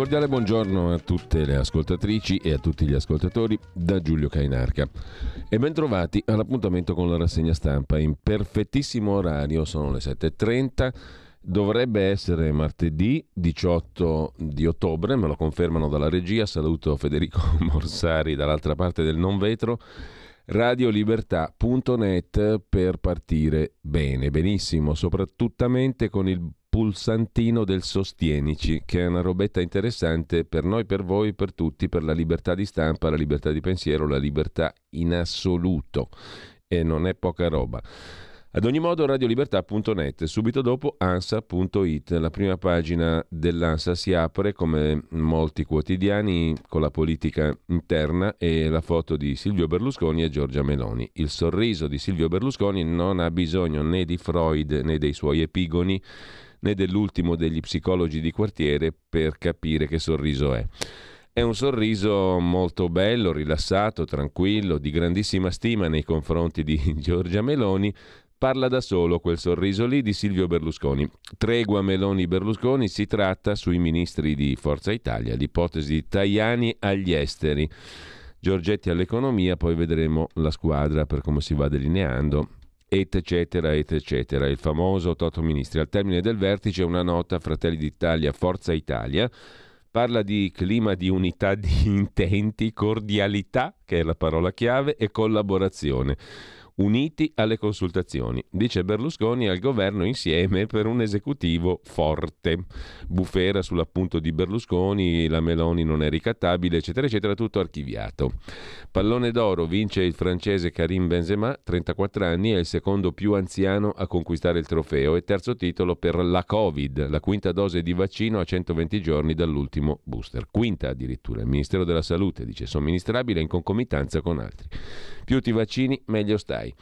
Cordiale buongiorno a tutte le ascoltatrici e a tutti gli ascoltatori da Giulio Cainarca. E bentrovati all'appuntamento con la rassegna stampa. In perfettissimo orario, sono le 7.30, dovrebbe essere martedì 18 di ottobre, me lo confermano dalla regia, saluto Federico Morsari dall'altra parte del non vetro. Radiolibertà.net per partire bene, benissimo, soprattutto con il pulsantino del Sostienici, che è una robetta interessante per noi, per voi, per tutti, per la libertà di stampa, la libertà di pensiero, la libertà in assoluto. E non è poca roba. Ad ogni modo radiolibertà.net, subito dopo ansa.it, la prima pagina dell'Ansa si apre come molti quotidiani con la politica interna e la foto di Silvio Berlusconi e Giorgia Meloni. Il sorriso di Silvio Berlusconi non ha bisogno né di Freud né dei suoi epigoni né dell'ultimo degli psicologi di quartiere per capire che sorriso è. È un sorriso molto bello, rilassato, tranquillo, di grandissima stima nei confronti di Giorgia Meloni. Parla da solo quel sorriso lì di Silvio Berlusconi. Tregua Meloni-Berlusconi si tratta sui ministri di Forza Italia, l'ipotesi Tajani agli esteri. Giorgetti all'economia, poi vedremo la squadra per come si va delineando et cetera, et cetera. Il famoso Toto Ministri. Al termine del vertice una nota Fratelli d'Italia, Forza Italia. Parla di clima di unità di intenti, cordialità, che è la parola chiave, e collaborazione uniti alle consultazioni. Dice Berlusconi al governo insieme per un esecutivo forte. Bufera sull'appunto di Berlusconi, la Meloni non è ricattabile, eccetera, eccetera, tutto archiviato. Pallone d'oro vince il francese Karim Benzema, 34 anni, è il secondo più anziano a conquistare il trofeo e terzo titolo per la Covid, la quinta dose di vaccino a 120 giorni dall'ultimo booster. Quinta addirittura. Il Ministero della Salute dice somministrabile in concomitanza con altri. Più ti vaccini, meglio stai.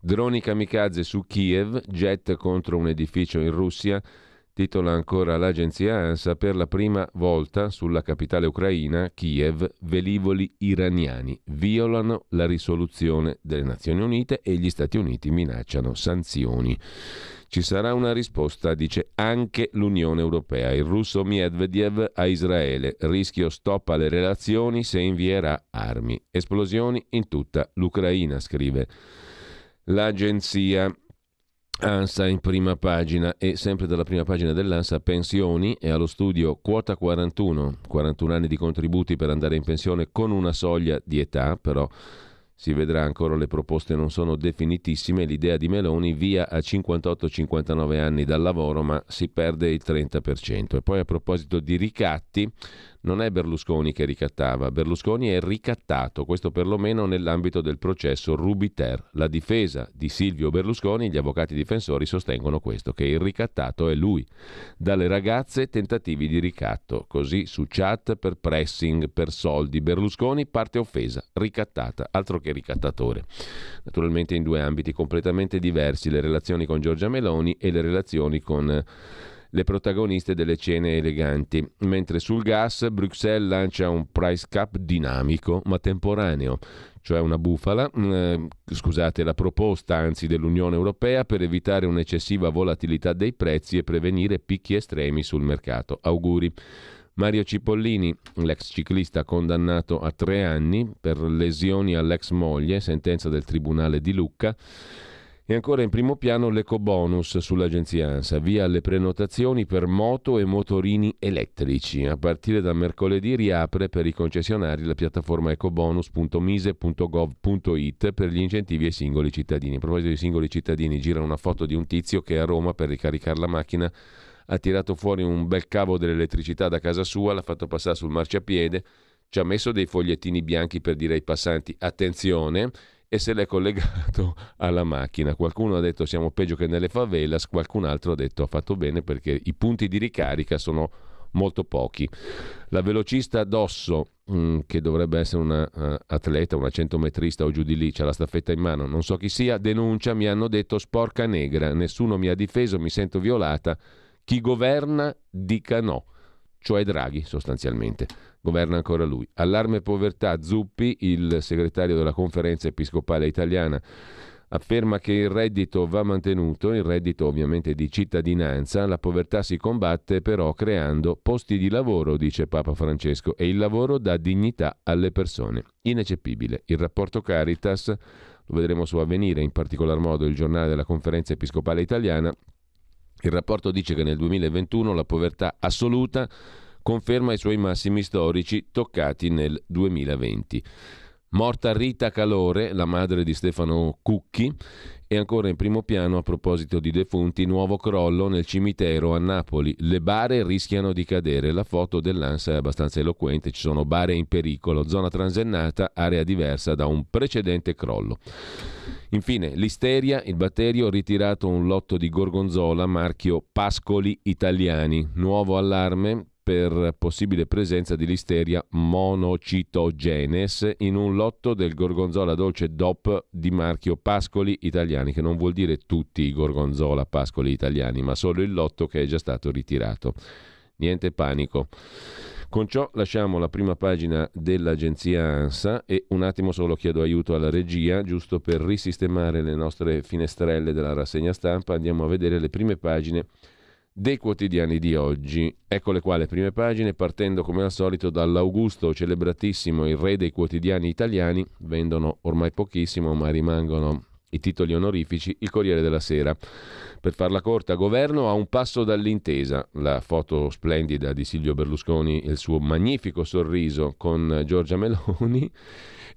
Droni kamikaze su Kiev, jet contro un edificio in Russia. Titola ancora l'agenzia ANSA per la prima volta sulla capitale ucraina, Kiev, velivoli iraniani violano la risoluzione delle Nazioni Unite e gli Stati Uniti minacciano sanzioni. Ci sarà una risposta, dice anche l'Unione Europea. Il russo Medvedev a Israele. Rischio stop alle relazioni se invierà armi. Esplosioni in tutta l'Ucraina, scrive l'agenzia. ANSA in prima pagina e sempre dalla prima pagina dell'ANSA pensioni e allo studio quota 41, 41 anni di contributi per andare in pensione con una soglia di età, però si vedrà ancora le proposte non sono definitissime, l'idea di Meloni via a 58-59 anni dal lavoro ma si perde il 30%. E poi a proposito di ricatti, non è Berlusconi che ricattava, Berlusconi è ricattato, questo perlomeno nell'ambito del processo Rubiter. La difesa di Silvio Berlusconi, gli avvocati difensori sostengono questo, che il ricattato è lui. Dalle ragazze tentativi di ricatto, così su chat per pressing, per soldi. Berlusconi parte offesa, ricattata, altro che ricattatore. Naturalmente in due ambiti completamente diversi, le relazioni con Giorgia Meloni e le relazioni con le protagoniste delle cene eleganti, mentre sul gas Bruxelles lancia un price cap dinamico ma temporaneo, cioè una bufala, eh, scusate, la proposta anzi dell'Unione Europea per evitare un'eccessiva volatilità dei prezzi e prevenire picchi estremi sul mercato. Auguri. Mario Cipollini, l'ex ciclista condannato a tre anni per lesioni all'ex moglie, sentenza del Tribunale di Lucca. E ancora in primo piano l'ecobonus sull'agenzia ANSA, via alle prenotazioni per moto e motorini elettrici. A partire da mercoledì riapre per i concessionari la piattaforma ecobonus.mise.gov.it per gli incentivi ai singoli cittadini. A proposito di singoli cittadini, gira una foto di un tizio che a Roma per ricaricare la macchina ha tirato fuori un bel cavo dell'elettricità da casa sua, l'ha fatto passare sul marciapiede, ci ha messo dei fogliettini bianchi per dire ai passanti attenzione e se l'è collegato alla macchina. Qualcuno ha detto siamo peggio che nelle favelas, qualcun altro ha detto ha fatto bene perché i punti di ricarica sono molto pochi. La velocista Dosso, mm, che dovrebbe essere una uh, atleta, una centometrista o giù di lì, c'ha la staffetta in mano, non so chi sia, denuncia, mi hanno detto sporca negra, nessuno mi ha difeso, mi sento violata, chi governa dica no, cioè Draghi sostanzialmente governa ancora lui. Allarme povertà, Zuppi, il segretario della conferenza episcopale italiana, afferma che il reddito va mantenuto, il reddito ovviamente di cittadinanza, la povertà si combatte però creando posti di lavoro, dice Papa Francesco, e il lavoro dà dignità alle persone. Ineccepibile. Il rapporto Caritas, lo vedremo su Avvenire, in particolar modo il giornale della conferenza episcopale italiana, il rapporto dice che nel 2021 la povertà assoluta conferma i suoi massimi storici toccati nel 2020. Morta Rita Calore, la madre di Stefano Cucchi, e ancora in primo piano a proposito di defunti, nuovo crollo nel cimitero a Napoli. Le bare rischiano di cadere. La foto dell'ANSA è abbastanza eloquente, ci sono bare in pericolo, zona transennata, area diversa da un precedente crollo. Infine, l'isteria, il batterio ha ritirato un lotto di gorgonzola marchio Pascoli Italiani. Nuovo allarme per possibile presenza di listeria monocitogenes in un lotto del gorgonzola dolce DOP di marchio Pascoli Italiani, che non vuol dire tutti i gorgonzola Pascoli Italiani, ma solo il lotto che è già stato ritirato. Niente panico. Con ciò lasciamo la prima pagina dell'agenzia ANSA e un attimo solo chiedo aiuto alla regia, giusto per risistemare le nostre finestrelle della rassegna stampa, andiamo a vedere le prime pagine dei quotidiani di oggi. Ecco le quali prime pagine, partendo come al solito dall'Augusto celebratissimo, il re dei quotidiani italiani, vendono ormai pochissimo ma rimangono i titoli onorifici, il Corriere della Sera. Per farla corta, governo a un passo dall'intesa, la foto splendida di Silvio Berlusconi e il suo magnifico sorriso con Giorgia Meloni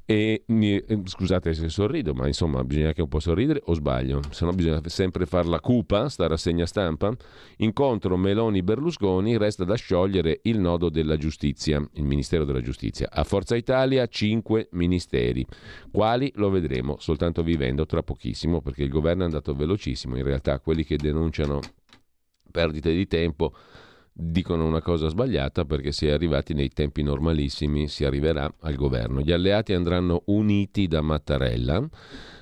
e eh, scusate se sorrido, ma insomma bisogna anche un po' sorridere o sbaglio? Se no bisogna sempre far la cupa, sta rassegna stampa. Incontro Meloni-Berlusconi, resta da sciogliere il nodo della giustizia, il Ministero della Giustizia. A Forza Italia cinque ministeri. Quali lo vedremo soltanto vivendo tra pochissimo, perché il governo è andato velocissimo. In realtà quelli che denunciano perdite di tempo dicono una cosa sbagliata perché si è arrivati nei tempi normalissimi, si arriverà al governo. Gli alleati andranno uniti da Mattarella,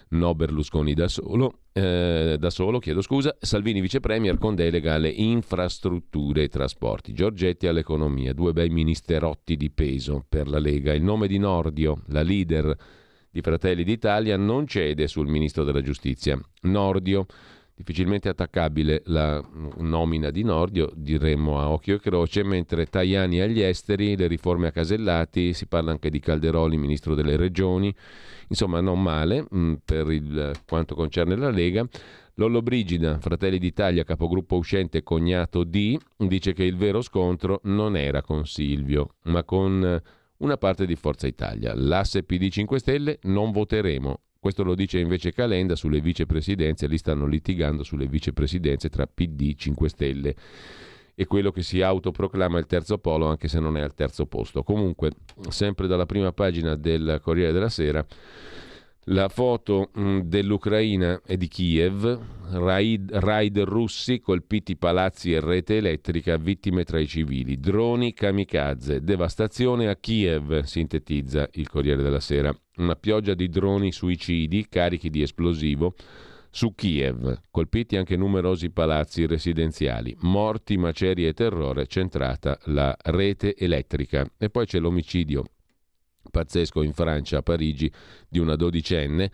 no Berlusconi da solo, eh, da solo, chiedo scusa, Salvini vice premier con delega alle infrastrutture e trasporti, Giorgetti all'economia, due bei ministerotti di peso per la Lega. Il nome di Nordio, la leader di Fratelli d'Italia, non cede sul ministro della giustizia. Nordio difficilmente attaccabile la nomina di Nordio, diremmo a occhio e croce, mentre Tajani agli esteri, le riforme a Casellati, si parla anche di Calderoli, ministro delle regioni, insomma non male mm, per il, quanto concerne la Lega. Lollo Brigida, Fratelli d'Italia, capogruppo uscente cognato di, dice che il vero scontro non era con Silvio, ma con una parte di Forza Italia. L'asse PD 5 Stelle non voteremo, questo lo dice invece Calenda sulle vicepresidenze, lì stanno litigando sulle vicepresidenze tra PD 5 Stelle e quello che si autoproclama il terzo polo anche se non è al terzo posto. Comunque, sempre dalla prima pagina del Corriere della Sera, la foto mh, dell'Ucraina e di Kiev, raid, raid, russi, colpiti palazzi e rete elettrica, vittime tra i civili, droni kamikaze, devastazione a Kiev, sintetizza il Corriere della Sera. Una pioggia di droni suicidi carichi di esplosivo su Kiev, colpiti anche numerosi palazzi residenziali, morti, macerie e terrore, centrata la rete elettrica. E poi c'è l'omicidio pazzesco in Francia, a Parigi, di una dodicenne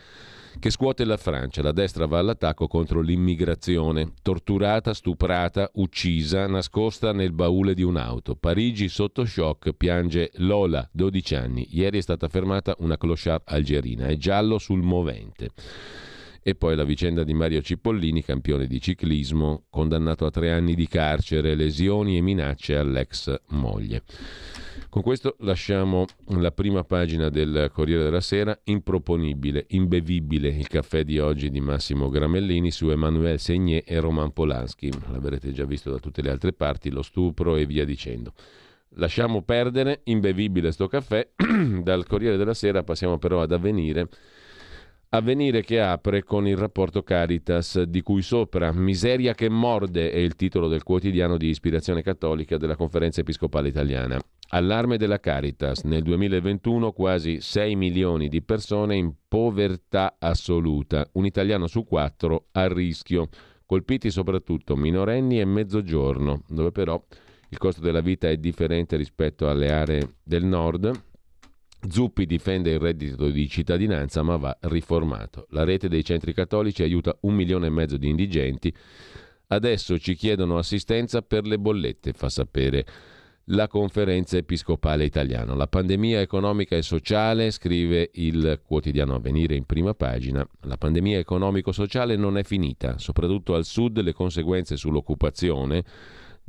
che scuote la Francia. La destra va all'attacco contro l'immigrazione, torturata, stuprata, uccisa, nascosta nel baule di un'auto. Parigi sotto shock piange Lola, 12 anni. Ieri è stata fermata una clochard algerina, è giallo sul movente. E poi la vicenda di Mario Cipollini, campione di ciclismo, condannato a tre anni di carcere, lesioni e minacce all'ex moglie. Con questo lasciamo la prima pagina del Corriere della Sera, improponibile, imbevibile il caffè di oggi di Massimo Gramellini su Emanuele Segné e Roman Polanski. L'avrete già visto da tutte le altre parti, lo stupro e via dicendo. Lasciamo perdere, imbevibile sto caffè, dal Corriere della Sera passiamo però ad avvenire Avvenire che apre con il rapporto Caritas di cui sopra Miseria che morde è il titolo del quotidiano di ispirazione cattolica della Conferenza Episcopale Italiana. Allarme della Caritas. Nel 2021 quasi 6 milioni di persone in povertà assoluta, un italiano su quattro a rischio, colpiti soprattutto minorenni e mezzogiorno, dove però il costo della vita è differente rispetto alle aree del nord Zuppi difende il reddito di cittadinanza ma va riformato. La rete dei centri cattolici aiuta un milione e mezzo di indigenti. Adesso ci chiedono assistenza per le bollette, fa sapere la conferenza episcopale italiana. La pandemia economica e sociale, scrive il quotidiano Avvenire in prima pagina, la pandemia economico-sociale non è finita, soprattutto al sud le conseguenze sull'occupazione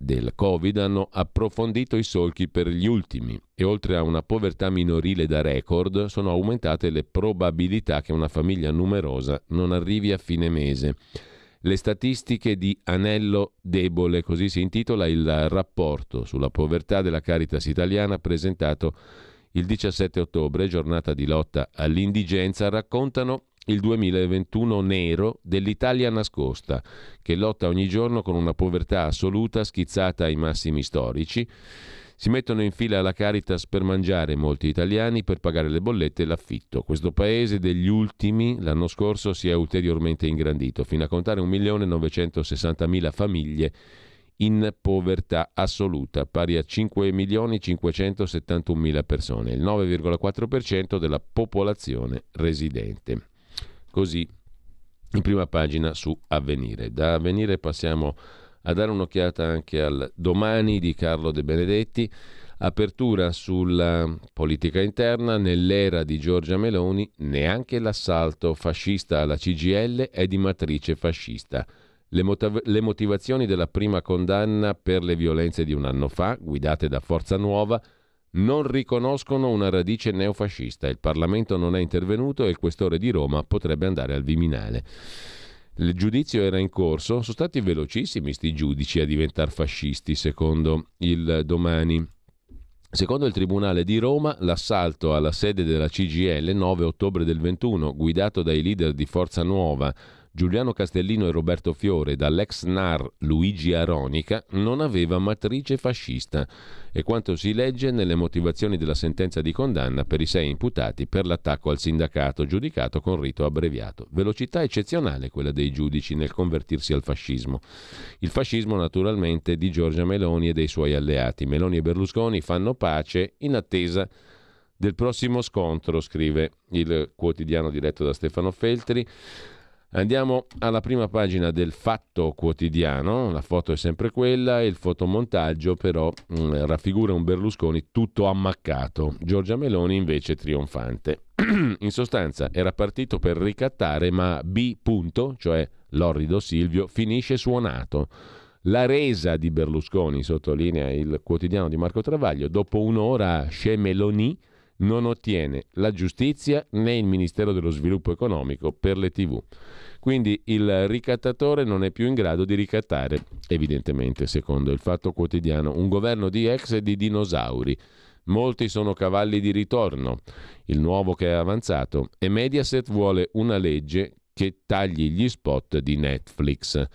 del Covid hanno approfondito i solchi per gli ultimi e oltre a una povertà minorile da record sono aumentate le probabilità che una famiglia numerosa non arrivi a fine mese. Le statistiche di Anello Debole, così si intitola il rapporto sulla povertà della Caritas italiana presentato il 17 ottobre, giornata di lotta all'indigenza, raccontano il 2021 nero dell'Italia nascosta, che lotta ogni giorno con una povertà assoluta schizzata ai massimi storici. Si mettono in fila alla Caritas per mangiare molti italiani, per pagare le bollette e l'affitto. Questo paese degli ultimi l'anno scorso si è ulteriormente ingrandito, fino a contare 1.960.000 famiglie in povertà assoluta, pari a 5.571.000 persone, il 9,4% della popolazione residente. Così in prima pagina su Avvenire. Da Avvenire passiamo a dare un'occhiata anche al domani di Carlo De Benedetti. Apertura sulla politica interna, nell'era di Giorgia Meloni neanche l'assalto fascista alla CGL è di matrice fascista. Le, motiv- le, motivazioni della prima condanna per le violenze di un anno fa, guidate da Forza Nuova, non riconoscono una radice neofascista. Il Parlamento non è intervenuto e il questore di Roma potrebbe andare al Viminale. Il giudizio era in corso, sono stati velocissimi sti giudici a diventare fascisti, secondo il domani. Secondo il Tribunale di Roma, l'assalto alla sede della CGL 9 ottobre del 21, guidato dai leader di Forza Nuova, Giuliano Castellino e Roberto Fiore dall'ex NAR Luigi Aronica non aveva matrice fascista e quanto si legge nelle motivazioni della sentenza di condanna per i sei imputati per l'attacco al sindacato giudicato con rito abbreviato. Velocità eccezionale quella dei giudici nel convertirsi al fascismo. Il fascismo naturalmente di Giorgia Meloni e dei suoi alleati. Meloni e Berlusconi fanno pace in attesa del prossimo scontro, scrive il quotidiano diretto da Stefano Feltri. Andiamo alla prima pagina del Fatto Quotidiano, la foto è sempre quella, il fotomontaggio però mh, mm, raffigura un Berlusconi tutto ammaccato, Giorgia Meloni invece trionfante. In sostanza era partito per ricattare, ma B. Punto, cioè l'orrido Silvio, finisce suonato. La resa di Berlusconi, sottolinea il quotidiano di Marco Travaglio, dopo un'ora a Meloni non ottiene la giustizia né il Ministero dello Sviluppo Economico per le TV. Quindi il ricattatore non è più in grado di ricattare, evidentemente, secondo il Fatto Quotidiano, un governo di ex e di dinosauri. Molti sono cavalli di ritorno, il nuovo che è avanzato, e Mediaset vuole una legge che tagli gli spot di Netflix.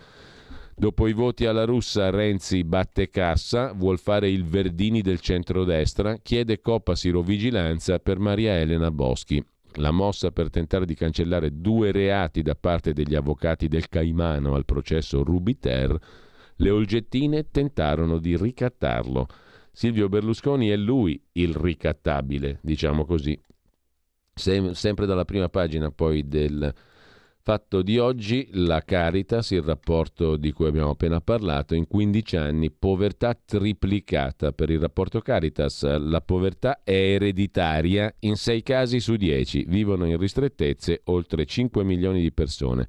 Dopo i voti alla russa, Renzi batte cassa, vuol fare il Verdini del centrodestra, chiede Coppa Sirovigilanza per Maria Elena Boschi. La mossa per tentare di cancellare due reati da parte degli avvocati del Caimano al processo Rubiter, le Olgettine tentarono di ricattarlo. Silvio Berlusconi è lui il ricattabile, diciamo così. Sem- sempre dalla prima pagina poi del Fatto di oggi, la Caritas, il rapporto di cui abbiamo appena parlato, in 15 anni povertà triplicata. Per il rapporto Caritas la povertà è ereditaria in 6 casi su 10, vivono in ristrettezze oltre 5 milioni di persone.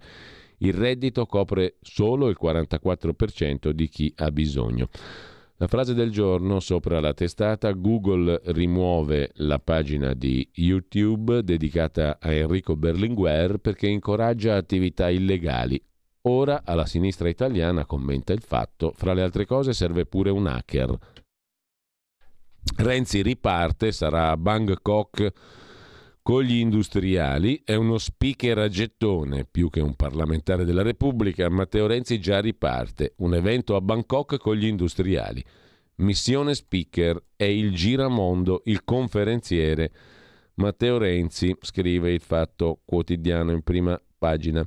Il reddito copre solo il 44% di chi ha bisogno. La frase del giorno sopra la testata Google rimuove la pagina di YouTube dedicata a Enrico Berlinguer perché incoraggia attività illegali. Ora alla sinistra italiana commenta il fatto, fra le altre cose serve pure un hacker. Renzi riparte, sarà a Bangkok con gli industriali, è uno speaker a gettone più che un parlamentare della Repubblica. Matteo Renzi già riparte, un evento a Bangkok con gli industriali. Missione speaker è il giramondo, il conferenziere. Matteo Renzi scrive il fatto quotidiano in prima pagina.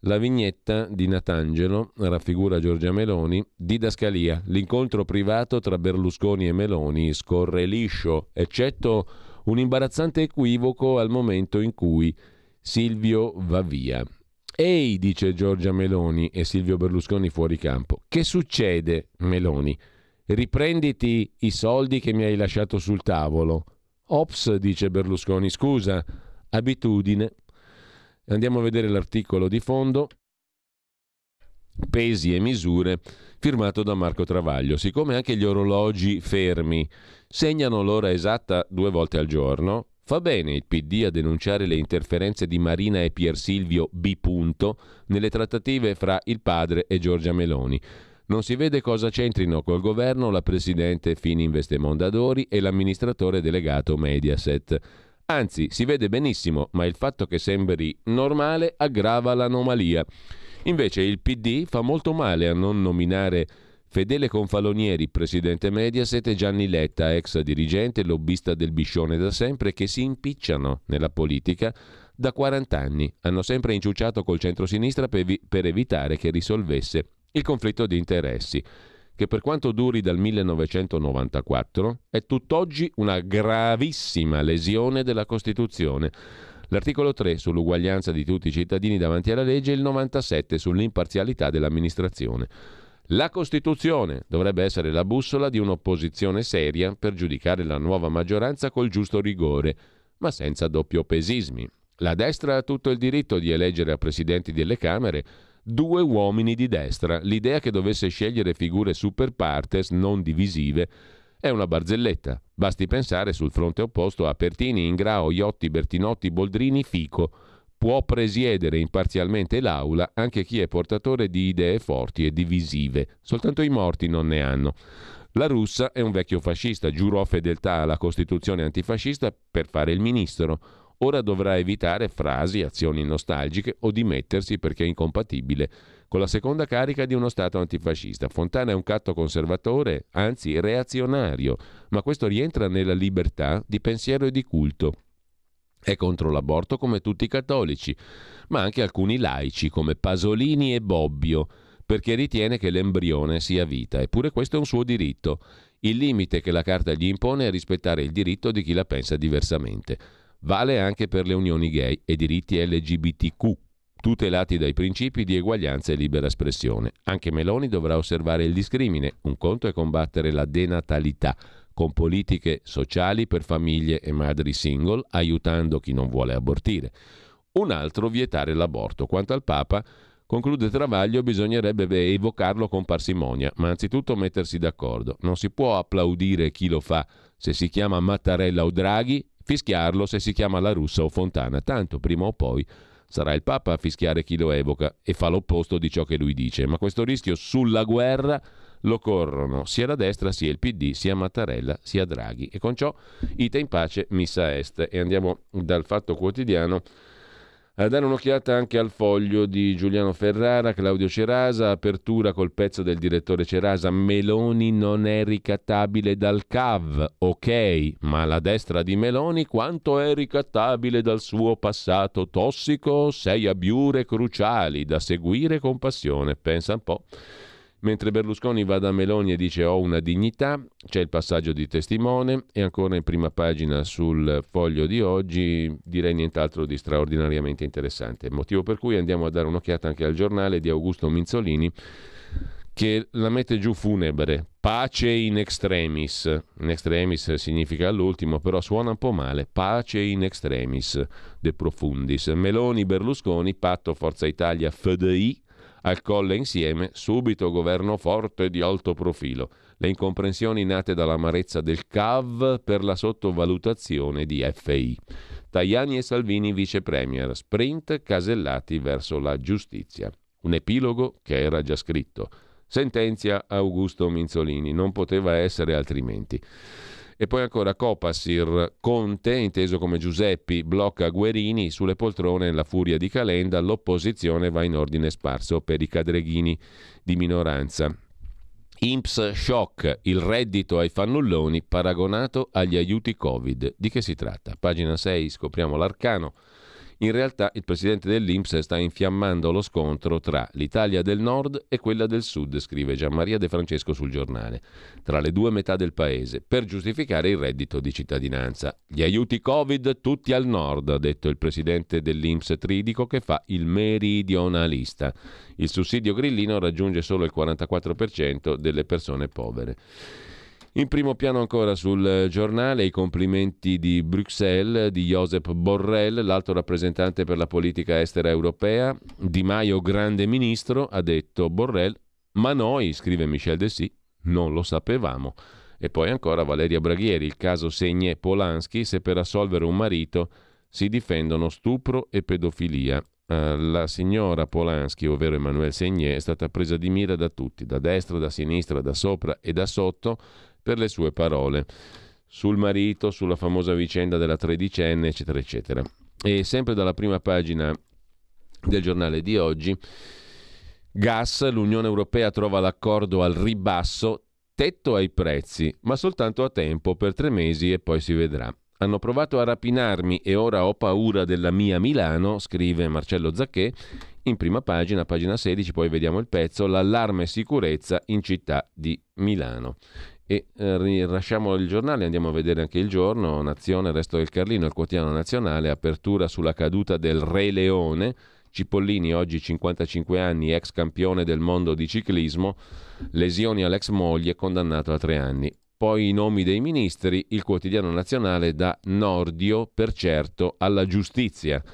La vignetta di Natangelo raffigura Giorgia Meloni, didascalia, l'incontro privato tra Berlusconi e Meloni scorre liscio, eccetto un imbarazzante equivoco al momento in cui Silvio va via. Ehi, dice Giorgia Meloni e Silvio Berlusconi fuori campo. Che succede, Meloni? Riprenditi i soldi che mi hai lasciato sul tavolo. Ops, dice Berlusconi, scusa, abitudine. Andiamo a vedere l'articolo di fondo. Pesi e misure, firmato da Marco Travaglio. Siccome anche gli orologi fermi segnano l'ora esatta due volte al giorno, fa bene il PD a denunciare le interferenze di Marina e Pier Silvio B. nelle trattative fra il padre e Giorgia Meloni. Non si vede cosa c'entrino col governo la presidente Fininvest Mondadori e l'amministratore delegato Mediaset. Anzi, si vede benissimo, ma il fatto che sembri normale aggrava l'anomalia. Invece il PD fa molto male a non nominare Fedele Confalonieri, presidente Mediaset, e Gianni Letta, ex dirigente lobbista del Biscione da sempre, che si impicciano nella politica da 40 anni. Hanno sempre inciucciato col centrosinistra per, vi- per evitare che risolvesse il conflitto di interessi, che per quanto duri dal 1994 è tutt'oggi una gravissima lesione della Costituzione L'articolo 3 sull'uguaglianza di tutti i cittadini davanti alla legge e il 97 sull'imparzialità dell'amministrazione. La Costituzione dovrebbe essere la bussola di un'opposizione seria per giudicare la nuova maggioranza col giusto rigore, ma senza doppiopesismi. La destra ha tutto il diritto di eleggere a presidenti delle Camere due uomini di destra. L'idea che dovesse scegliere figure super partes non divisive è una barzelletta. Basti pensare sul fronte opposto a Pertini, Ingrao, Iotti, Bertinotti, Boldrini, Fico. Può presiedere imparzialmente l'Aula anche chi è portatore di idee forti e divisive. Soltanto i morti non ne hanno. La russa è un vecchio fascista, giurò fedeltà alla Costituzione antifascista per fare il ministro. Ora dovrà evitare frasi, azioni nostalgiche o dimettersi perché è incompatibile con la seconda carica di uno Stato antifascista. Fontana è un catto conservatore, anzi reazionario, ma questo rientra nella libertà di pensiero e di culto. È contro l'aborto come tutti i cattolici, ma anche alcuni laici come Pasolini e Bobbio, perché ritiene che l'embrione sia vita, eppure questo è un suo diritto. Il limite che la Carta gli impone è rispettare il diritto di chi la pensa diversamente. Vale anche per le unioni gay e diritti LGBTQ, tutelati dai principi di eguaglianza e libera espressione. Anche Meloni dovrà osservare il discrimine. Un conto è combattere la denatalità con politiche sociali per famiglie e madri single, aiutando chi non vuole abortire. Un altro vietare l'aborto. Quanto al Papa, conclude Travaglio, bisognerebbe evocarlo con parsimonia, ma anzitutto mettersi d'accordo. Non si può applaudire chi lo fa se si chiama Mattarella o Draghi, fischiarlo se si chiama La Russa o Fontana, tanto prima o poi Sarà il Papa a fischiare chi lo evoca e fa l'opposto di ciò che lui dice, ma questo rischio sulla guerra lo corrono sia la destra sia il PD, sia Mattarella sia Draghi. E con ciò ite in pace, missa est. E andiamo dal fatto quotidiano a dare un'occhiata anche al foglio di Giuliano Ferrara, Claudio Cerasa, apertura col pezzo del direttore Cerasa, Meloni non è ricattabile dal CAV, ok, ma la destra di Meloni quanto è ricattabile dal suo passato tossico? Sei abiure cruciali da seguire con passione, pensa un po'. Mentre Berlusconi va da Meloni e dice ho una dignità, c'è il passaggio di testimone e ancora in prima pagina sul foglio di oggi direi nient'altro di straordinariamente interessante. Motivo per cui andiamo a dare un'occhiata anche al giornale di Augusto Minzolini che la mette giù funebre. Pace in extremis. In extremis significa all'ultimo, però suona un po' male. Pace in extremis de profundis. Meloni, Berlusconi, patto Forza Italia, FDI al colle insieme, subito governo forte di alto profilo. Le incomprensioni nate dall'amarezza del CAV per la sottovalutazione di FI. Tajani e Salvini vice premier, sprint casellati verso la giustizia. Un epilogo che era già scritto. Sentenzia Augusto Minzolini, non poteva essere altrimenti. E poi ancora Copasir, Conte, inteso come Giuseppi, blocca Guerini sulle poltrone nella furia di Calenda, l'opposizione va in ordine sparso per i cadreghini di minoranza. Imps shock, il reddito ai fannulloni paragonato agli aiuti Covid. Di che si tratta? Pagina 6, scopriamo l'arcano. In realtà il presidente dell'Inps sta infiammando lo scontro tra l'Italia del Nord e quella del Sud, scrive Gianmaria De Francesco sul giornale, tra le due metà del paese, per giustificare il reddito di cittadinanza. Gli aiuti Covid tutti al Nord, ha detto il presidente dell'Inps Tridico che fa il meridionalista. Il sussidio grillino raggiunge solo il 44% delle persone povere. In primo piano ancora sul giornale i complimenti di Bruxelles di Josep Borrell, l'alto rappresentante per la politica estera europea. Di Maio, grande ministro, ha detto Borrell, ma noi, scrive Michel Dessy, non lo sapevamo. E poi ancora Valeria Braghieri, il caso Segne Polanski, se per assolvere un marito si difendono stupro e pedofilia. Uh, la signora Polanski, ovvero Emanuele Segné, è stata presa di mira da tutti, da destra, da sinistra, da sopra e da sotto, per le sue parole sul marito, sulla famosa vicenda della tredicenne, eccetera, eccetera. E sempre dalla prima pagina del giornale di oggi, gas, l'Unione Europea trova l'accordo al ribasso, tetto ai prezzi, ma soltanto a tempo, per tre mesi e poi si vedrà. Hanno provato a rapinarmi e ora ho paura della mia Milano, scrive Marcello Zacchè. In prima pagina, pagina 16, poi vediamo il pezzo, l'allarme sicurezza in città di Milano. E eh, rilasciamo il giornale, andiamo a vedere anche il giorno, Nazione, Resto del Carlino, il quotidiano nazionale, apertura sulla caduta del Re Leone, Cipollini oggi 55 anni, ex campione del mondo di ciclismo, lesioni all'ex moglie, condannato a tre anni. Poi i nomi dei ministri, il quotidiano nazionale dà Nordio, per certo, alla giustizia.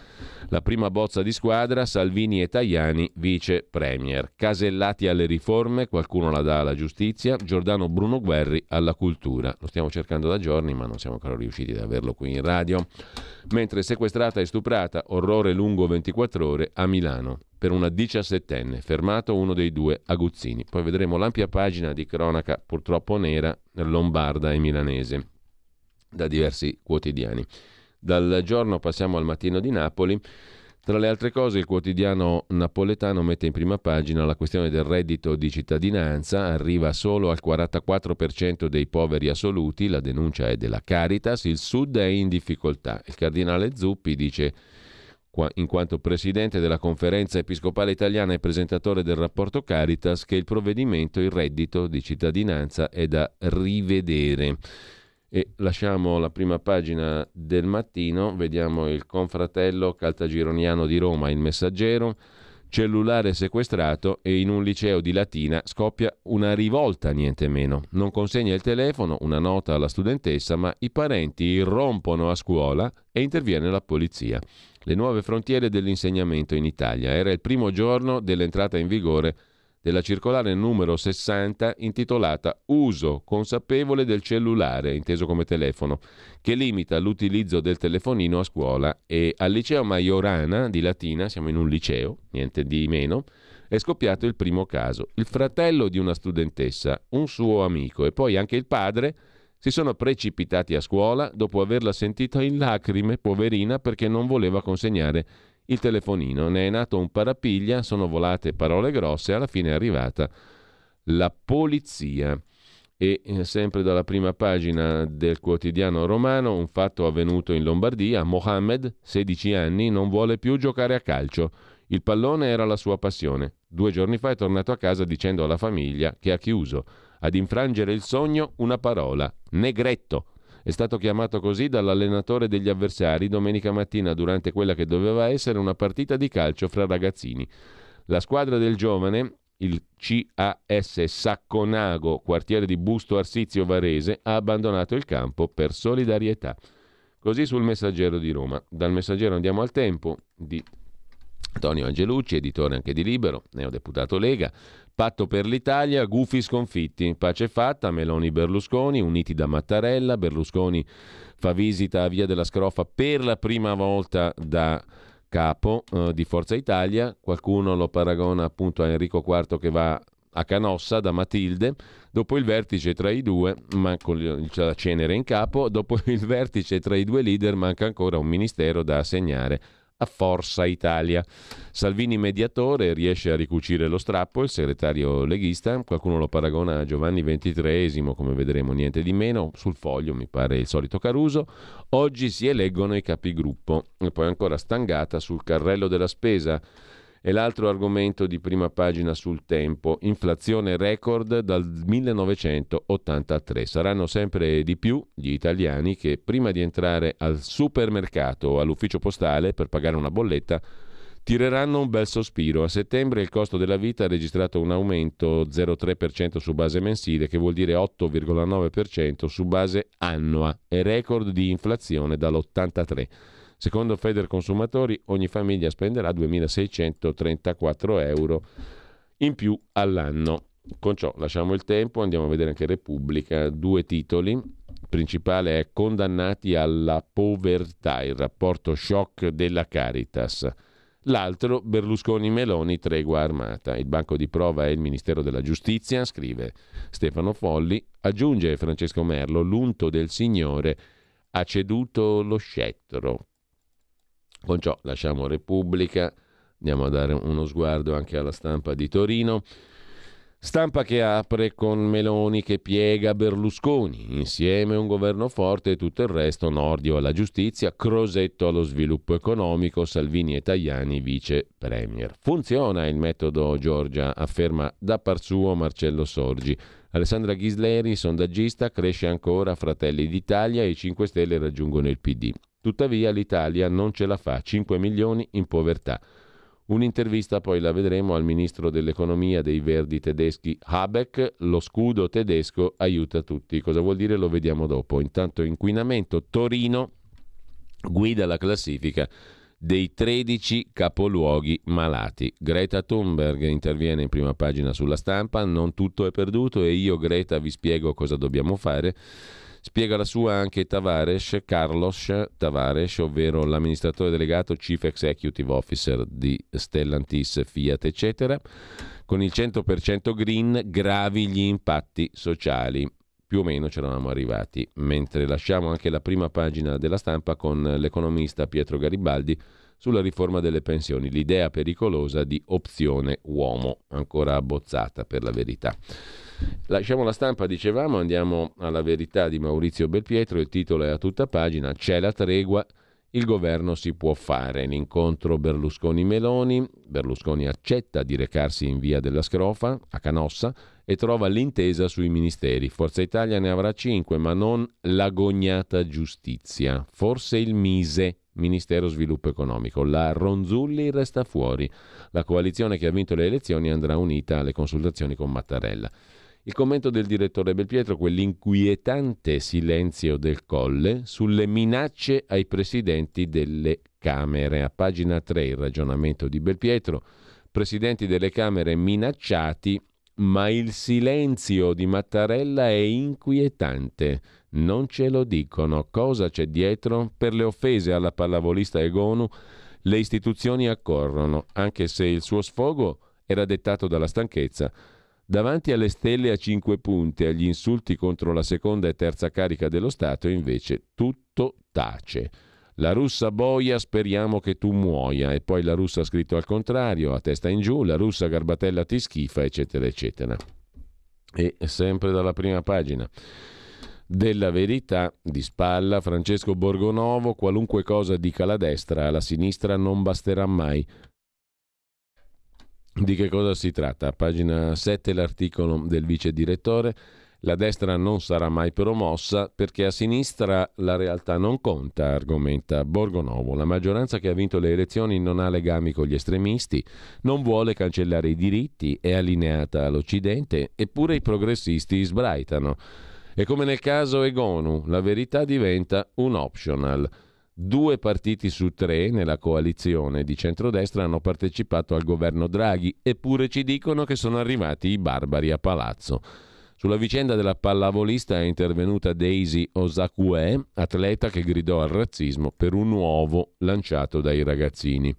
La prima bozza di squadra, Salvini e Tajani, vice premier. Casellati alle riforme, qualcuno la dà alla giustizia, Giordano Bruno Guerri alla cultura. Lo stiamo cercando da giorni, ma non siamo ancora riusciti ad averlo qui in radio. Mentre sequestrata e stuprata, orrore lungo 24 ore a Milano per una diciassettenne, fermato uno dei due aguzzini. Poi vedremo l'ampia pagina di cronaca purtroppo nera, lombarda e milanese, da diversi quotidiani. Dal giorno passiamo al mattino di Napoli. Tra le altre cose il quotidiano napoletano mette in prima pagina la questione del reddito di cittadinanza, arriva solo al 44% dei poveri assoluti, la denuncia è della Caritas, il Sud è in difficoltà. Il cardinale Zuppi dice in quanto presidente della conferenza episcopale italiana e presentatore del rapporto Caritas, che il provvedimento, il reddito di cittadinanza è da rivedere. E lasciamo la prima pagina del mattino, vediamo il confratello caltagironiano di Roma, il messaggero, cellulare sequestrato e in un liceo di Latina scoppia una rivolta, niente meno. Non consegna il telefono, una nota alla studentessa, ma i parenti irrompono a scuola e interviene la polizia le nuove frontiere dell'insegnamento in Italia. Era il primo giorno dell'entrata in vigore della circolare numero 60 intitolata Uso consapevole del cellulare, inteso come telefono, che limita l'utilizzo del telefonino a scuola e al liceo Majorana di Latina, siamo in un liceo, niente di meno, è scoppiato il primo caso. Il fratello di una studentessa, un suo amico e poi anche il padre si sono precipitati a scuola dopo averla sentita in lacrime, poverina, perché non voleva consegnare il telefonino. Ne è nato un parapiglia, sono volate parole grosse, alla fine è arrivata la polizia. E eh, sempre dalla prima pagina del quotidiano romano, un fatto avvenuto in Lombardia, Mohammed, 16 anni, non vuole più giocare a calcio. Il pallone era la sua passione. Due giorni fa è tornato a casa dicendo alla famiglia che ha chiuso. Ad infrangere il sogno una parola, negretto. È stato chiamato così dall'allenatore degli avversari domenica mattina durante quella che doveva essere una partita di calcio fra ragazzini. La squadra del giovane, il CAS Sacconago, quartiere di Busto Arsizio Varese, ha abbandonato il campo per solidarietà. Così sul Messaggero di Roma. Dal Messaggero andiamo al tempo di Antonio Angelucci, editore anche di Libero, neodeputato Lega. Patto per l'Italia, gufi sconfitti, pace fatta, Meloni Berlusconi, uniti da Mattarella, Berlusconi fa visita a Via della Scrofa per la prima volta da capo eh, di Forza Italia, qualcuno lo paragona appunto a Enrico IV che va a Canossa da Matilde, dopo il vertice tra i due, ma con la cenere in capo, dopo il vertice tra i due leader manca ancora un ministero da assegnare a Forza Italia. Salvini mediatore riesce a ricucire lo strappo, il segretario leghista, qualcuno lo paragona a Giovanni XXIII, come vedremo niente di meno, sul foglio mi pare il solito Caruso, oggi si eleggono i capigruppo e poi ancora stangata sul carrello della spesa. E l'altro argomento di prima pagina sul tempo, inflazione record dal 1983. Saranno sempre di più gli italiani che prima di entrare al supermercato o all'ufficio postale per pagare una bolletta tireranno un bel sospiro. A settembre il costo della vita ha registrato un aumento 0,3% su base mensile, che vuol dire 8,9% su base annua, e record di inflazione dall'83. Secondo Feder Consumatori ogni famiglia spenderà 2.634 euro in più all'anno. Con ciò lasciamo il tempo, andiamo a vedere anche Repubblica, due titoli. Il principale è Condannati alla povertà, il rapporto shock della Caritas. L'altro, Berlusconi-Meloni, tregua armata. Il banco di prova è il Ministero della Giustizia, scrive Stefano Folli. Aggiunge Francesco Merlo, l'unto del Signore ha ceduto lo scettro. Con ciò lasciamo Repubblica, andiamo a dare uno sguardo anche alla stampa di Torino. Stampa che apre con Meloni che piega Berlusconi, insieme un governo forte e tutto il resto, Nordio alla giustizia, Crosetto allo sviluppo economico, Salvini e Tajani vice premier. Funziona il metodo Giorgia, afferma da par suo Marcello Sorgi. Alessandra Ghisleri, sondaggista, cresce ancora Fratelli d'Italia e i 5 Stelle raggiungono il PD. Tuttavia l'Italia non ce la fa, 5 milioni in povertà. Un'intervista poi la vedremo al ministro dell'economia dei Verdi tedeschi Habeck, lo scudo tedesco aiuta tutti. Cosa vuol dire lo vediamo dopo. Intanto inquinamento, Torino guida la classifica dei 13 capoluoghi malati. Greta Thunberg interviene in prima pagina sulla stampa, non tutto è perduto e io Greta vi spiego cosa dobbiamo fare. Spiega la sua anche Tavares, Carlos Tavares, ovvero l'amministratore delegato Chief Executive Officer di Stellantis, Fiat, eccetera. Con il 100% green gravi gli impatti sociali. Più o meno c'eravamo arrivati, mentre lasciamo anche la prima pagina della stampa con l'economista Pietro Garibaldi sulla riforma delle pensioni, l'idea pericolosa di opzione uomo, ancora abbozzata per la verità. Lasciamo la stampa, dicevamo, andiamo alla verità di Maurizio Belpietro, il titolo è a tutta pagina, c'è la tregua, il governo si può fare. L'incontro Berlusconi-Meloni, Berlusconi accetta di recarsi in via della Scrofa, a Canossa, e trova l'intesa sui ministeri. Forza Italia ne avrà cinque, ma non l'agognata giustizia, forse il Mise, Ministero Sviluppo Economico. La Ronzulli resta fuori. La coalizione che ha vinto le elezioni andrà unita alle consultazioni con Mattarella. Il commento del direttore Belpietro, quell'inquietante silenzio del colle sulle minacce ai presidenti delle Camere. A pagina 3 il ragionamento di Belpietro. Presidenti delle Camere minacciati, ma il silenzio di Mattarella è inquietante. Non ce lo dicono. Cosa c'è dietro? Per le offese alla pallavolista Egonu le istituzioni accorrono, anche se il suo sfogo era dettato dalla stanchezza Davanti alle stelle a cinque punte, agli insulti contro la seconda e terza carica dello Stato, invece tutto tace. La russa boia, speriamo che tu muoia, e poi la russa ha scritto al contrario, a testa in giù, la russa garbatella ti schifa, eccetera, eccetera. E sempre dalla prima pagina della verità di spalla Francesco Borgonovo, qualunque cosa dica la destra, alla sinistra non basterà mai. Di che cosa si tratta? Pagina 7 l'articolo del vice direttore. La destra non sarà mai promossa perché a sinistra la realtà non conta, argomenta Borgonovo. La maggioranza che ha vinto le elezioni non ha legami con gli estremisti, non vuole cancellare i diritti, è allineata all'Occidente, eppure i progressisti sbraitano. E come nel caso Egonu, la verità diventa un optional. Due partiti su tre nella coalizione di centrodestra hanno partecipato al governo Draghi, eppure ci dicono che sono arrivati i barbari a palazzo. Sulla vicenda della pallavolista è intervenuta Daisy Osakue, atleta che gridò al razzismo per un uovo lanciato dai ragazzini.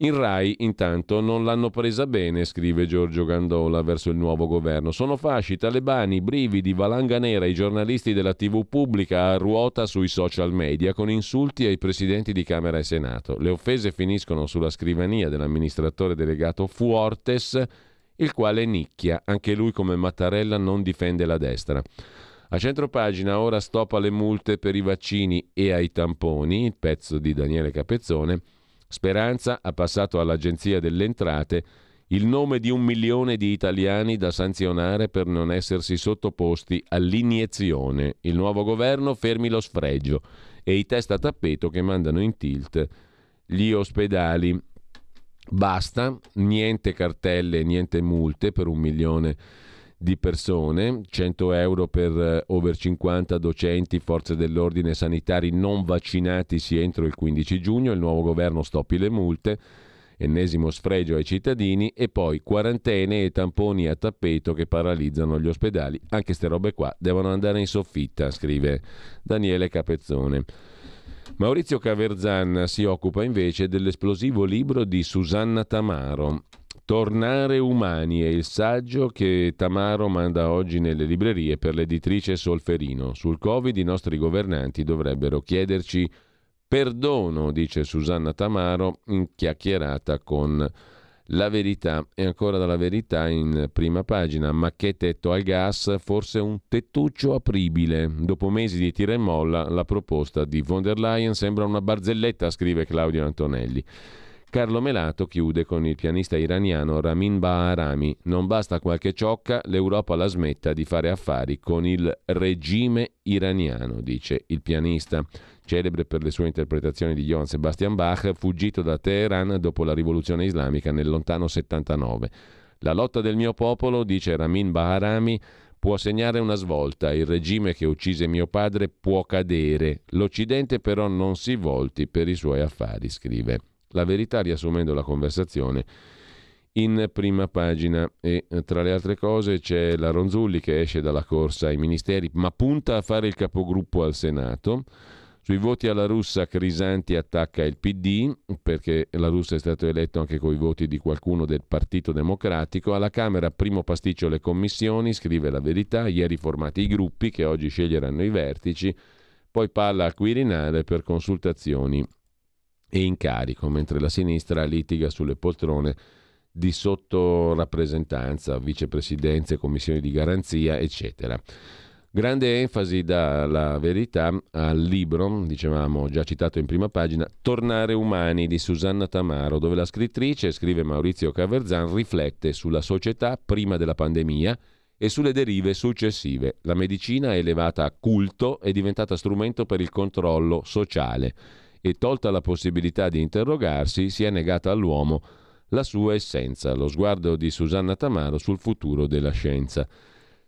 In Rai, intanto, non l'hanno presa bene, scrive Giorgio Gandola verso il nuovo governo. Sono fasci, talebani, brividi, valanga nera, i giornalisti della TV pubblica a ruota sui social media con insulti ai presidenti di Camera e Senato. Le offese finiscono sulla scrivania dell'amministratore delegato Fuortes, il quale nicchia. Anche lui, come Mattarella, non difende la destra. A centro pagina ora stop alle multe per i vaccini e ai tamponi, il pezzo di Daniele Capezzone. Speranza ha passato all'Agenzia delle Entrate il nome di un milione di italiani da sanzionare per non essersi sottoposti all'iniezione. Il nuovo governo fermi lo sfregio e i test a tappeto che mandano in tilt gli ospedali. Basta, niente cartelle, niente multe per un milione di di persone, 100 euro per eh, over 50 docenti, forze dell'ordine sanitari non vaccinatisi entro il 15 giugno, il nuovo governo stoppi le multe, ennesimo sfregio ai cittadini e poi quarantene e tamponi a tappeto che paralizzano gli ospedali. Anche queste robe qua devono andare in soffitta, scrive Daniele Capezzone. Maurizio Caverzan si occupa invece dell'esplosivo libro di Susanna Tamaro, Tornare umani è il saggio che Tamaro manda oggi nelle librerie per l'editrice Solferino. Sul Covid i nostri governanti dovrebbero chiederci perdono, dice Susanna Tamaro in chiacchierata con la verità. E ancora dalla verità in prima pagina. Ma che tetto al gas? Forse un tettuccio apribile. Dopo mesi di tira e molla, la proposta di von der Leyen sembra una barzelletta, scrive Claudio Antonelli. Carlo Melato chiude con il pianista iraniano Ramin Baharami. Non basta qualche ciocca, l'Europa la smetta di fare affari con il regime iraniano, dice il pianista, celebre per le sue interpretazioni di Johann Sebastian Bach, fuggito da Teheran dopo la rivoluzione islamica nel lontano 79. La lotta del mio popolo, dice Ramin Baharami, può segnare una svolta, il regime che uccise mio padre può cadere, l'Occidente però non si volti per i suoi affari, scrive. La verità riassumendo la conversazione in prima pagina e eh, tra le altre cose c'è la Ronzulli che esce dalla corsa ai ministeri ma punta a fare il capogruppo al Senato. Sui voti alla russa Crisanti attacca il PD perché la russa è stato eletto anche con i voti di qualcuno del Partito Democratico. Alla Camera primo pasticcio le commissioni, scrive la verità, ieri formati i gruppi che oggi sceglieranno i vertici, poi palla al Quirinale per consultazioni e incarico, mentre la sinistra litiga sulle poltrone di sottorappresentanza, vicepresidenze, commissioni di garanzia, eccetera. Grande enfasi dalla verità al libro, dicevamo già citato in prima pagina, Tornare umani di Susanna Tamaro, dove la scrittrice, scrive Maurizio Caverzan, riflette sulla società prima della pandemia e sulle derive successive. La medicina è elevata a culto, è diventata strumento per il controllo sociale e tolta la possibilità di interrogarsi, si è negata all'uomo la sua essenza, lo sguardo di Susanna Tamaro sul futuro della scienza.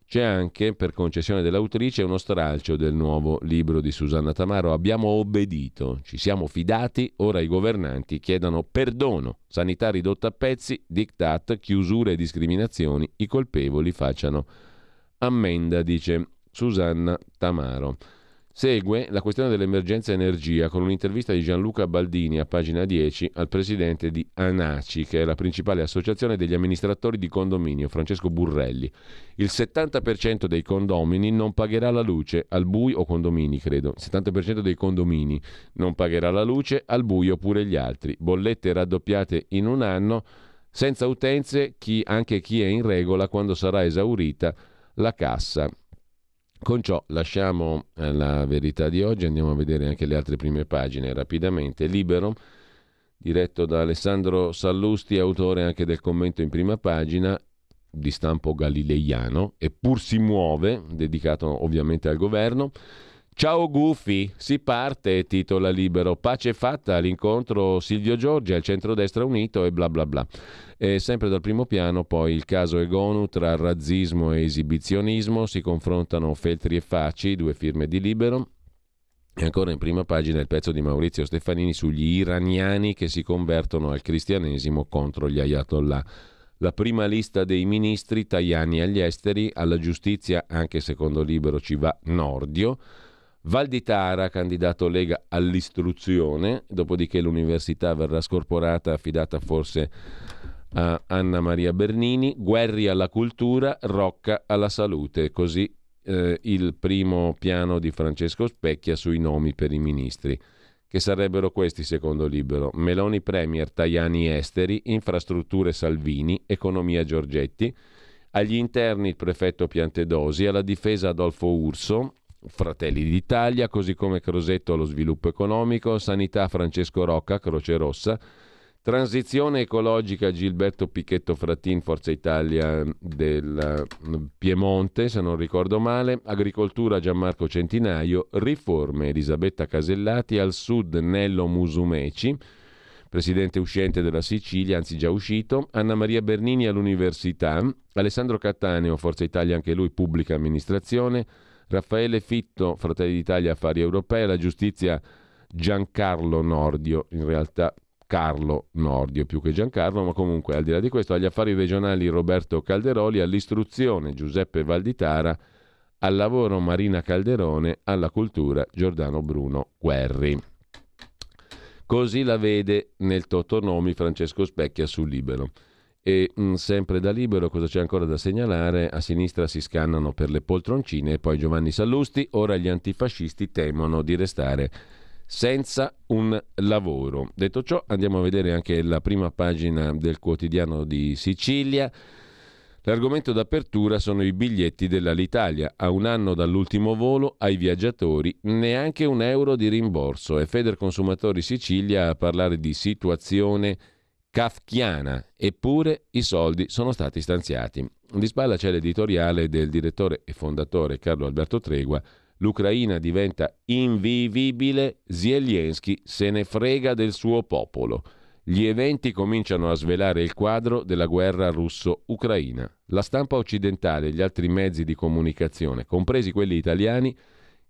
C'è anche, per concessione dell'autrice, uno stralcio del nuovo libro di Susanna Tamaro. Abbiamo obbedito, ci siamo fidati, ora i governanti chiedano perdono. Sanità ridotta a pezzi, diktat, chiusure e discriminazioni, i colpevoli facciano ammenda, dice Susanna Tamaro. Segue la questione dell'emergenza energia con un'intervista di Gianluca Baldini a pagina 10 al presidente di ANACI, che è la principale associazione degli amministratori di condominio, Francesco Burrelli. Il 70% dei condomini non pagherà la luce al buio, o condomini credo, il 70% dei condomini non pagherà la luce al buio pure gli altri. Bollette raddoppiate in un anno, senza utenze chi, anche chi è in regola quando sarà esaurita la cassa. Con ciò lasciamo eh, la verità di oggi, andiamo a vedere anche le altre prime pagine rapidamente. Libero diretto da Alessandro Sallusti, autore anche del commento in prima pagina di stampo galileiano, eppur si muove, dedicato ovviamente al governo. Ciao Gufi, si parte, titola libero, pace fatta all'incontro Silvio Giorgi al centrodestra unito e bla bla bla. E sempre dal primo piano poi il caso Egonu tra razzismo e esibizionismo, si confrontano Feltri e Facci, due firme di libero, e ancora in prima pagina il pezzo di Maurizio Stefanini sugli iraniani che si convertono al cristianesimo contro gli ayatollah. La prima lista dei ministri, Tajani agli esteri, alla giustizia, anche secondo libero ci va Nordio. Valditara, candidato Lega all'istruzione, dopodiché l'università verrà scorporata, affidata forse a Anna Maria Bernini, Guerri alla cultura, Rocca alla salute, così eh, il primo piano di Francesco Specchia sui nomi per i ministri, che sarebbero questi secondo Libero. Meloni Premier, Tajani Esteri, Infrastrutture Salvini, Economia Giorgetti, agli interni il prefetto Piantedosi, alla difesa Adolfo Urso, Fratelli d'Italia, così come Crosetto allo sviluppo economico, Sanità Francesco Rocca, Croce Rossa, Transizione ecologica Gilberto Picchetto Frattin, Forza Italia del mm, Piemonte, se non ricordo male, Agricoltura Gianmarco Centinaio, Riforme Elisabetta Casellati, al sud Nello Musumeci, presidente uscente della Sicilia, anzi già uscito, Anna Maria Bernini all'Università, Alessandro Cattaneo, Forza Italia anche lui, Pubblica Amministrazione, Raffaele Fitto, Fratelli d'Italia Affari Europei, la Giustizia Giancarlo Nordio, in realtà Carlo Nordio più che Giancarlo, ma comunque al di là di questo agli affari regionali Roberto Calderoli, all'istruzione Giuseppe Valditara, al lavoro Marina Calderone, alla cultura Giordano Bruno Guerri. Così la vede nel Totonomi Francesco Specchia su Libero. E mh, mm, sempre da Libero, cosa c'è ancora da segnalare? A sinistra si scannano per le poltroncine e poi Giovanni Sallusti, ora gli antifascisti temono di restare senza un lavoro. Detto ciò, andiamo a vedere anche la prima pagina del quotidiano di Sicilia. L'argomento d'apertura sono i biglietti dell'Alitalia. A un anno dall'ultimo volo, ai viaggiatori neanche un euro di rimborso. È Feder Consumatori Sicilia a parlare di situazione kafkiana, eppure i soldi sono stati stanziati. Di spalla c'è l'editoriale del direttore e fondatore Carlo Alberto Tregua l'Ucraina diventa invivibile, Zelensky se ne frega del suo popolo. Gli eventi cominciano a svelare il quadro della guerra russo-ucraina. La stampa occidentale e gli altri mezzi di comunicazione, compresi quelli italiani,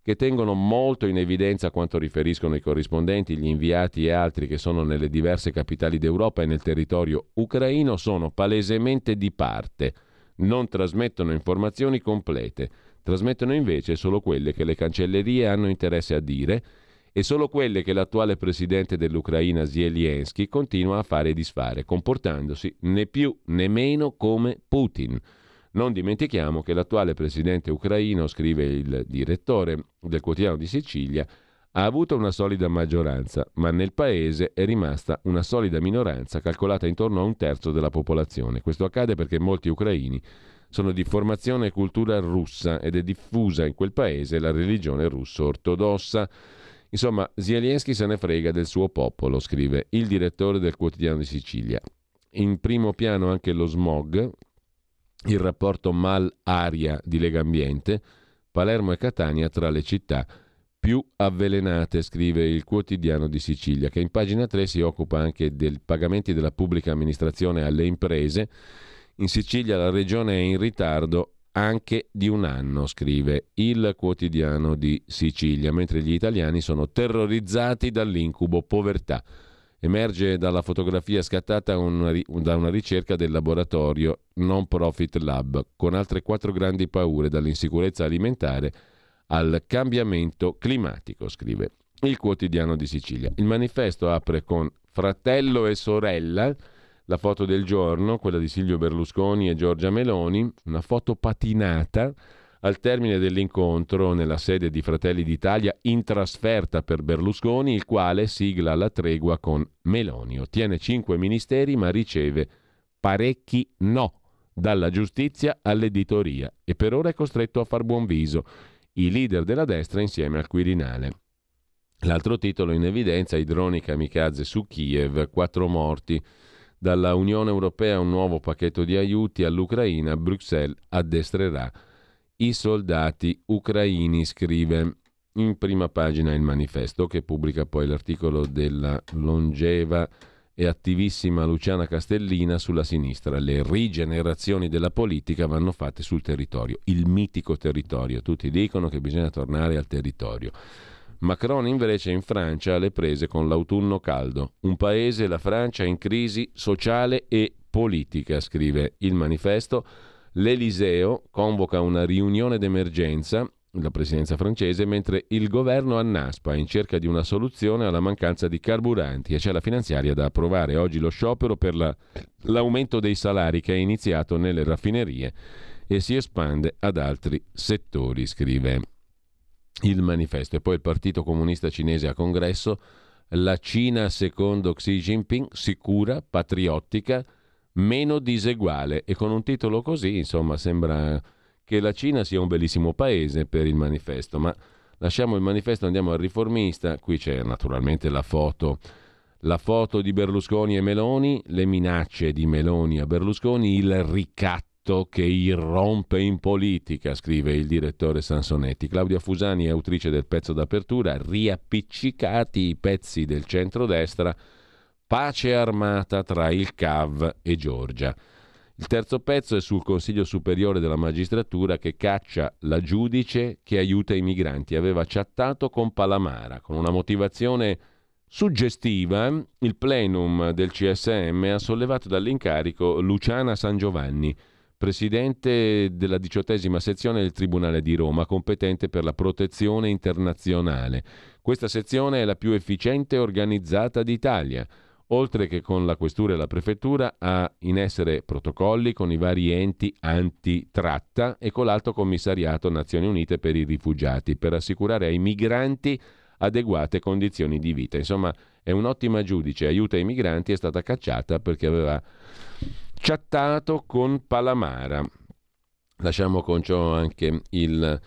che tengono molto in evidenza quanto riferiscono i corrispondenti, gli inviati e altri che sono nelle diverse capitali d'Europa e nel territorio ucraino, sono palesemente di parte, non trasmettono informazioni complete Trasmettono invece solo quelle che le cancellerie hanno interesse a dire e solo quelle che l'attuale presidente dell'Ucraina Zelensky continua a fare e disfare, comportandosi né più né meno come Putin. Non dimentichiamo che l'attuale presidente ucraino, scrive il direttore del quotidiano di Sicilia, ha avuto una solida maggioranza, ma nel paese è rimasta una solida minoranza calcolata intorno a un terzo della popolazione. Questo accade perché molti ucraini sono di formazione e cultura russa ed è diffusa in quel paese la religione russo-ortodossa. Insomma, Zelensky se ne frega del suo popolo, scrive il direttore del quotidiano di Sicilia. In primo piano anche lo smog, il rapporto mal-aria di Lega Ambiente, Palermo e Catania tra le città più avvelenate, scrive il quotidiano di Sicilia, che in pagina 3 si occupa anche dei pagamenti della pubblica amministrazione alle imprese in Sicilia la regione è in ritardo anche di un anno, scrive il quotidiano di Sicilia, mentre gli italiani sono terrorizzati dall'incubo povertà. Emerge dalla fotografia scattata una, da una ricerca del laboratorio Non Profit Lab, con altre quattro grandi paure, dall'insicurezza alimentare al cambiamento climatico, scrive il quotidiano di Sicilia. Il manifesto apre con fratello e sorella la foto del giorno, quella di Silvio Berlusconi e Giorgia Meloni, una foto patinata al termine dell'incontro nella sede di Fratelli d'Italia in trasferta per Berlusconi, il quale sigla la tregua con Meloni. Ottiene cinque ministeri ma riceve parecchi no, dalla giustizia all'editoria e per ora è costretto a far buon viso, i leader della destra insieme al Quirinale. L'altro titolo in evidenza, i droni kamikaze su Kiev, quattro morti. Dalla Unione Europea un nuovo pacchetto di aiuti all'Ucraina, Bruxelles addestrerà i soldati ucraini, scrive in prima pagina il manifesto che pubblica poi l'articolo della longeva e attivissima Luciana Castellina sulla sinistra. Le rigenerazioni della politica vanno fatte sul territorio, il mitico territorio. Tutti dicono che bisogna tornare al territorio. Macron invece in Francia alle prese con l'autunno caldo. Un paese, la Francia, in crisi sociale e politica, scrive il manifesto. L'Eliseo convoca una riunione d'emergenza la presidenza francese, mentre il governo annaspa in cerca di una soluzione alla mancanza di carburanti e c'è la finanziaria da approvare. Oggi lo sciopero per la, l'aumento dei salari che è iniziato nelle raffinerie e si espande ad altri settori, scrive il manifesto. E poi il Partito Comunista Cinese a congresso, la Cina secondo Xi Jinping, sicura, patriottica, meno diseguale. E con un titolo così, insomma, sembra che la Cina sia un bellissimo paese per il manifesto, ma lasciamo il manifesto, andiamo al riformista, qui c'è naturalmente la foto, la foto di Berlusconi e Meloni, le minacce di Meloni a Berlusconi, il ricatto che irrompe in politica, scrive il direttore Sansonetti. Claudia Fusani è autrice del pezzo d'apertura, riappiccicati i pezzi del centrodestra, pace armata tra il CAV e Giorgia. Il terzo pezzo è sul Consiglio Superiore della Magistratura che caccia la giudice che aiuta i migranti. Aveva chattato con Palamara con una motivazione suggestiva. Il plenum del CSM ha sollevato dall'incarico Luciana San Giovanni, presidente della diciottesima sezione del Tribunale di Roma, competente per la protezione internazionale. Questa sezione è la più efficiente e organizzata d'Italia oltre che con la questura e la prefettura, ha in essere protocolli con i vari enti antitratta e con l'Alto Commissariato Nazioni Unite per i rifugiati per assicurare ai migranti adeguate condizioni di vita. Insomma, è un'ottima giudice, aiuta i migranti, è stata cacciata perché aveva chattato con Palamara. Lasciamo con ciò anche il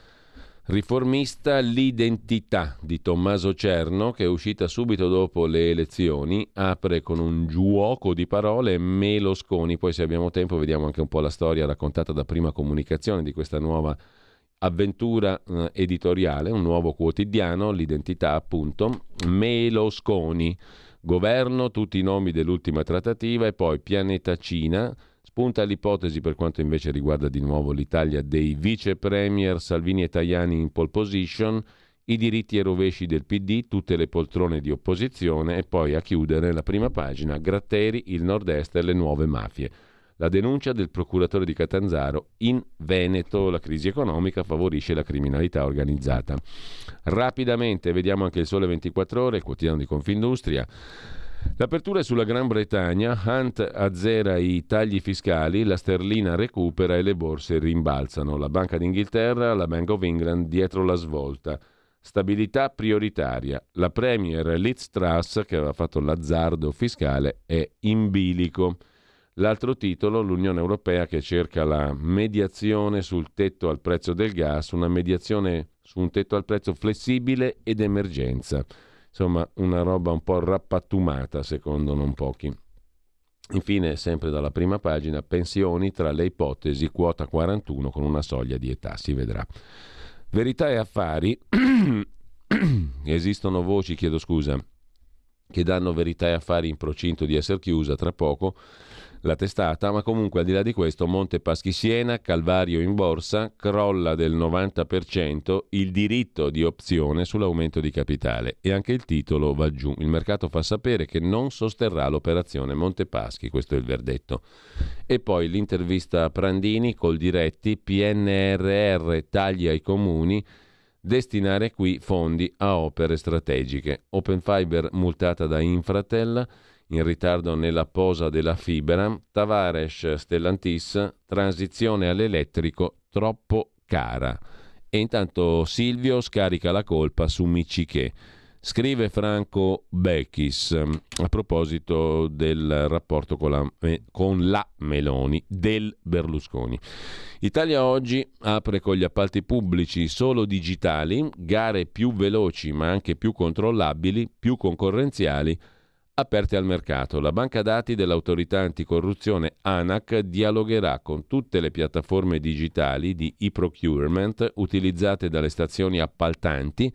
Riformista l'identità di Tommaso Cerno, che è uscita subito dopo le elezioni, apre con un giuoco di parole Melosconi. Poi se abbiamo tempo vediamo anche un po' la storia raccontata da prima comunicazione di questa nuova avventura eh, editoriale, un nuovo quotidiano, l'identità appunto, Melosconi, governo, tutti i nomi dell'ultima trattativa e poi Pianeta Cina, Spunta l'ipotesi per quanto invece riguarda di nuovo l'Italia dei vice premier Salvini e Tajani in pole position, i diritti e rovesci del PD, tutte le poltrone di opposizione e poi a chiudere la prima pagina Gratteri, il nord-est e le nuove mafie. La denuncia del procuratore di Catanzaro in Veneto, la crisi economica favorisce la criminalità organizzata. Rapidamente vediamo anche il Sole 24 ore, il quotidiano di Confindustria. L'apertura è sulla Gran Bretagna, Hunt azzera i tagli fiscali, la sterlina recupera e le borse rimbalzano. La Banca d'Inghilterra, la Bank of England dietro la svolta. Stabilità prioritaria. La Premier Liz Truss, che aveva fatto l'azzardo fiscale, è in bilico. L'altro titolo, l'Unione Europea che cerca la mediazione sul tetto al prezzo del gas, una mediazione su un tetto al prezzo flessibile ed emergenza. Insomma, una roba un po' rappattumata, secondo non pochi. Infine, sempre dalla prima pagina, pensioni tra le ipotesi, quota 41 con una soglia di età, si vedrà. Verità e affari, esistono voci, chiedo scusa, che danno verità e affari in procinto di essere chiusa tra poco la testata, ma comunque al di là di questo Monte Paschi Siena, Calvario in borsa, crolla del 90% il diritto di opzione sull'aumento di capitale e anche il titolo va giù. Il mercato fa sapere che non sosterrà l'operazione Monte Paschi, questo è il verdetto. E poi l'intervista a Prandini col diretti PNRR tagli ai comuni destinare qui fondi a opere strategiche. Open Fiber multata da Infratel in ritardo nella posa della fibra, Tavares Stellantis, transizione all'elettrico troppo cara. E intanto Silvio scarica la colpa su Michiché. Scrive Franco Becchis a proposito del rapporto con la, con la, Meloni del Berlusconi. Italia oggi apre con gli appalti pubblici solo digitali, gare più veloci ma anche più controllabili, più concorrenziali, aperte al mercato. La banca dati dell'autorità anticorruzione ANAC dialogherà con tutte le piattaforme digitali di e-procurement utilizzate dalle stazioni appaltanti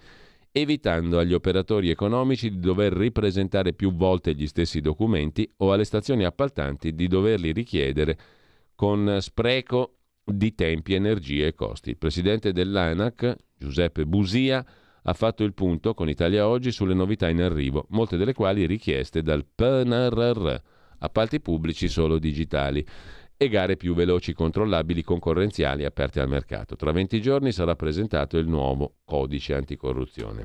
evitando agli operatori economici di dover ripresentare più volte gli stessi documenti o alle stazioni appaltanti di doverli richiedere con spreco di tempi, energie e costi. Il presidente dell'ANAC, Giuseppe Busia, ha fatto il punto con Italia Oggi sulle novità in arrivo, molte delle quali richieste dal PNRR, appalti pubblici solo digitali e gare più veloci, controllabili, concorrenziali aperte al mercato. Tra 20 giorni sarà presentato il nuovo codice anticorruzione.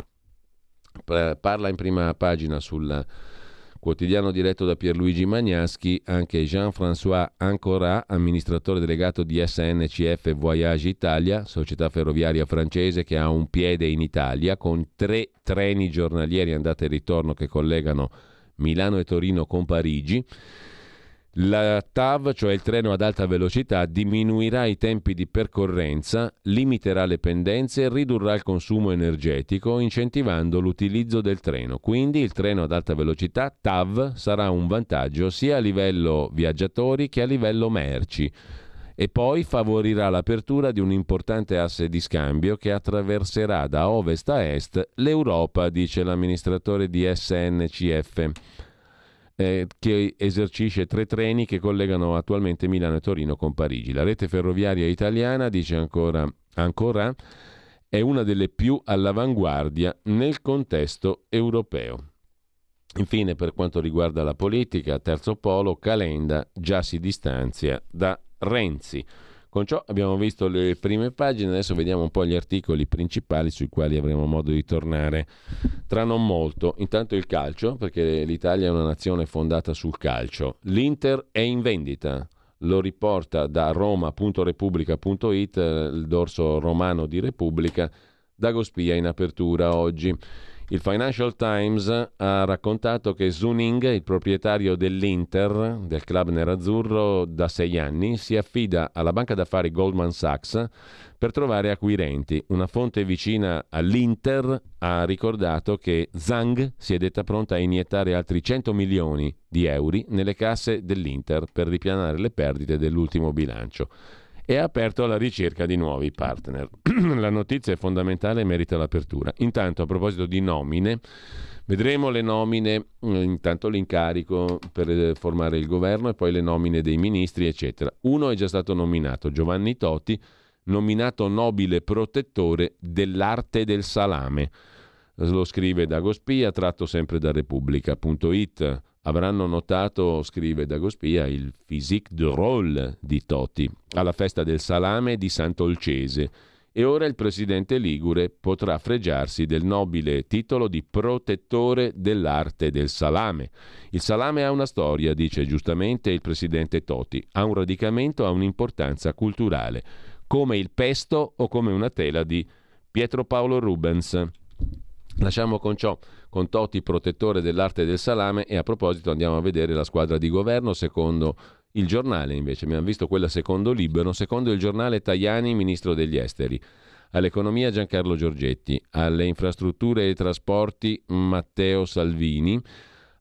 Parla in prima pagina sul quotidiano diretto da Pierluigi Magnaschi anche Jean-François Ancora, amministratore delegato di SNCF Voyage Italia, società ferroviaria francese che ha un piede in Italia, con tre treni giornalieri andata e ritorno che collegano Milano e Torino con Parigi. La TAV, cioè il treno ad alta velocità, diminuirà i tempi di percorrenza, limiterà le pendenze e ridurrà il consumo energetico, incentivando l'utilizzo del treno. Quindi il treno ad alta velocità TAV sarà un vantaggio sia a livello viaggiatori che a livello merci e poi favorirà l'apertura di un importante asse di scambio che attraverserà da ovest a est l'Europa, dice l'amministratore di SNCF eh, che esercisce tre treni che collegano attualmente Milano e Torino con Parigi. La rete ferroviaria italiana, dice ancora, ancora è una delle più all'avanguardia nel contesto europeo. Infine, per quanto riguarda la politica, terzo polo, Calenda già si distanzia da Renzi. Con ciò abbiamo visto le prime pagine, adesso vediamo un po' gli articoli principali sui quali avremo modo di tornare tra non molto. Intanto il calcio, perché l'Italia è una nazione fondata sul calcio. L'Inter è in vendita, lo riporta da roma.repubblica.it, il dorso romano di Repubblica, Dagospia in apertura oggi. Il Financial Times ha raccontato che Zuning, il proprietario dell'Inter, del club nerazzurro, da sei anni, si affida alla banca d'affari Goldman Sachs per trovare acquirenti. Una fonte vicina all'Inter ha ricordato che Zhang si è detta pronta a iniettare altri 100 milioni di euro nelle casse dell'Inter per ripianare le perdite dell'ultimo bilancio e ha aperto alla ricerca di nuovi partner. la notizia è fondamentale e merita l'apertura. Intanto, a proposito di nomine, vedremo le nomine, eh, intanto l'incarico per eh, formare il governo e poi le nomine dei ministri, eccetera. Uno è già stato nominato, Giovanni Toti, nominato nobile protettore dell'arte del salame. Lo scrive Dagospia, tratto sempre da Repubblica.it. Avranno notato, scrive Dagospia, il physique de rôle di Totti alla festa del salame di Sant'Olcese e ora il presidente Ligure potrà fregiarsi del nobile titolo di protettore dell'arte del salame. Il salame ha una storia, dice giustamente il presidente Totti, ha un radicamento, ha un'importanza culturale, come il pesto o come una tela di Pietro Paolo Rubens. Lasciamo con ciò con Totti protettore dell'arte del salame e a proposito andiamo a vedere la squadra di governo secondo il giornale invece, abbiamo visto quella secondo Libero, secondo il giornale Tajani, ministro degli esteri. All'economia Giancarlo Giorgetti, alle infrastrutture e trasporti Matteo Salvini,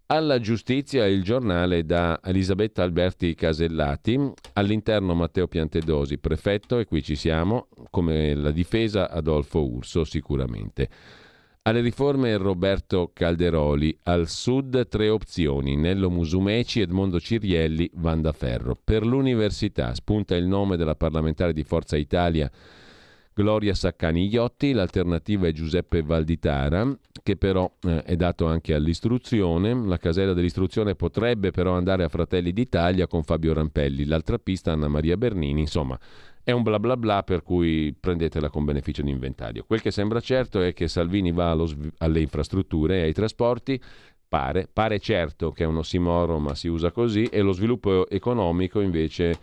alla giustizia il giornale da Elisabetta Alberti Casellati, all'interno Matteo Piantedosi, prefetto, e qui ci siamo, come la difesa Adolfo Urso sicuramente. Alle riforme Roberto Calderoli, al sud tre opzioni, Nello Musumeci, Edmondo Cirielli, Vandaferro. Per l'università spunta il nome della parlamentare di Forza Italia Gloria Saccani Iotti, l'alternativa è Giuseppe Valditara, che però eh, è dato anche all'istruzione. La casella dell'istruzione potrebbe però andare a Fratelli d'Italia con Fabio Rampelli, l'altra pista Anna Maria Bernini, insomma è un bla bla bla per cui prendetela con beneficio di inventario. Quel che sembra certo è che Salvini va sv- alle infrastrutture e ai trasporti, pare, pare certo che è un ossimoro ma si usa così, e lo sviluppo economico invece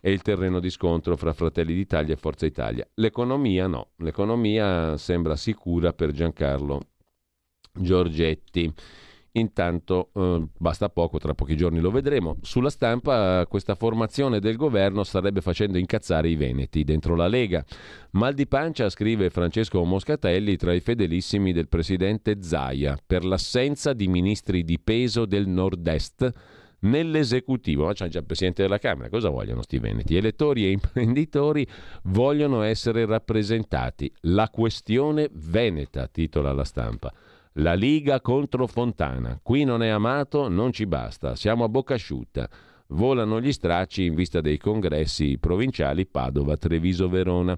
è il terreno di scontro fra Fratelli d'Italia e Forza Italia. L'economia no, l'economia sembra sicura per Giancarlo Giorgetti. Intanto eh, basta poco, tra pochi giorni lo vedremo. Sulla stampa questa formazione del governo starebbe facendo incazzare i veneti dentro la Lega. Mal di pancia, scrive Francesco Moscatelli, tra i fedelissimi del presidente Zaia, per l'assenza di ministri di peso del nord-est nell'esecutivo. Ma c'è già il presidente della Camera, cosa vogliono sti veneti? Elettori e imprenditori vogliono essere rappresentati. La questione veneta, titola la stampa. La Liga contro Fontana. Qui non è amato, non ci basta. Siamo a bocca asciutta. Volano gli stracci in vista dei congressi provinciali Padova, Treviso, Verona.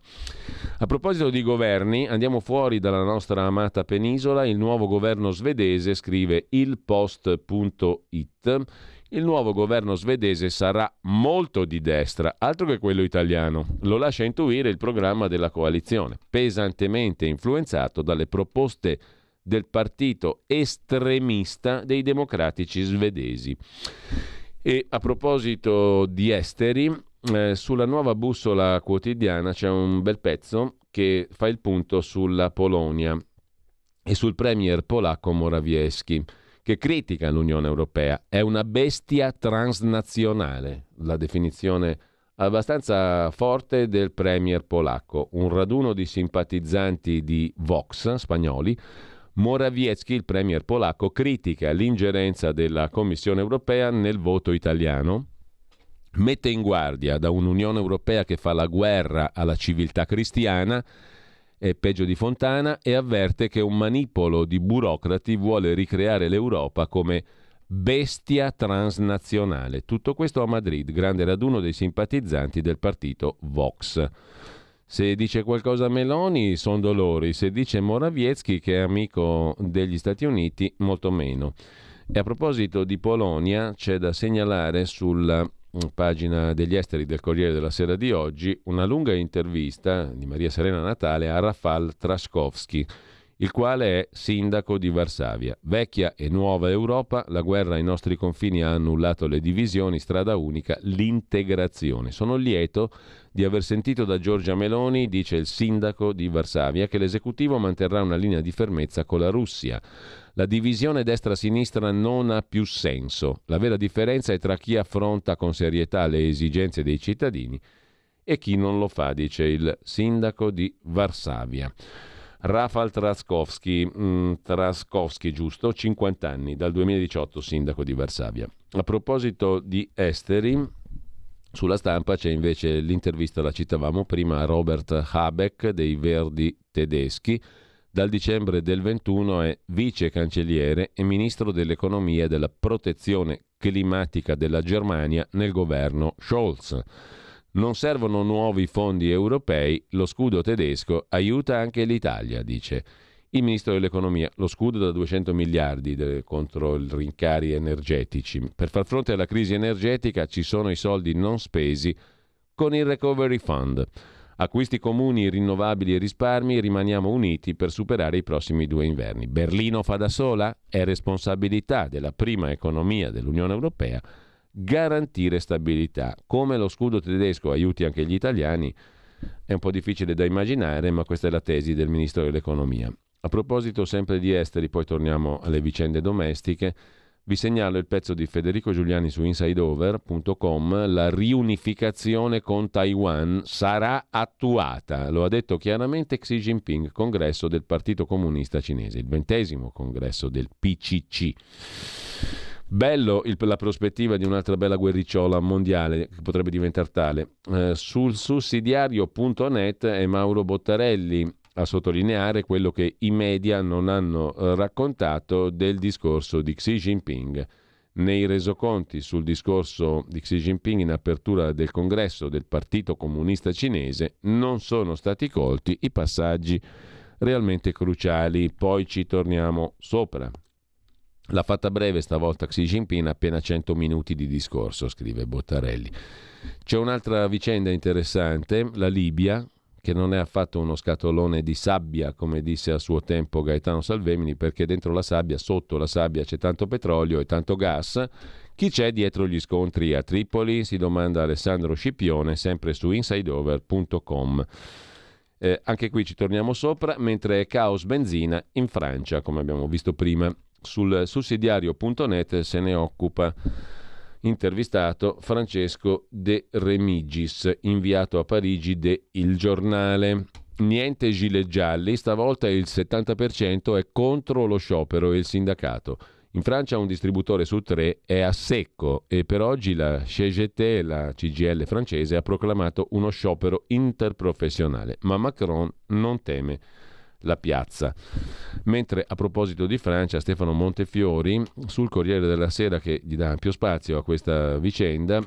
A proposito di governi, andiamo fuori dalla nostra amata penisola. Il nuovo governo svedese scrive ilpost.it. Il nuovo governo svedese sarà molto di destra, altro che quello italiano. Lo lascia intuire il programma della coalizione, pesantemente influenzato dalle proposte del partito estremista dei democratici svedesi. E a proposito di esteri, eh, sulla nuova bussola quotidiana c'è un bel pezzo che fa il punto sulla Polonia e sul premier polacco Morawiecki che critica l'Unione Europea. È una bestia transnazionale, la definizione abbastanza forte del premier polacco. Un raduno di simpatizzanti di Vox spagnoli Morawiecki, il premier polacco, critica l'ingerenza della Commissione europea nel voto italiano, mette in guardia da un'Unione europea che fa la guerra alla civiltà cristiana, è peggio di Fontana, e avverte che un manipolo di burocrati vuole ricreare l'Europa come bestia transnazionale. Tutto questo a Madrid, grande raduno dei simpatizzanti del partito Vox. Se dice qualcosa Meloni, sono dolori. Se dice Morawiecki, che è amico degli Stati Uniti, molto meno. E a proposito di Polonia, c'è da segnalare sulla mm, pagina degli esteri del Corriere della Sera di oggi una lunga intervista di Maria Serena Natale a Rafal Traskowski, il quale è sindaco di Varsavia. Vecchia e nuova Europa, la guerra ai nostri confini ha annullato le divisioni, strada unica, l'integrazione. Sono lieto di aver sentito da Giorgia Meloni, dice il sindaco di Varsavia, che l'esecutivo manterrà una linea di fermezza con la Russia. La divisione destra-sinistra non ha più senso. La vera differenza è tra chi affronta con serietà le esigenze dei cittadini e chi non lo fa, dice il sindaco di Varsavia. Rafal Traskowski, mm, Traskowski giusto, 50 anni, dal 2018 sindaco di Varsavia. A proposito di esteri, sulla stampa c'è invece l'intervista, la citavamo prima, a Robert Habeck dei Verdi tedeschi. Dal dicembre del 21 è vice cancelliere e ministro dell'economia e della protezione climatica della Germania nel governo Scholz. Non servono nuovi fondi europei, lo scudo tedesco aiuta anche l'Italia, dice il ministro dell'economia, lo scudo da 200 miliardi de- contro i rincari energetici. Per far fronte alla crisi energetica ci sono i soldi non spesi con il Recovery Fund. Acquisti comuni, rinnovabili e risparmi, rimaniamo uniti per superare i prossimi due inverni. Berlino fa da sola? È responsabilità della prima economia dell'Unione Europea garantire stabilità. Come lo scudo tedesco aiuti anche gli italiani è un po' difficile da immaginare, ma questa è la tesi del Ministro dell'Economia. A proposito sempre di esteri, poi torniamo alle vicende domestiche, vi segnalo il pezzo di Federico Giuliani su insideover.com, la riunificazione con Taiwan sarà attuata, lo ha detto chiaramente Xi Jinping, congresso del Partito Comunista Cinese, il ventesimo congresso del PCC. Bello il, la prospettiva di un'altra bella guerricciola mondiale che potrebbe diventare tale. Eh, sul sussidiario.net è Mauro Bottarelli a sottolineare quello che i media non hanno eh, raccontato del discorso di Xi Jinping. Nei resoconti sul discorso di Xi Jinping in apertura del congresso del Partito Comunista Cinese non sono stati colti i passaggi realmente cruciali, poi ci torniamo sopra. L'ha fatta breve stavolta Xi Jinping, appena 100 minuti di discorso, scrive Bottarelli. C'è un'altra vicenda interessante, la Libia, che non è affatto uno scatolone di sabbia, come disse a suo tempo Gaetano Salvemini, perché dentro la sabbia, sotto la sabbia c'è tanto petrolio e tanto gas. Chi c'è dietro gli scontri a Tripoli? Si domanda Alessandro Scipione, sempre su insideover.com. Eh, anche qui ci torniamo sopra, mentre è caos benzina in Francia, come abbiamo visto prima. Sul sussidiario.net se ne occupa intervistato Francesco De Remigis, inviato a Parigi de Il Giornale. Niente gilet gialli, stavolta il 70% è contro lo sciopero e il sindacato. In Francia un distributore su tre è a secco e per oggi la CGT, la CGL francese, ha proclamato uno sciopero interprofessionale, ma Macron non teme la piazza. Mentre a proposito di Francia, Stefano Montefiori, sul Corriere della Sera che gli dà ampio spazio a questa vicenda,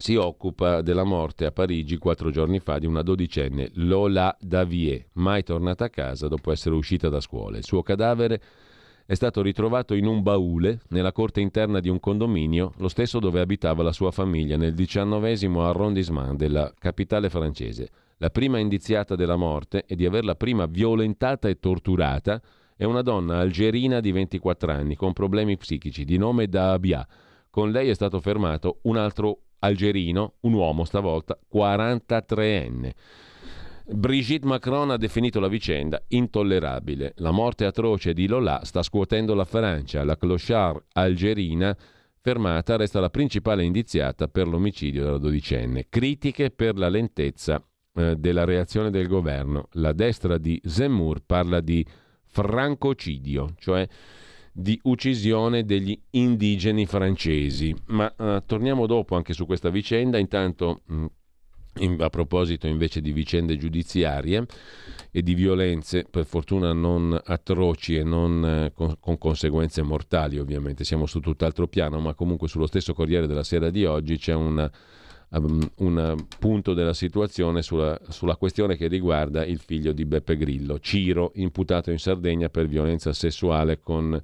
si occupa della morte a Parigi quattro giorni fa di una dodicenne, Lola Davie, mai tornata a casa dopo essere uscita da scuola. Il suo cadavere è stato ritrovato in un baule nella corte interna di un condominio, lo stesso dove abitava la sua famiglia, nel diciannovesimo arrondissement della capitale francese. La prima indiziata della morte e di averla prima violentata e torturata è una donna algerina di 24 anni con problemi psichici di nome Dabia. Con lei è stato fermato un altro algerino, un uomo stavolta, 43enne. Brigitte Macron ha definito la vicenda intollerabile. La morte atroce di Lola sta scuotendo la Francia. La clochard algerina fermata resta la principale indiziata per l'omicidio della dodicenne. Critiche per la lentezza eh, della reazione del governo. La destra di Zemmour parla di francocidio, cioè di uccisione degli indigeni francesi. Ma eh, torniamo dopo anche su questa vicenda. Intanto, mh, mm, in, a proposito invece di vicende giudiziarie e di violenze, per fortuna non atroci e non eh, con, con, conseguenze mortali, ovviamente, siamo su tutt'altro piano, ma comunque sullo stesso Corriere della Sera di oggi c'è una um, un punto della situazione sulla, sulla questione che riguarda il figlio di Beppe Grillo, Ciro, imputato in Sardegna per violenza sessuale con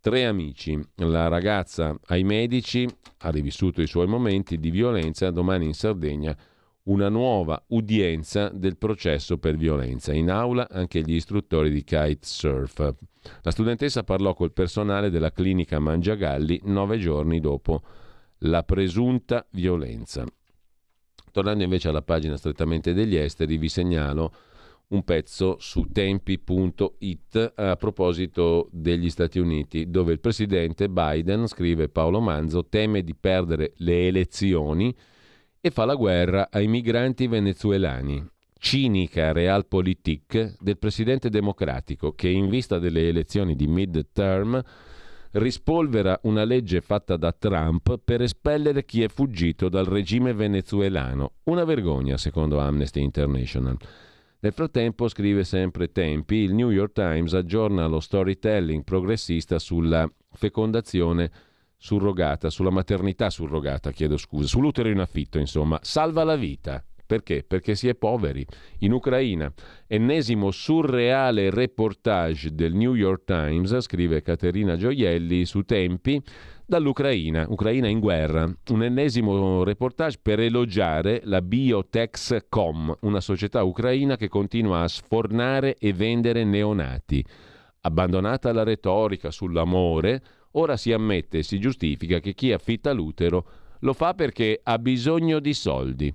tre amici. La ragazza ai medici ha rivissuto i suoi momenti di violenza, domani in Sardegna una nuova udienza del processo per violenza. In aula anche gli istruttori di kitesurf. La studentessa parlò col personale della clinica Mangiagalli nove giorni dopo la presunta violenza. Tornando invece alla pagina strettamente degli esteri, vi segnalo un pezzo su tempi.it a proposito degli Stati Uniti, dove il presidente Biden, scrive Paolo Manzo, teme di perdere le elezioni e fa la guerra ai migranti venezuelani. Cinica realpolitik del presidente democratico che in vista delle elezioni di mid-term rispolvera una legge fatta da Trump per espellere chi è fuggito dal regime venezuelano. Una vergogna, secondo Amnesty International. Nel frattempo, scrive sempre Tempi, il New York Times aggiorna lo storytelling progressista sulla fecondazione surrogata, sulla maternità surrogata, chiedo scusa, sull'utero in affitto, insomma. Salva la vita. Perché? Perché si è poveri. In Ucraina, ennesimo surreale reportage del New York Times, scrive Caterina Gioielli su Tempi, dall'Ucraina, Ucraina in guerra. Un ennesimo reportage per elogiare la Biotexcom, una società ucraina che continua a sfornare e vendere neonati. Abbandonata la retorica sull'amore, ora si ammette e si giustifica che chi affitta l'utero lo fa perché ha bisogno di soldi.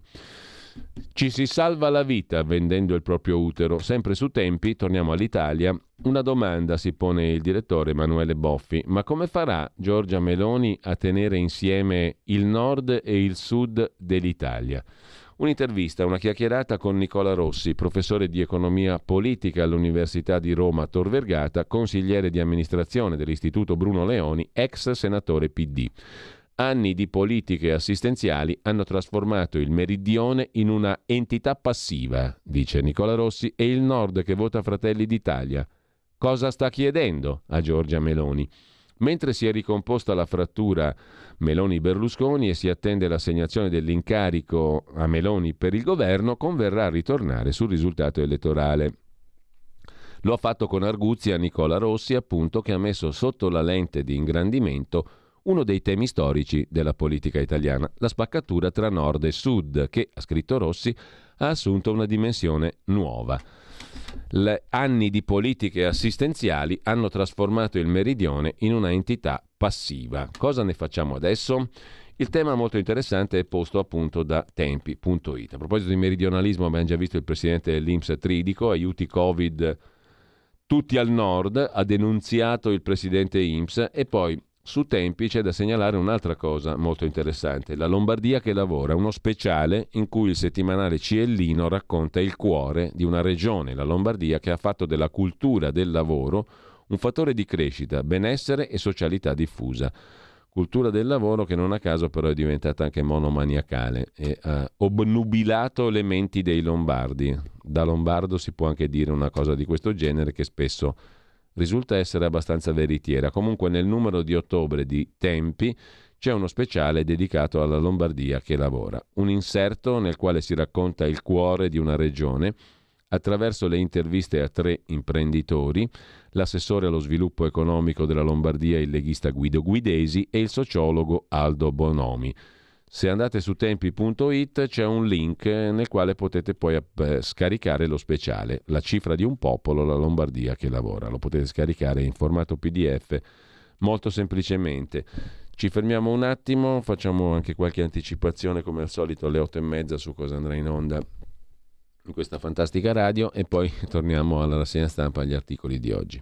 Ci si salva la vita vendendo il proprio utero. Sempre su tempi, torniamo all'Italia. Una domanda si pone il direttore Emanuele Boffi. Ma come farà Giorgia Meloni a tenere insieme il nord e il sud dell'Italia? Un'intervista, una chiacchierata con Nicola Rossi, professore di economia politica all'Università di Roma Tor Vergata, consigliere di amministrazione dell'Istituto Bruno Leoni, ex senatore PD. Anni di politiche assistenziali hanno trasformato il meridione in una entità passiva, dice Nicola Rossi, e il nord che vota Fratelli d'Italia. Cosa sta chiedendo a Giorgia Meloni? Mentre si è ricomposta la frattura Meloni-Berlusconi e si attende l'assegnazione dell'incarico a Meloni per il governo, converrà ritornare sul risultato elettorale. Lo ha fatto con arguzia Nicola Rossi, appunto, che ha messo sotto la lente di ingrandimento uno dei temi storici della politica italiana, la spaccatura tra nord e sud, che, ha scritto Rossi, ha assunto una dimensione nuova. Gli anni di politiche assistenziali hanno trasformato il meridione in una entità passiva. Cosa ne facciamo adesso? Il tema molto interessante è posto appunto da tempi.it. A proposito di meridionalismo abbiamo già visto il presidente dell'Inps Tridico, aiuti Covid tutti al nord, ha denunziato il presidente Inps e poi su Tempi c'è da segnalare un'altra cosa molto interessante, la Lombardia che lavora, uno speciale in cui il settimanale Ciellino racconta il cuore di una regione, la Lombardia, che ha fatto della cultura del lavoro un fattore di crescita, benessere e socialità diffusa. Cultura del lavoro che non a caso però è diventata anche monomaniacale e ha obnubilato le menti dei lombardi. Da lombardo si può anche dire una cosa di questo genere che spesso risulta essere abbastanza veritiera. Comunque nel numero di ottobre di Tempi c'è uno speciale dedicato alla Lombardia che lavora, un inserto nel quale si racconta il cuore di una regione attraverso le interviste a tre imprenditori, l'assessore allo sviluppo economico della Lombardia, il leghista Guido Guidesi e il sociologo Aldo Bonomi. Se andate su tempi.it c'è un link nel quale potete poi eh, scaricare lo speciale, la cifra di un popolo, la Lombardia che lavora. Lo potete scaricare in formato PDF molto semplicemente. Ci fermiamo un attimo, facciamo anche qualche anticipazione come al solito alle otto e mezza su cosa andrà in onda in questa fantastica radio e poi torniamo alla rassegna stampa agli articoli di oggi.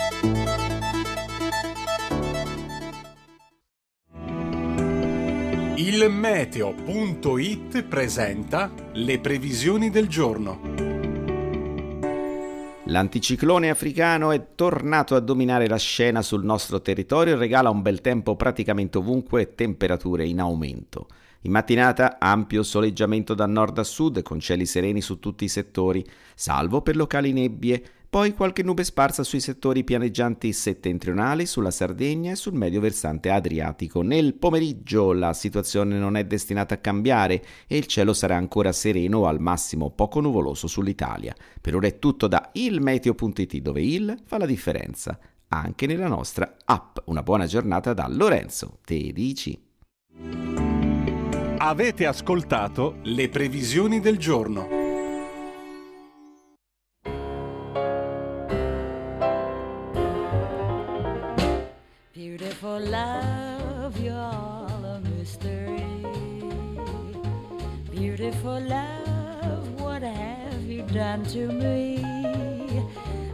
Il meteo.it presenta le previsioni del giorno. L'anticiclone africano è tornato a dominare la scena sul nostro territorio e regala un bel tempo praticamente ovunque e temperature in aumento. In mattinata ampio soleggiamento da nord a sud con cieli sereni su tutti i settori, salvo per locali nebbie, poi qualche nube sparsa sui settori pianeggianti settentrionali, sulla Sardegna e sul medio versante adriatico. Nel pomeriggio la situazione non è destinata a cambiare e il cielo sarà ancora sereno o al massimo poco nuvoloso sull'Italia. Per ora è tutto da ilmeteo.it dove il fa la differenza anche nella nostra app. Una buona giornata da Lorenzo, te dici. Avete ascoltato le previsioni del giorno. Beautiful love, what have you done to me?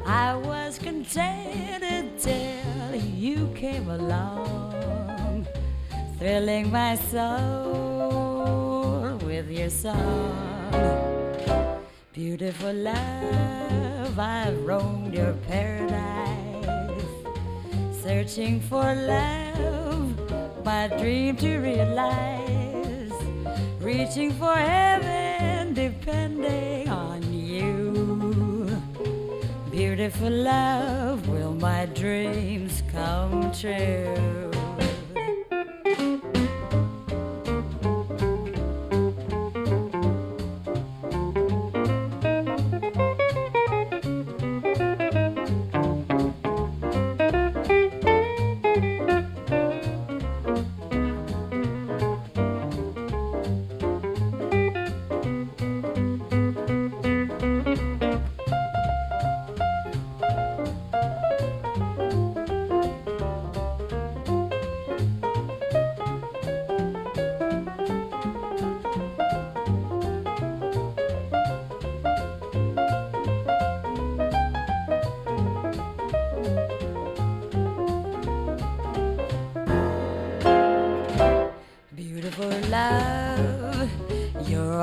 I was contented till you came along, thrilling my soul with your song. Beautiful love, I've roamed your paradise, searching for love, my dream to realize, reaching for heaven, depending on you. Beautiful love, will my dreams come true?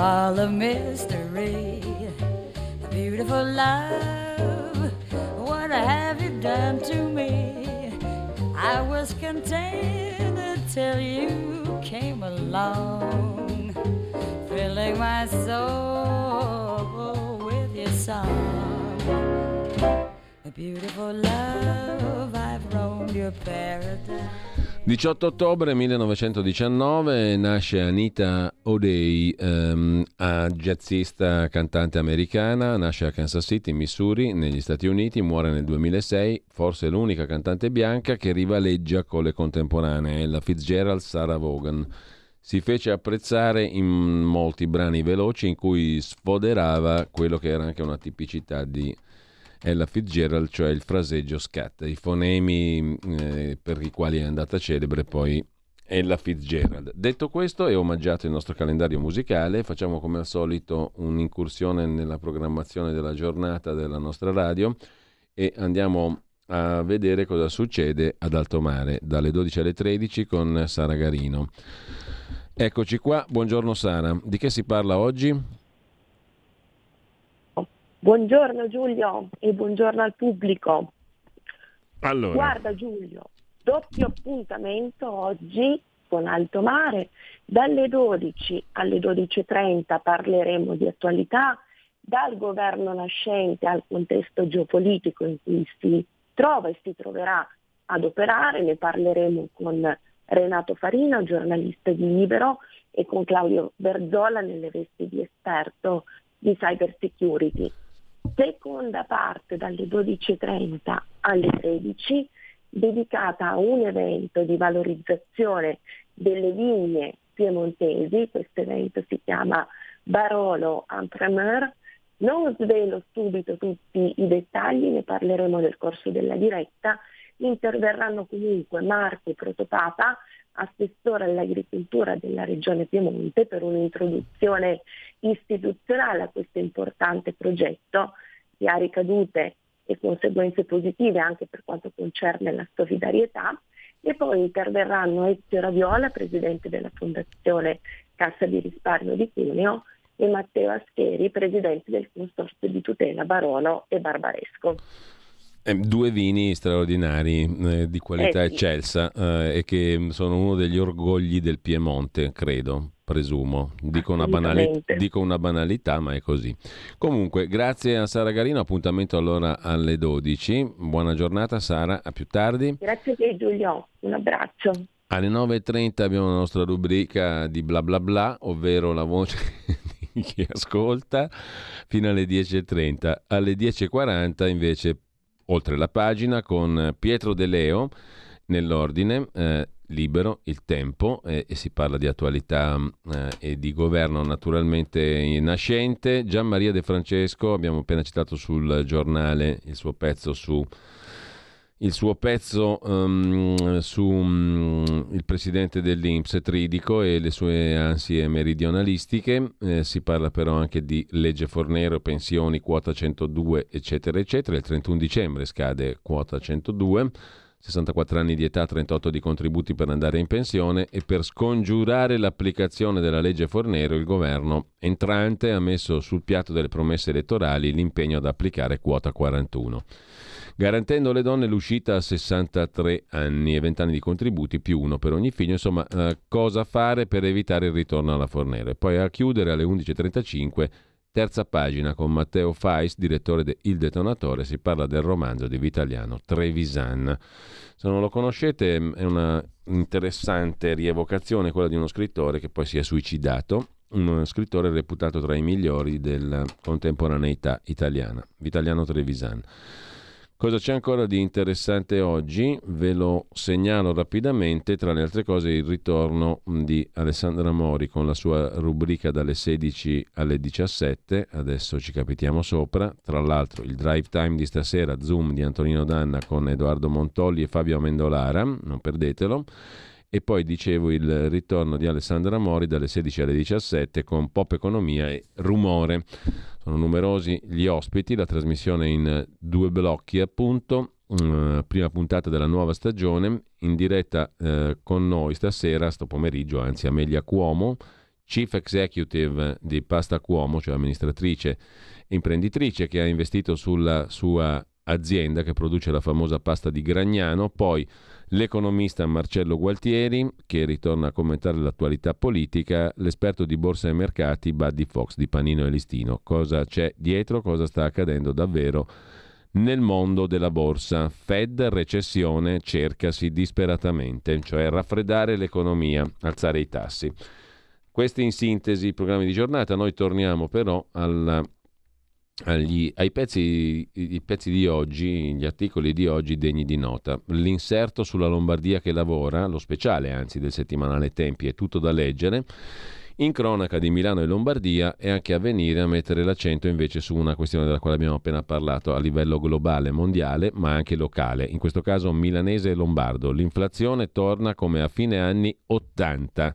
All a mystery. Beautiful love, what have you done to me? I was content until you came along, filling my soul with your song. A beautiful love, I've roamed your paradise. 18 ottobre 1919 nasce Anita O'Day, ehm, jazzista cantante americana, nasce a Kansas City, Missouri, negli Stati Uniti, muore nel 2006, forse l'unica cantante bianca che rivaleggia con le contemporanee, la Fitzgerald Sarah Vaughan. Si fece apprezzare in molti brani veloci in cui sfoderava quello che era anche una tipicità di Ella Fitzgerald, cioè il fraseggio scat, i fonemi eh, per i quali è andata celebre poi Ella Fitzgerald. Detto questo e omaggiato il nostro calendario musicale, facciamo come al solito un'incursione nella programmazione della giornata della nostra radio e andiamo a vedere cosa succede ad Alto Mare dalle 12 alle 13 con Sara Garino. Eccoci qua, buongiorno Sara. Di che si parla oggi? Buongiorno Giulio e buongiorno al pubblico. Allora. Guarda Giulio, doppio appuntamento oggi con Alto Mare. Dalle 12 alle 12.30 parleremo di attualità, dal governo nascente al contesto geopolitico in cui si trova e si troverà ad operare. Ne parleremo con Renato Farina, giornalista di Libero, e con Claudio Berzola nelle vesti di esperto di cyber security seconda parte dalle 12.30 alle 13 dedicata a un evento di valorizzazione delle vigne piemontesi, questo evento si chiama Barolo Entrepreneur, non svelo subito tutti i dettagli, ne parleremo nel corso della diretta, interverranno comunque Marco Protopapa, assessore all'agricoltura della regione Piemonte per un'introduzione istituzionale a questo importante progetto che ha ricadute e conseguenze positive anche per quanto concerne la solidarietà e poi interverranno Ezio Raviola, presidente della Fondazione Cassa di risparmio di Cuneo e Matteo Ascheri, presidente del Consorzio di tutela Barono e Barbaresco. Eh, due vini straordinari eh, di qualità Eh sì. eccelsa eh, e che sono uno degli orgogli del Piemonte, credo, presumo. Dico una, banali- dico una banalità, ma è così. Comunque, grazie a Sara Garino, appuntamento allora alle 12. Buona giornata Sara, a più tardi. Grazie a te Giulio, un abbraccio. Alle 9.30 abbiamo la nostra rubrica di bla bla bla, ovvero la voce di chi ascolta, fino alle 10.30. Alle 10.40 invece, oltre la pagina, con Pietro De Leo, nell'ordine, eh, libero, il tempo, eh, e si parla di attualità eh, e di governo naturalmente nascente. Gian Maria De Francesco, abbiamo appena citato sul giornale il suo pezzo su il suo pezzo ehm, su mm, il presidente dell'Inps Tridico e le sue ansie meridionalistiche, Eh, si parla però anche di legge Fornero, pensioni, quota 102, eccetera, eccetera. Il 31 dicembre scade quota 102. 64 anni di età, 38 di contributi per andare in pensione e per scongiurare l'applicazione della legge Fornero il governo entrante ha messo sul piatto delle promesse elettorali l'impegno ad applicare quota 41 garantendo alle donne l'uscita a 63 anni e 20 anni di contributi più uno per ogni figlio, insomma eh, cosa fare per evitare il ritorno alla Fornero. E poi a chiudere alle 11.35, terza pagina con Matteo Fais, direttore di Il Detonatore, si parla del romanzo di Vitaliano Trevisan. Se non lo conoscete è una interessante rievocazione quella di uno scrittore che poi si è suicidato, un scrittore reputato tra i migliori della contemporaneità italiana, Vitaliano Trevisan. Cosa c'è ancora di interessante oggi? Ve lo segnalo rapidamente, tra le altre cose il ritorno di Alessandra Mori con la sua rubrica dalle 16 alle 17, adesso ci capitiamo sopra, tra l'altro il drive time di stasera, Zoom di Antonino Danna con Edoardo Montolli e Fabio Amendolara, non perdetelo. E poi dicevo il ritorno di Alessandra Mori dalle 16 alle 17 con Pop Economia e Rumore. Sono numerosi gli ospiti, la trasmissione in due blocchi appunto, eh, prima puntata della nuova stagione, in diretta eh, con noi stasera, sto pomeriggio, anzi Amelia Cuomo, chief executive di Pasta Cuomo, cioè amministratrice imprenditrice che ha investito sulla sua azienda che produce la famosa pasta di Gragnano, poi l'economista Marcello Gualtieri che ritorna a commentare l'attualità politica, l'esperto di borsa e mercati Buddy Fox di Panino e Listino. Cosa c'è dietro, cosa sta accadendo davvero nel mondo della borsa? Fed, recessione, cercasi disperatamente, cioè raffreddare l'economia, alzare i tassi. Questi in sintesi i programmi di giornata, noi torniamo però alla agli, ai pezzi, i pezzi di oggi, gli articoli di oggi degni di nota. L'inserto sulla Lombardia che lavora, lo speciale anzi del settimanale Tempi, è tutto da leggere. In cronaca di Milano e Lombardia è anche a venire a mettere l'accento invece su una questione della quale abbiamo appena parlato a livello globale, mondiale, ma anche locale, in questo caso milanese e lombardo. L'inflazione torna come a fine anni 80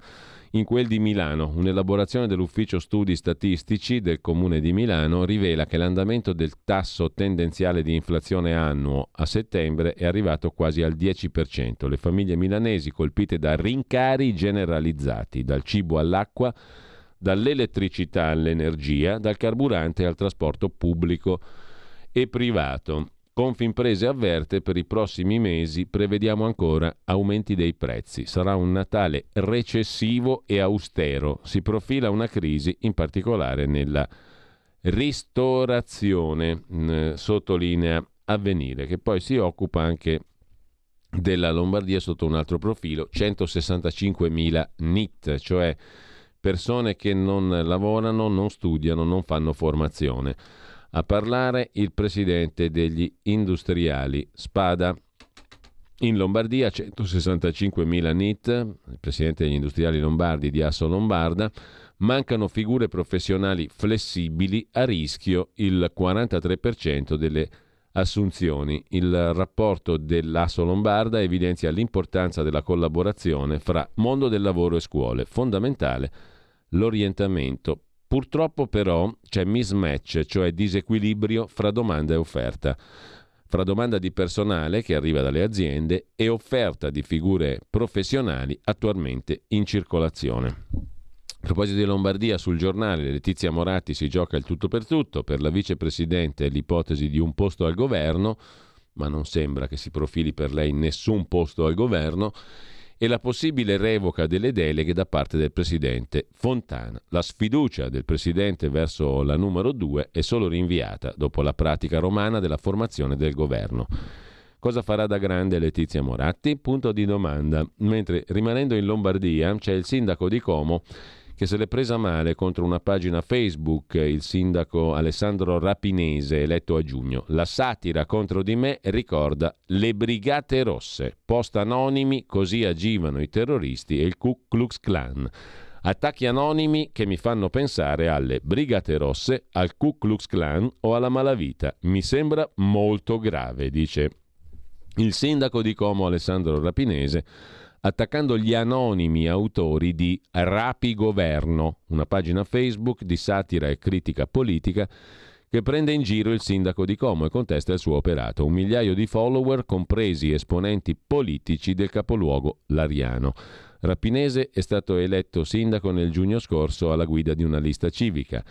in quel di Milano. Un'elaborazione dell'Ufficio Studi Statistici del Comune di Milano rivela che l'andamento del tasso tendenziale di inflazione annuo a settembre è arrivato quasi al 10%. Le famiglie milanesi colpite da rincari generalizzati, dal cibo all'acqua, dall'elettricità all'energia, dal carburante al trasporto pubblico e privato. Confimprese avverte per i prossimi mesi prevediamo ancora aumenti dei prezzi. Sarà un Natale recessivo e austero. Si profila una crisi in particolare nella ristorazione, eh, sottolinea avvenire, che poi si occupa anche della Lombardia sotto un altro profilo, 165.000 NIT, cioè persone che non lavorano, non studiano, non fanno formazione. A parlare il presidente degli industriali, Spada. In Lombardia 165.000 NIT, il presidente degli industriali lombardi di Asso Lombarda, mancano figure professionali flessibili a rischio il 43% delle assunzioni. Il rapporto dell'Asso Lombarda evidenzia l'importanza della collaborazione fra mondo del lavoro e scuole, fondamentale l'orientamento Purtroppo però c'è mismatch, cioè disequilibrio fra domanda e offerta, fra domanda di personale che arriva dalle aziende e offerta di figure professionali attualmente in circolazione. A proposito di Lombardia, sul giornale Letizia Moratti si gioca il tutto per tutto, per la vicepresidente l'ipotesi di un posto al governo, ma non sembra che si profili per lei nessun posto al governo, e la possibile revoca delle deleghe da parte del presidente Fontana. La sfiducia del presidente verso la numero due è solo rinviata dopo la pratica romana della formazione del governo. Cosa farà da grande Letizia Moratti? Punto di domanda. Mentre rimanendo in Lombardia c'è il sindaco di Como che se l'è presa male contro una pagina Facebook, il sindaco Alessandro Rapinese, eletto a giugno. La satira contro di me ricorda le Brigate Rosse, post anonimi, così agivano i terroristi e il Ku Klux Klan. Attacchi anonimi che mi fanno pensare alle Brigate Rosse, al Ku Klux Klan o alla malavita. Mi sembra molto grave, dice il sindaco di Como Alessandro Rapinese attaccando gli anonimi autori di Rapi Governo, una pagina Facebook di satira e critica politica che prende in giro il sindaco di Como e contesta il suo operato. Un migliaio di follower, compresi esponenti politici del capoluogo Lariano. Rapinese è stato eletto sindaco nel giugno scorso alla guida di una lista civica.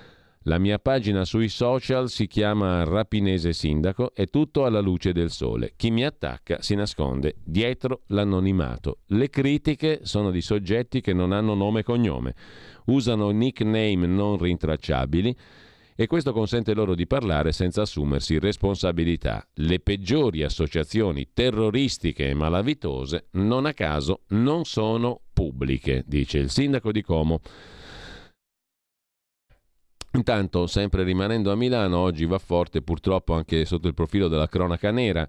La mia pagina sui social si chiama Rapinese Sindaco, è tutto alla luce del sole. Chi mi attacca si nasconde dietro l'anonimato. Le critiche sono di soggetti che non hanno nome e cognome, usano nickname non rintracciabili e questo consente loro di parlare senza assumersi responsabilità. Le peggiori associazioni terroristiche e malavitose, non a caso, non sono pubbliche, dice il sindaco di Como. Intanto, sempre rimanendo a Milano, oggi va forte purtroppo anche sotto il profilo della cronaca nera.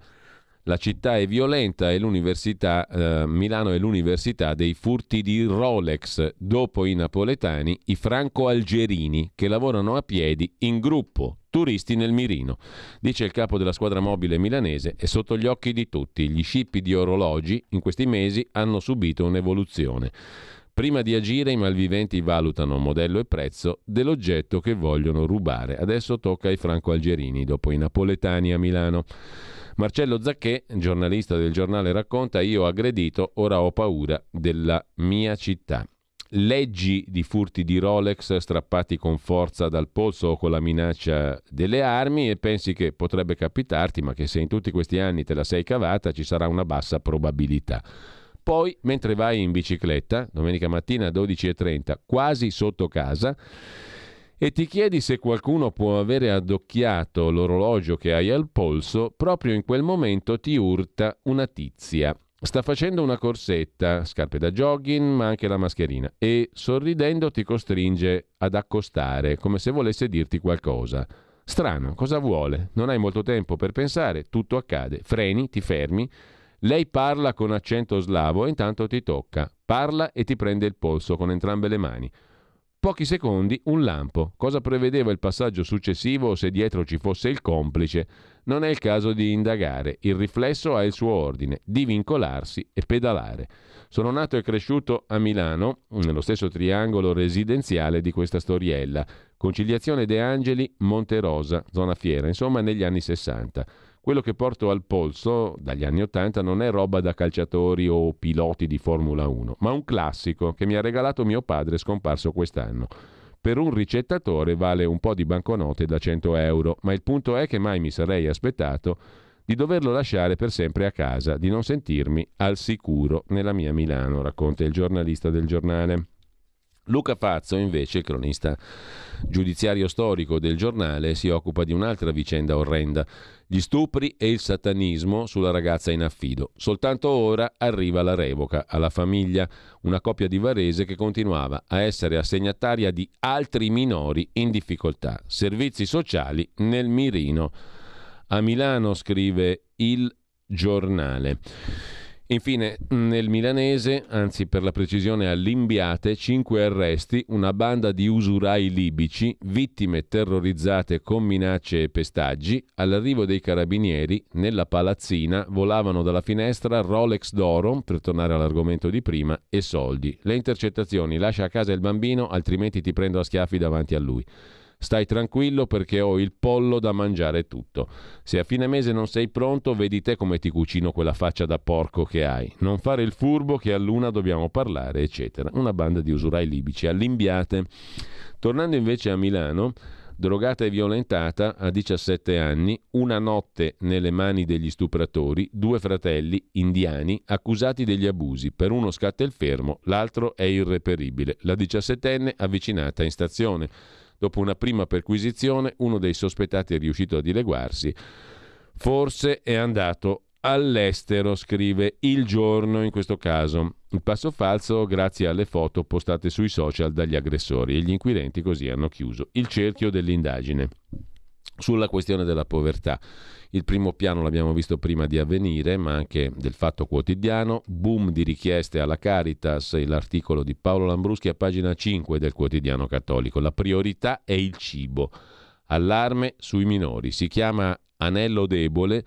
La città è violenta e l'università, eh, Milano è l'università dei furti di Rolex, dopo i napoletani, i franco-algerini che lavorano a piedi in gruppo, turisti nel mirino. Dice il capo della squadra mobile milanese, è sotto gli occhi di tutti. Gli scippi di orologi in questi mesi hanno subito un'evoluzione. Prima di agire i malviventi valutano modello e prezzo dell'oggetto che vogliono rubare. Adesso tocca ai franco-algerini, dopo i napoletani a Milano. Marcello Zacchè, giornalista del giornale, racconta io ho aggredito, ora ho paura della mia città. leggi di furti di Rolex strappati con forza dal polso o con la minaccia delle armi e pensi che potrebbe capitarti, ma che se in tutti questi anni te la sei cavata ci sarà una bassa probabilità. Poi, mentre vai in bicicletta, domenica mattina alle 12.30, quasi sotto casa, e ti chiedi se qualcuno può avere addocchiato l'orologio che hai al polso, proprio in quel momento ti urta una tizia. Sta facendo una corsetta, scarpe da jogging, ma anche la mascherina, e sorridendo ti costringe ad accostare, come se volesse dirti qualcosa. Strano, cosa vuole? Non hai molto tempo per pensare, tutto accade. Freni, ti fermi. Lei parla con accento slavo e intanto ti tocca. Parla e ti prende il polso con entrambe le mani. Pochi secondi, un lampo. Cosa prevedeva il passaggio successivo o se dietro ci fosse il complice? Non è il caso di indagare. Il riflesso ha il suo ordine, di vincolarsi e pedalare. Sono nato e cresciuto a Milano, nello stesso triangolo residenziale di questa storiella. Conciliazione De Angeli, Monterosa, zona fiera, insomma negli anni 60. Quello che porto al polso dagli anni 80 non è roba da calciatori o piloti di Formula 1, ma un classico che mi ha regalato mio padre scomparso quest'anno. Per un ricettatore vale un po' di banconote da 100 euro, ma il punto è che mai mi sarei aspettato di doverlo lasciare per sempre a casa, di non sentirmi al sicuro nella mia Milano, racconta il giornalista del giornale. Luca Fazzo, invece, cronista giudiziario storico del giornale, si occupa di un'altra vicenda orrenda, gli stupri e il satanismo sulla ragazza in affido. Soltanto ora arriva la revoca alla famiglia, una coppia di Varese che continuava a essere assegnataria di altri minori in difficoltà, servizi sociali nel mirino. A Milano scrive il giornale. Infine, nel milanese, anzi per la precisione all'Imbiate, cinque arresti, una banda di usurai libici, vittime terrorizzate con minacce e pestaggi. All'arrivo dei carabinieri, nella palazzina, volavano dalla finestra Rolex d'oro, per tornare all'argomento di prima, e soldi. Le intercettazioni, lascia a casa il bambino, altrimenti ti prendo a schiaffi davanti a lui. Stai tranquillo perché ho il pollo da mangiare tutto. Se a fine mese non sei pronto, vedi te come ti cucino quella faccia da porco che hai. Non fare il furbo che a luna dobbiamo parlare, eccetera. Una banda di usurai libici all'imbiate. Tornando invece a Milano, drogata e violentata a 17 anni, una notte nelle mani degli stupratori, due fratelli indiani accusati degli abusi. Per uno scatta il fermo, l'altro è irreperibile. La diciassettenne avvicinata in stazione. Dopo una prima perquisizione, uno dei sospettati è riuscito a dileguarsi. Forse è andato all'estero, scrive il giorno in questo caso. Il passo falso grazie alle foto postate sui social dagli aggressori e gli inquirenti così hanno chiuso il cerchio dell'indagine. Sulla questione della povertà. Il primo piano l'abbiamo visto prima di avvenire, ma anche del Fatto Quotidiano, boom di richieste alla Caritas, l'articolo di Paolo Lambruschi a pagina 5 del Quotidiano Cattolico. La priorità è il cibo. Allarme sui minori. Si chiama Anello debole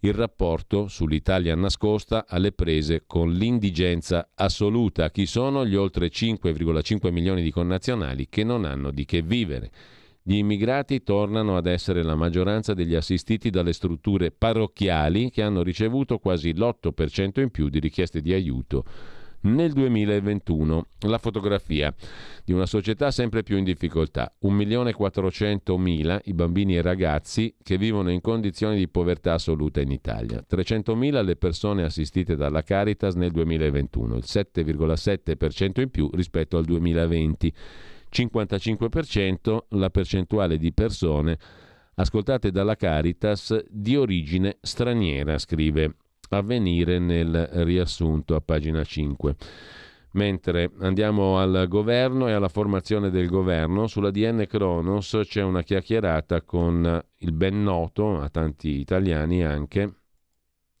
il rapporto sull'Italia nascosta alle prese con l'indigenza assoluta. Chi sono gli oltre 5,5 milioni di connazionali che non hanno di che vivere? Gli immigrati tornano ad essere la maggioranza degli assistiti dalle strutture parrocchiali che hanno ricevuto quasi l'8% in più di richieste di aiuto nel 2021. La fotografia di una società sempre più in difficoltà. 1.400.000 i bambini e ragazzi che vivono in condizioni di povertà assoluta in Italia. 300.000 le persone assistite dalla Caritas nel 2021, il 7,7% in più rispetto al 2020. 55% la percentuale di persone ascoltate dalla Caritas di origine straniera, scrive Avvenire nel riassunto a pagina 5. Mentre andiamo al governo e alla formazione del governo, sulla DN Kronos c'è una chiacchierata con il ben noto, a tanti italiani anche,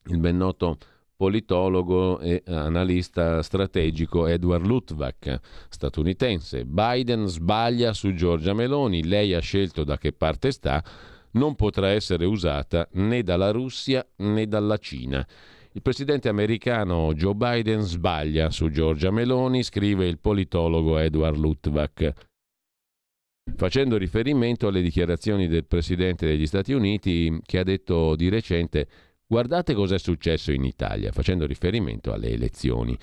il ben noto politologo e analista strategico Edward Luttwak, statunitense. Biden sbaglia su Giorgia Meloni, lei ha scelto da che parte sta, non potrà essere usata né dalla Russia né dalla Cina. Il presidente americano Joe Biden sbaglia su Giorgia Meloni, scrive il politologo Edward Luttwak, facendo riferimento alle dichiarazioni del presidente degli Stati Uniti che ha detto di recente Guardate cosa è successo in Italia, facendo riferimento alle elezioni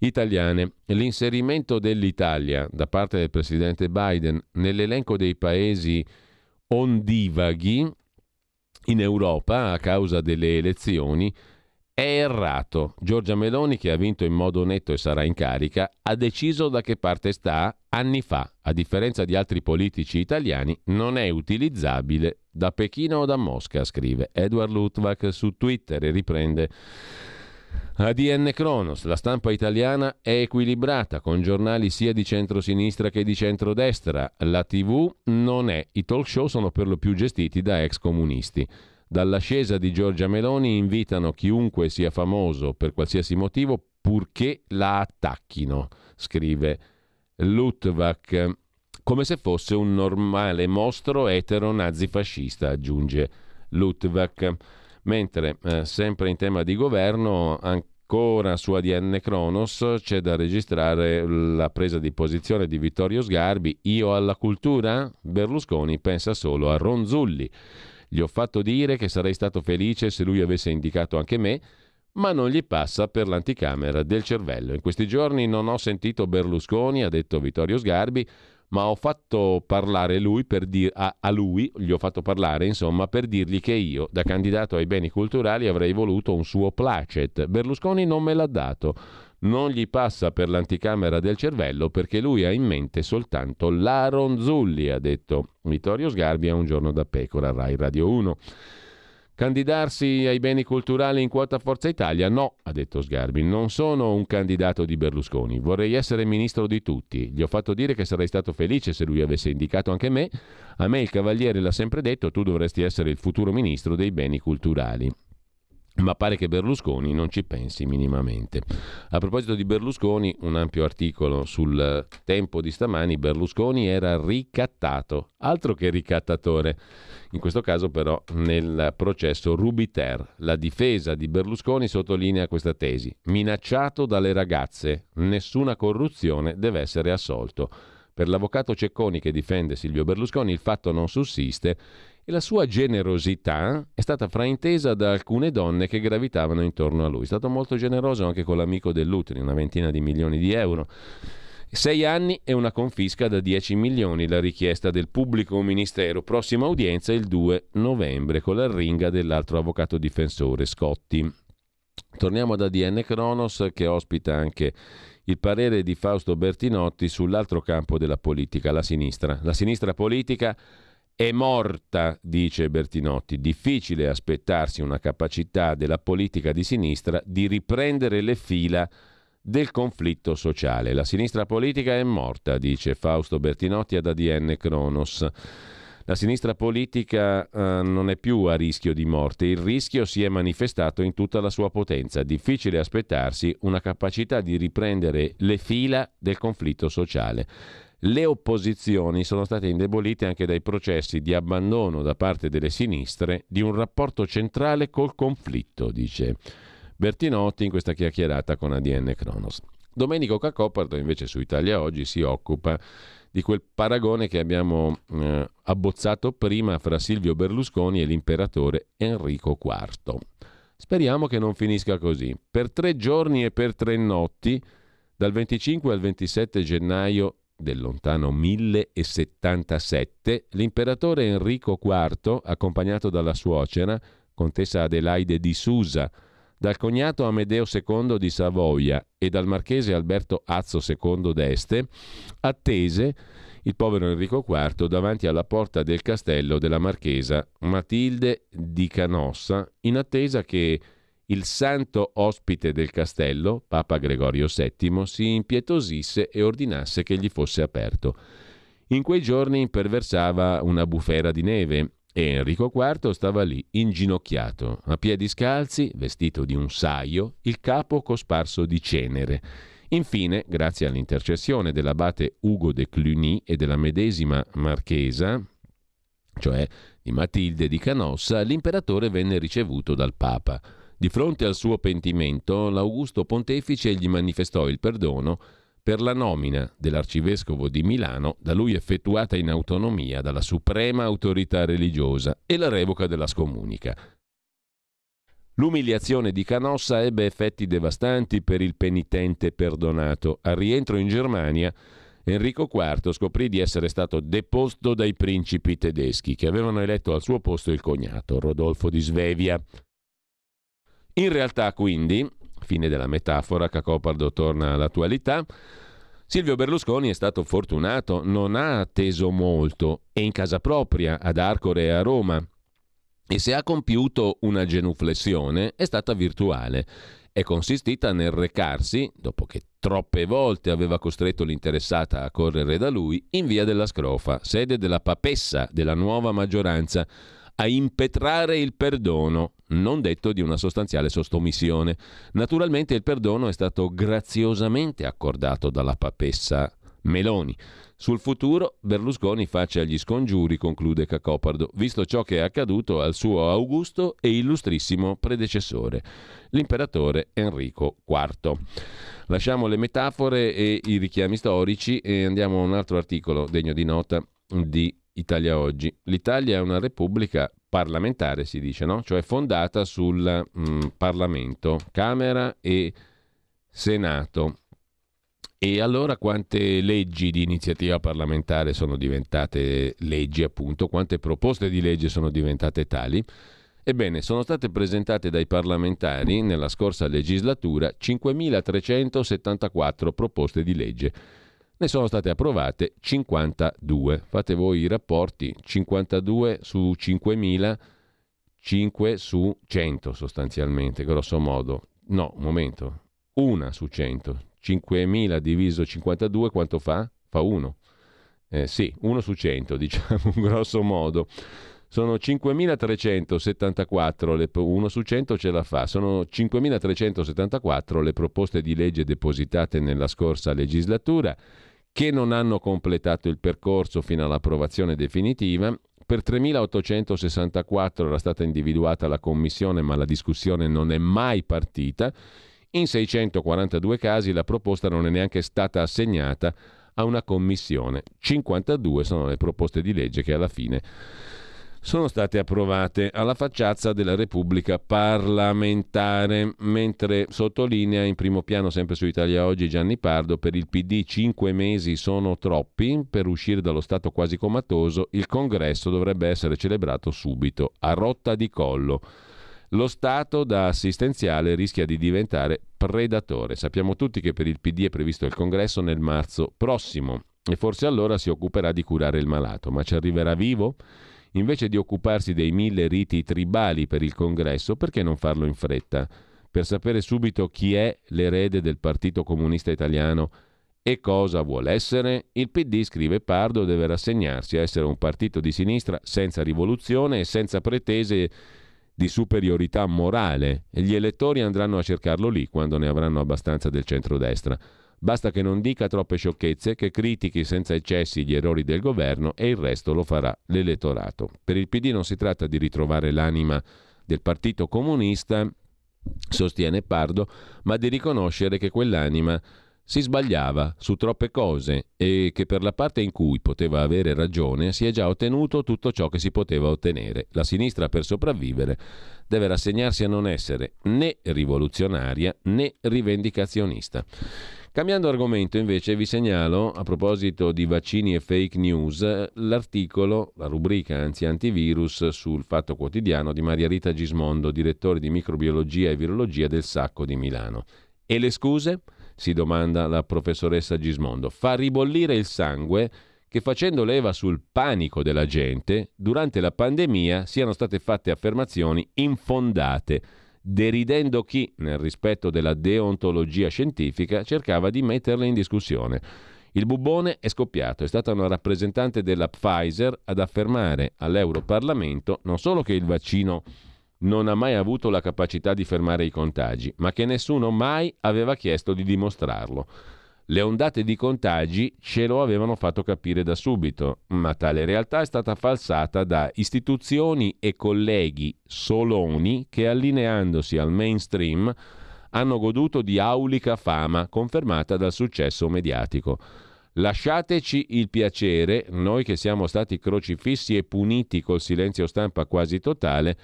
italiane. L'inserimento dell'Italia da parte del presidente Biden nell'elenco dei paesi ondivaghi in Europa a causa delle elezioni è errato. Giorgia Meloni, che ha vinto in modo netto e sarà in carica, ha deciso da che parte sta anni fa. A differenza di altri politici italiani, non è utilizzabile da Pechino o da Mosca, scrive Edward Luttwak su Twitter e riprende. ADN Kronos, la stampa italiana è equilibrata con giornali sia di centrosinistra che di centrodestra. La TV non è, i talk show sono per lo più gestiti da ex comunisti. Dall'ascesa di Giorgia Meloni invitano chiunque sia famoso per qualsiasi motivo purché la attacchino, scrive Lutvak, come se fosse un normale mostro etero nazifascista, aggiunge Lutvak. Mentre, eh, sempre in tema di governo, ancora su ADN Kronos c'è da registrare la presa di posizione di Vittorio Sgarbi. Io alla cultura? Berlusconi pensa solo a Ronzulli. Gli ho fatto dire che sarei stato felice se lui avesse indicato anche me, ma non gli passa per l'anticamera del cervello. In questi giorni non ho sentito Berlusconi, ha detto Vittorio Sgarbi, ma ho fatto parlare lui per dir- a-, a lui, gli ho fatto parlare insomma per dirgli che io, da candidato ai beni culturali, avrei voluto un suo placet. Berlusconi non me l'ha dato non gli passa per l'anticamera del cervello perché lui ha in mente soltanto la Ronzulli, ha detto Vittorio Sgarbi a un giorno da pecora, Rai Radio 1. Candidarsi ai beni culturali in quota Forza Italia? No, ha detto Sgarbi, non sono un candidato di Berlusconi, vorrei essere ministro di tutti. Gli ho fatto dire che sarei stato felice se lui avesse indicato anche me. A me il Cavaliere l'ha sempre detto, tu dovresti essere il futuro ministro dei beni culturali ma pare che Berlusconi non ci pensi minimamente. A proposito di Berlusconi, un ampio articolo sul tempo di stamani, Berlusconi era ricattato, altro che ricattatore. In questo caso però nel processo Rubiter, la difesa di Berlusconi sottolinea questa tesi, minacciato dalle ragazze, nessuna corruzione deve essere assolto. Per l'avvocato Cecconi che difende Silvio Berlusconi il fatto non sussiste e la sua generosità è stata fraintesa da alcune donne che gravitavano intorno a lui. È stato molto generoso anche con l'amico dell'Utri, una ventina di milioni di euro. Sei anni e una confisca da 10 milioni, la richiesta del pubblico ministero. Prossima udienza il 2 novembre con l'arringa dell'altro avvocato difensore Scotti. Torniamo ad ADN Kronos che ospita anche il parere di Fausto Bertinotti sull'altro campo della politica, la sinistra. La sinistra politica è morta, dice Bertinotti. Difficile aspettarsi una capacità della politica di sinistra di riprendere le fila del conflitto sociale. La sinistra politica è morta, dice Fausto Bertinotti ad ADN Kronos. La sinistra politica eh, non è più a rischio di morte, il rischio si è manifestato in tutta la sua potenza. Difficile aspettarsi una capacità di riprendere le fila del conflitto sociale. Le opposizioni sono state indebolite anche dai processi di abbandono da parte delle sinistre di un rapporto centrale col conflitto, dice Bertinotti in questa chiacchierata con ADN Kronos. Domenico Cacopardo invece su Italia Oggi si occupa di quel paragone che abbiamo eh, abbozzato prima fra Silvio Berlusconi e l'imperatore Enrico IV. Speriamo che non finisca così. Per tre giorni e per tre notti, dal 25 al 27 gennaio del lontano 1077, l'imperatore Enrico IV, accompagnato dalla suocera, contessa Adelaide di Susa, dal cognato Amedeo II di Savoia e dal marchese Alberto Azzo II d'Este, attese il povero Enrico IV davanti alla porta del castello della marchesa Matilde di Canossa, in attesa che il santo ospite del castello, Papa Gregorio VII, si impietosisse e ordinasse che gli fosse aperto. In quei giorni imperversava una bufera di neve e Enrico IV stava lì, inginocchiato, a piedi scalzi, vestito di un saio, il capo cosparso di cenere. Infine, grazie all'intercessione dell'abate Ugo de Cluny e della medesima marchesa, cioè di Matilde di Canossa, l'imperatore venne ricevuto dal Papa. Di fronte al suo pentimento, l'Augusto Pontefice gli manifestò il perdono per la nomina dell'arcivescovo di Milano, da lui effettuata in autonomia dalla suprema autorità religiosa, e la revoca della scomunica. L'umiliazione di Canossa ebbe effetti devastanti per il penitente perdonato. Al rientro in Germania, Enrico IV scoprì di essere stato deposto dai principi tedeschi che avevano eletto al suo posto il cognato, Rodolfo di Svevia. In realtà, quindi, fine della metafora, Cacopardo torna all'attualità, Silvio Berlusconi è stato fortunato, non ha atteso molto, è in casa propria, ad Arcore e a Roma, e se ha compiuto una genuflessione è stata virtuale. È consistita nel recarsi, dopo che troppe volte aveva costretto l'interessata a correre da lui, in via della Scrofa, sede della papessa della nuova maggioranza, a impetrare il perdono, non detto di una sostanziale sottomissione. Naturalmente il perdono è stato graziosamente accordato dalla papessa Meloni. Sul futuro Berlusconi faccia gli scongiuri, conclude Cacopardo, visto ciò che è accaduto al suo augusto e illustrissimo predecessore, l'imperatore Enrico IV. Lasciamo le metafore e i richiami storici e andiamo a un altro articolo degno di nota di Italia Oggi. L'Italia è una repubblica parlamentare, si dice, no? Cioè fondata sul mm, Parlamento, Camera e Senato. E allora quante leggi di iniziativa parlamentare sono diventate leggi, appunto? Quante proposte di legge sono diventate tali? Ebbene, sono state presentate dai parlamentari nella scorsa legislatura 5.374 proposte di legge ne sono state approvate 52. Fate voi i rapporti, 52 su 5.000, 5 su 100 sostanzialmente, grosso modo. No, un momento, una su 100. 5.000 diviso 52 quanto fa? Fa 1. Eh, sì, 1 su 100, diciamo, grosso modo. Sono 5.374, le, 1 su 100 ce la fa, sono 5.374 le proposte di legge depositate nella scorsa legislatura che non hanno completato il percorso fino all'approvazione definitiva. Per 3.864 era stata individuata la commissione, ma la discussione non è mai partita. In 642 casi la proposta non è neanche stata assegnata a una commissione. 52 sono le proposte di legge che alla fine sono state approvate alla facciazza della Repubblica parlamentare, mentre sottolinea in primo piano sempre su Italia Oggi Gianni Pardo, per il PD cinque mesi sono troppi per uscire dallo stato quasi comatoso, il congresso dovrebbe essere celebrato subito, a rotta di collo. Lo Stato da assistenziale rischia di diventare predatore. Sappiamo tutti che per il PD è previsto il congresso nel marzo prossimo e forse allora si occuperà di curare il malato, ma ci arriverà vivo? Invece di occuparsi dei mille riti tribali per il congresso, perché non farlo in fretta? Per sapere subito chi è l'erede del Partito Comunista Italiano e cosa vuole essere, il PD, scrive Pardo, deve rassegnarsi a essere un partito di sinistra senza rivoluzione e senza pretese di superiorità morale e gli elettori andranno a cercarlo lì quando ne avranno abbastanza del centrodestra. Basta che non dica troppe sciocchezze, che critichi senza eccessi gli errori del governo e il resto lo farà l'elettorato. Per il PD non si tratta di ritrovare l'anima del Partito Comunista, sostiene Pardo, ma di riconoscere che quell'anima si sbagliava su troppe cose e che per la parte in cui poteva avere ragione si è già ottenuto tutto ciò che si poteva ottenere. La sinistra per sopravvivere deve rassegnarsi a non essere né rivoluzionaria né rivendicazionista. Cambiando argomento invece vi segnalo, a proposito di vaccini e fake news, l'articolo, la rubrica anzi antivirus sul Fatto Quotidiano di Maria Rita Gismondo, direttore di microbiologia e virologia del Sacco di Milano. E le scuse? si domanda la professoressa Gismondo. Fa ribollire il sangue che facendo leva sul panico della gente, durante la pandemia siano state fatte affermazioni infondate deridendo chi, nel rispetto della deontologia scientifica, cercava di metterle in discussione. Il bubbone è scoppiato, è stata una rappresentante della Pfizer ad affermare all'Europarlamento non solo che il vaccino non ha mai avuto la capacità di fermare i contagi, ma che nessuno mai aveva chiesto di dimostrarlo. Le ondate di contagi ce lo avevano fatto capire da subito, ma tale realtà è stata falsata da istituzioni e colleghi soloni che allineandosi al mainstream hanno goduto di aulica fama confermata dal successo mediatico. Lasciateci il piacere, noi che siamo stati crocifissi e puniti col silenzio stampa quasi totale,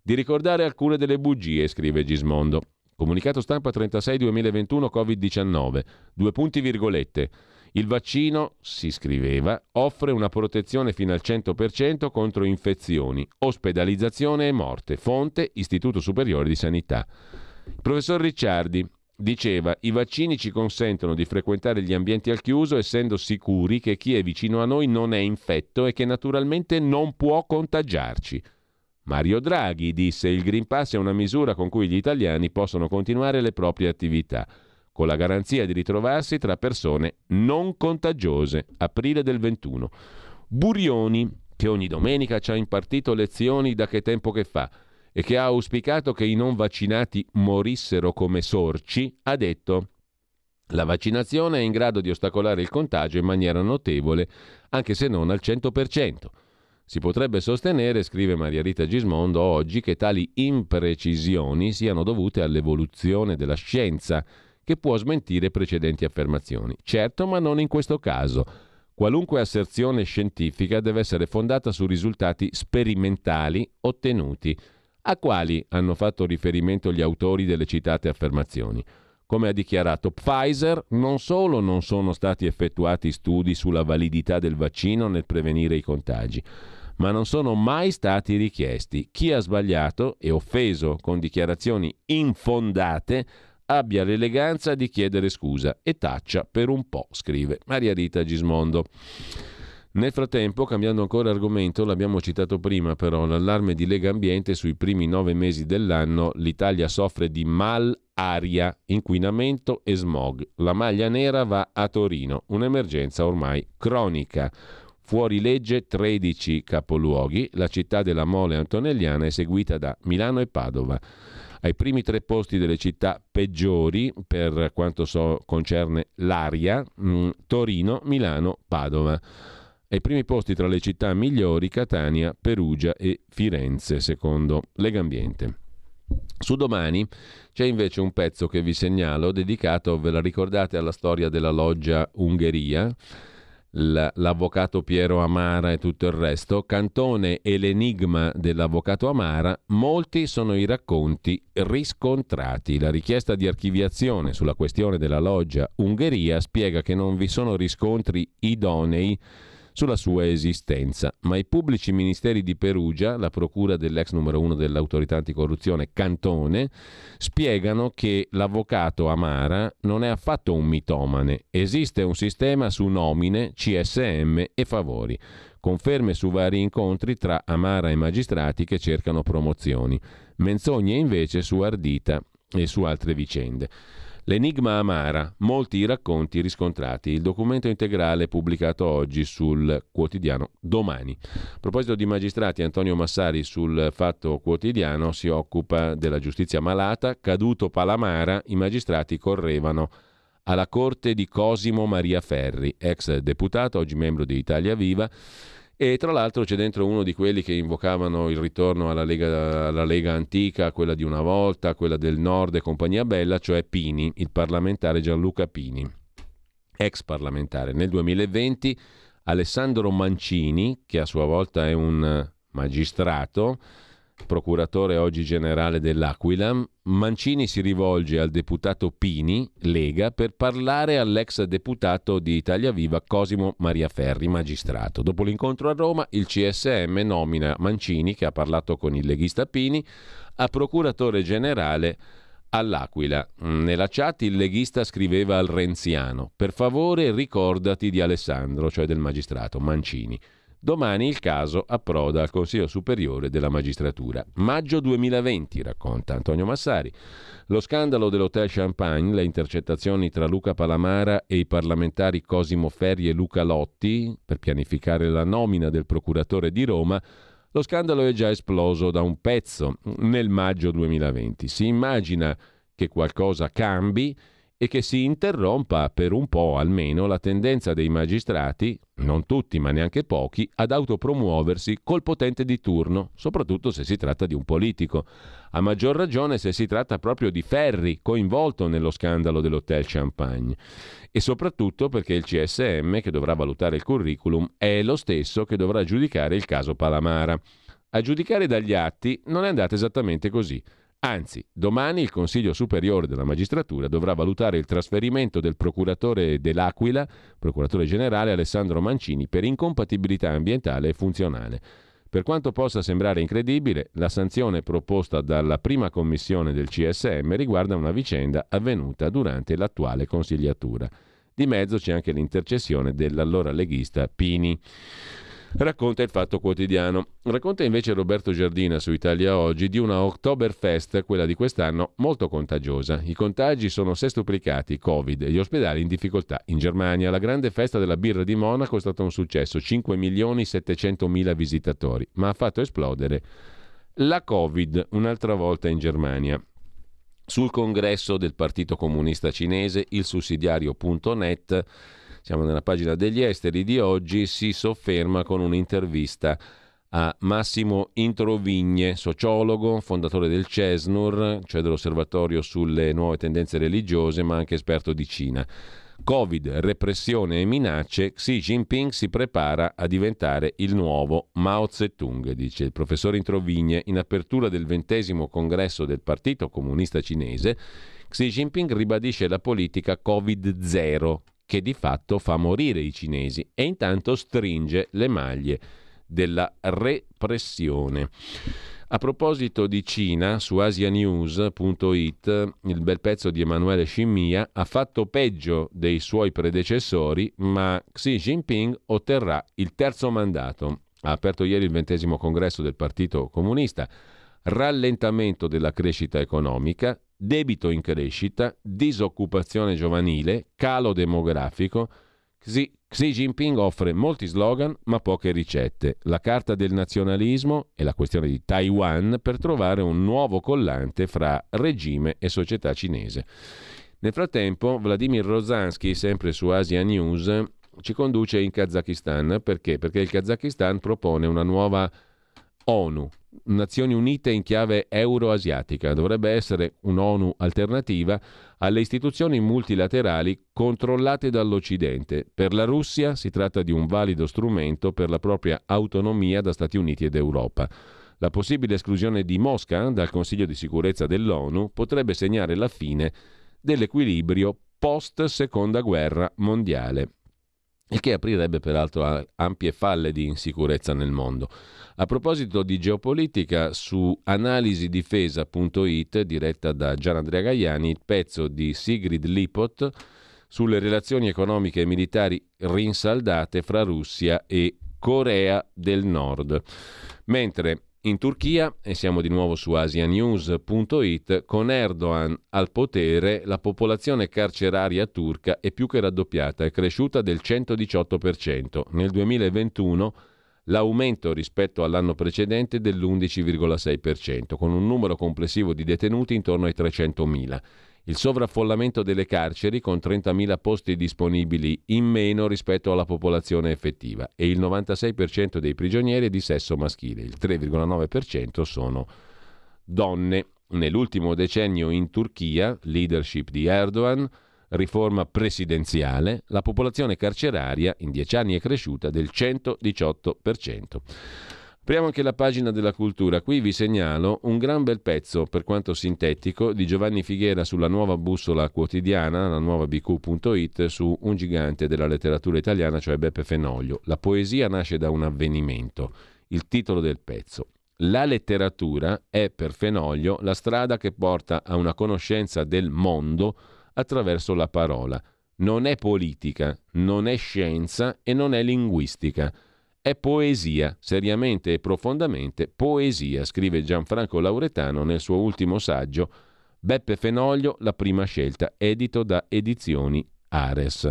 di ricordare alcune delle bugie, scrive Gismondo. Comunicato stampa 36-2021 Covid-19. Due punti virgolette. Il vaccino, si scriveva, offre una protezione fino al 100% contro infezioni, ospedalizzazione e morte. Fonte Istituto Superiore di Sanità. Il professor Ricciardi diceva i vaccini ci consentono di frequentare gli ambienti al chiuso essendo sicuri che chi è vicino a noi non è infetto e che naturalmente non può contagiarci. Mario Draghi disse il Green Pass è una misura con cui gli italiani possono continuare le proprie attività con la garanzia di ritrovarsi tra persone non contagiose. Aprile del 21. Burioni, che ogni domenica ci ha impartito lezioni da che tempo che fa e che ha auspicato che i non vaccinati morissero come sorci, ha detto la vaccinazione è in grado di ostacolare il contagio in maniera notevole, anche se non al 100%. Si potrebbe sostenere, scrive Maria Rita Gismondo oggi, che tali imprecisioni siano dovute all'evoluzione della scienza che può smentire precedenti affermazioni. Certo, ma non in questo caso. Qualunque asserzione scientifica deve essere fondata su risultati sperimentali ottenuti, a quali hanno fatto riferimento gli autori delle citate affermazioni. Come ha dichiarato Pfizer, non solo non sono stati effettuati studi sulla validità del vaccino nel prevenire i contagi, ma non sono mai stati richiesti. Chi ha sbagliato e offeso con dichiarazioni infondate abbia l'eleganza di chiedere scusa e taccia per un po', scrive Maria Rita Gismondo. Nel frattempo, cambiando ancora argomento, l'abbiamo citato prima però, l'allarme di Lega Ambiente sui primi nove mesi dell'anno, l'Italia soffre di malaria, inquinamento e smog. La maglia nera va a Torino, un'emergenza ormai cronica. Fuori legge 13 capoluoghi, la città della mole antonelliana è seguita da Milano e Padova ai primi tre posti delle città peggiori per quanto so concerne l'aria, mm, Torino, Milano, Padova. Ai primi posti tra le città migliori Catania, Perugia e Firenze, secondo Legambiente. Su domani c'è invece un pezzo che vi segnalo dedicato, ve la ricordate, alla storia della loggia Ungheria l'avvocato Piero Amara e tutto il resto, Cantone e l'enigma dell'avvocato Amara, molti sono i racconti riscontrati. La richiesta di archiviazione sulla questione della loggia Ungheria spiega che non vi sono riscontri idonei sulla sua esistenza, ma i pubblici ministeri di Perugia, la procura dell'ex numero uno dell'autorità anticorruzione Cantone, spiegano che l'avvocato Amara non è affatto un mitomane, esiste un sistema su nomine, CSM e favori, conferme su vari incontri tra Amara e magistrati che cercano promozioni, menzogne invece su Ardita e su altre vicende. L'enigma amara, molti i racconti riscontrati. Il documento integrale pubblicato oggi sul quotidiano Domani. A proposito di magistrati, Antonio Massari sul Fatto Quotidiano si occupa della giustizia malata. Caduto Palamara, i magistrati correvano alla corte di Cosimo Maria Ferri, ex deputato, oggi membro di Italia Viva e tra l'altro c'è dentro uno di quelli che invocavano il ritorno alla Lega, alla Lega antica, quella di una volta, quella del Nord e compagnia bella, cioè Pini, il parlamentare Gianluca Pini, ex parlamentare. Nel 2020 Alessandro Mancini, che a sua volta è un magistrato, procuratore oggi generale dell'Aquila, Mancini si rivolge al deputato Pini, Lega, per parlare all'ex deputato di Italia Viva Cosimo Maria Ferri, magistrato. Dopo l'incontro a Roma, il CSM nomina Mancini, che ha parlato con il leghista Pini, a procuratore generale all'Aquila. Nella chat il leghista scriveva al renziano: Per favore ricordati di Alessandro, cioè del magistrato Mancini. Domani il caso approda al Consiglio Superiore della Magistratura. Maggio 2020, racconta Antonio Massari. Lo scandalo dell'Hotel Champagne, le intercettazioni tra Luca Palamara e i parlamentari Cosimo Ferri e Luca Lotti per pianificare la nomina del procuratore di Roma, lo scandalo è già esploso da un pezzo nel maggio 2020. Si immagina che qualcosa cambi e che si interrompa per un po' almeno la tendenza dei magistrati, non tutti ma neanche pochi, ad autopromuoversi col potente di turno, soprattutto se si tratta di un politico. A maggior ragione se si tratta proprio di Ferri, coinvolto nello scandalo dell'Hotel Champagne. E soprattutto perché il CSM, che dovrà valutare il curriculum, è lo stesso che dovrà giudicare il caso Palamara. A giudicare dagli atti non è andata esattamente così. Anzi, domani il Consiglio Superiore della Magistratura dovrà valutare il trasferimento del procuratore dell'Aquila, procuratore generale Alessandro Mancini, per incompatibilità ambientale e funzionale. Per quanto possa sembrare incredibile, la sanzione proposta dalla prima commissione del CSM riguarda una vicenda avvenuta durante l'attuale consigliatura. Di mezzo c'è anche l'intercessione dell'allora leghista Pini racconta il Fatto Quotidiano. Racconta invece Roberto Giardina su Italia Oggi di una Oktoberfest, quella di quest'anno, molto contagiosa. I contagi sono sestuplicati, Covid, gli ospedali in difficoltà. In Germania la grande festa della birra di Monaco è stato un successo, 5 milioni 700 mila visitatori, ma ha fatto esplodere la Covid un'altra volta in Germania. Sul congresso del Partito Comunista Cinese, il sussidiario.net siamo nella pagina degli esteri di oggi, si sofferma con un'intervista a Massimo Introvigne, sociologo, fondatore del CESNUR, cioè dell'Osservatorio sulle nuove tendenze religiose, ma anche esperto di Cina. Covid, repressione e minacce, Xi Jinping si prepara a diventare il nuovo Mao Zedong, dice il professor Introvigne in apertura del ventesimo congresso del Partito Comunista Cinese. Xi Jinping ribadisce la politica Covid-0 che di fatto fa morire i cinesi e intanto stringe le maglie della repressione. A proposito di Cina, su asianews.it il bel pezzo di Emanuele Scimmia ha fatto peggio dei suoi predecessori, ma Xi Jinping otterrà il terzo mandato. Ha aperto ieri il ventesimo congresso del Partito Comunista. Rallentamento della crescita economica, debito in crescita, disoccupazione giovanile, calo demografico. Xi, Xi Jinping offre molti slogan ma poche ricette. La carta del nazionalismo e la questione di Taiwan per trovare un nuovo collante fra regime e società cinese. Nel frattempo, Vladimir Rozansky, sempre su Asia News, ci conduce in Kazakistan. Perché? Perché il Kazakistan propone una nuova ONU, Nazioni Unite in chiave euroasiatica. Dovrebbe essere un'ONU alternativa alle istituzioni multilaterali controllate dall'Occidente. Per la Russia si tratta di un valido strumento per la propria autonomia da Stati Uniti ed Europa. La possibile esclusione di Mosca dal Consiglio di sicurezza dell'ONU potrebbe segnare la fine dell'equilibrio post seconda guerra mondiale, il che aprirebbe peraltro ampie falle di insicurezza nel mondo. A proposito di geopolitica, su analisidifesa.it, diretta da Gian Andrea Gaiani, il pezzo di Sigrid Lipot sulle relazioni economiche e militari rinsaldate fra Russia e Corea del Nord. Mentre in Turchia, e siamo di nuovo su asianews.it, con Erdogan al potere la popolazione carceraria turca è più che raddoppiata, è cresciuta del 118%. Nel 2021 l'aumento rispetto all'anno precedente dell'11,6%, con un numero complessivo di detenuti intorno ai 300.000. Il sovraffollamento delle carceri con 30.000 posti disponibili in meno rispetto alla popolazione effettiva e il 96% dei prigionieri è di sesso maschile, il 3,9% sono donne. Nell'ultimo decennio in Turchia, leadership di Erdogan, riforma presidenziale, la popolazione carceraria in dieci anni è cresciuta del 118%. Apriamo anche la pagina della cultura. Qui vi segnalo un gran bel pezzo, per quanto sintetico, di Giovanni Figuera sulla nuova bussola quotidiana, la nuova bq.it, su un gigante della letteratura italiana, cioè Beppe Fenoglio. La poesia nasce da un avvenimento. Il titolo del pezzo. La letteratura è per Fenoglio la strada che porta a una conoscenza del mondo attraverso la parola. Non è politica, non è scienza e non è linguistica. È poesia, seriamente e profondamente poesia, scrive Gianfranco Lauretano nel suo ultimo saggio Beppe Fenoglio, la prima scelta, edito da Edizioni Ares.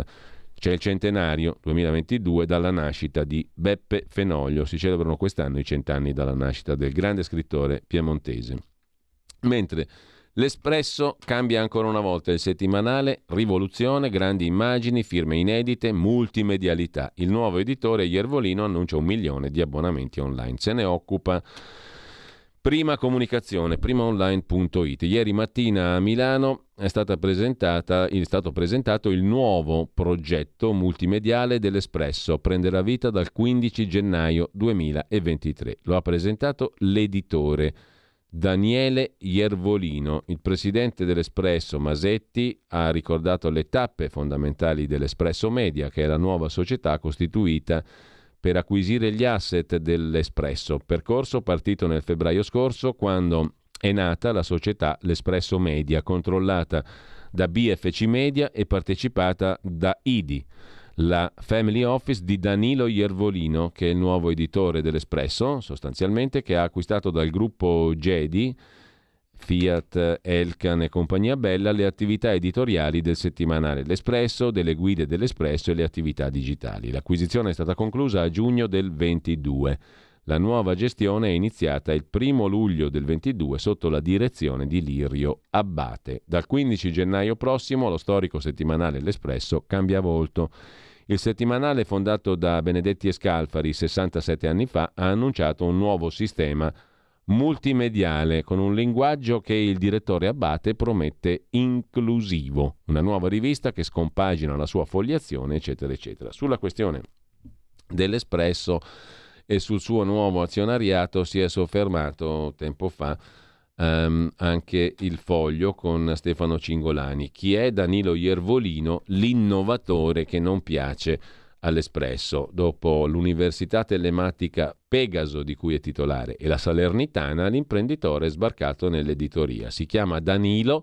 C'è il centenario 2022 dalla nascita di Beppe Fenoglio. Si celebrano quest'anno i cent'anni dalla nascita del grande scrittore piemontese. Mentre L'Espresso cambia ancora una volta il settimanale, rivoluzione, grandi immagini, firme inedite, multimedialità. Il nuovo editore Iervolino annuncia un milione di abbonamenti online. Se ne occupa Prima comunicazione, primaonline.it. Ieri mattina a Milano è, è stato presentato il nuovo progetto multimediale dell'Espresso. Prenderà vita dal 15 gennaio 2023. Lo ha presentato l'editore Daniele Iervolino. Il presidente dell'Espresso Masetti ha ricordato le tappe fondamentali dell'Espresso Media, che è la nuova società costituita per acquisire gli asset dell'Espresso, percorso partito nel febbraio scorso quando è nata la società L'Espresso Media, controllata da BFC Media e partecipata da IDI, la family office di Danilo Iervolino, che è il nuovo editore dell'Espresso, sostanzialmente, che ha acquistato dal gruppo Jedi Fiat, Elkan e compagnia bella le attività editoriali del settimanale L'Espresso, delle guide dell'Espresso e le attività digitali. L'acquisizione è stata conclusa a giugno del 22. La nuova gestione è iniziata il 1 luglio del 22 sotto la direzione di Lirio Abbate. Dal 15 gennaio prossimo lo storico settimanale L'Espresso cambia volto. Il settimanale fondato da Benedetti e Scalfari 67 anni fa ha annunciato un nuovo sistema multimediale con un linguaggio che il direttore Abate promette inclusivo, una nuova rivista che scompagina la sua fogliazione, eccetera, eccetera. Sulla questione dell'Espresso e sul suo nuovo azionariato si è soffermato tempo fa um, anche il foglio con Stefano Cingolani. Chi è Danilo Iervolino, l'innovatore che non piace all'Espresso, dopo l'Università Telematica Pegaso di cui è titolare e la Salernitana, l'imprenditore è sbarcato nell'editoria. Si chiama Danilo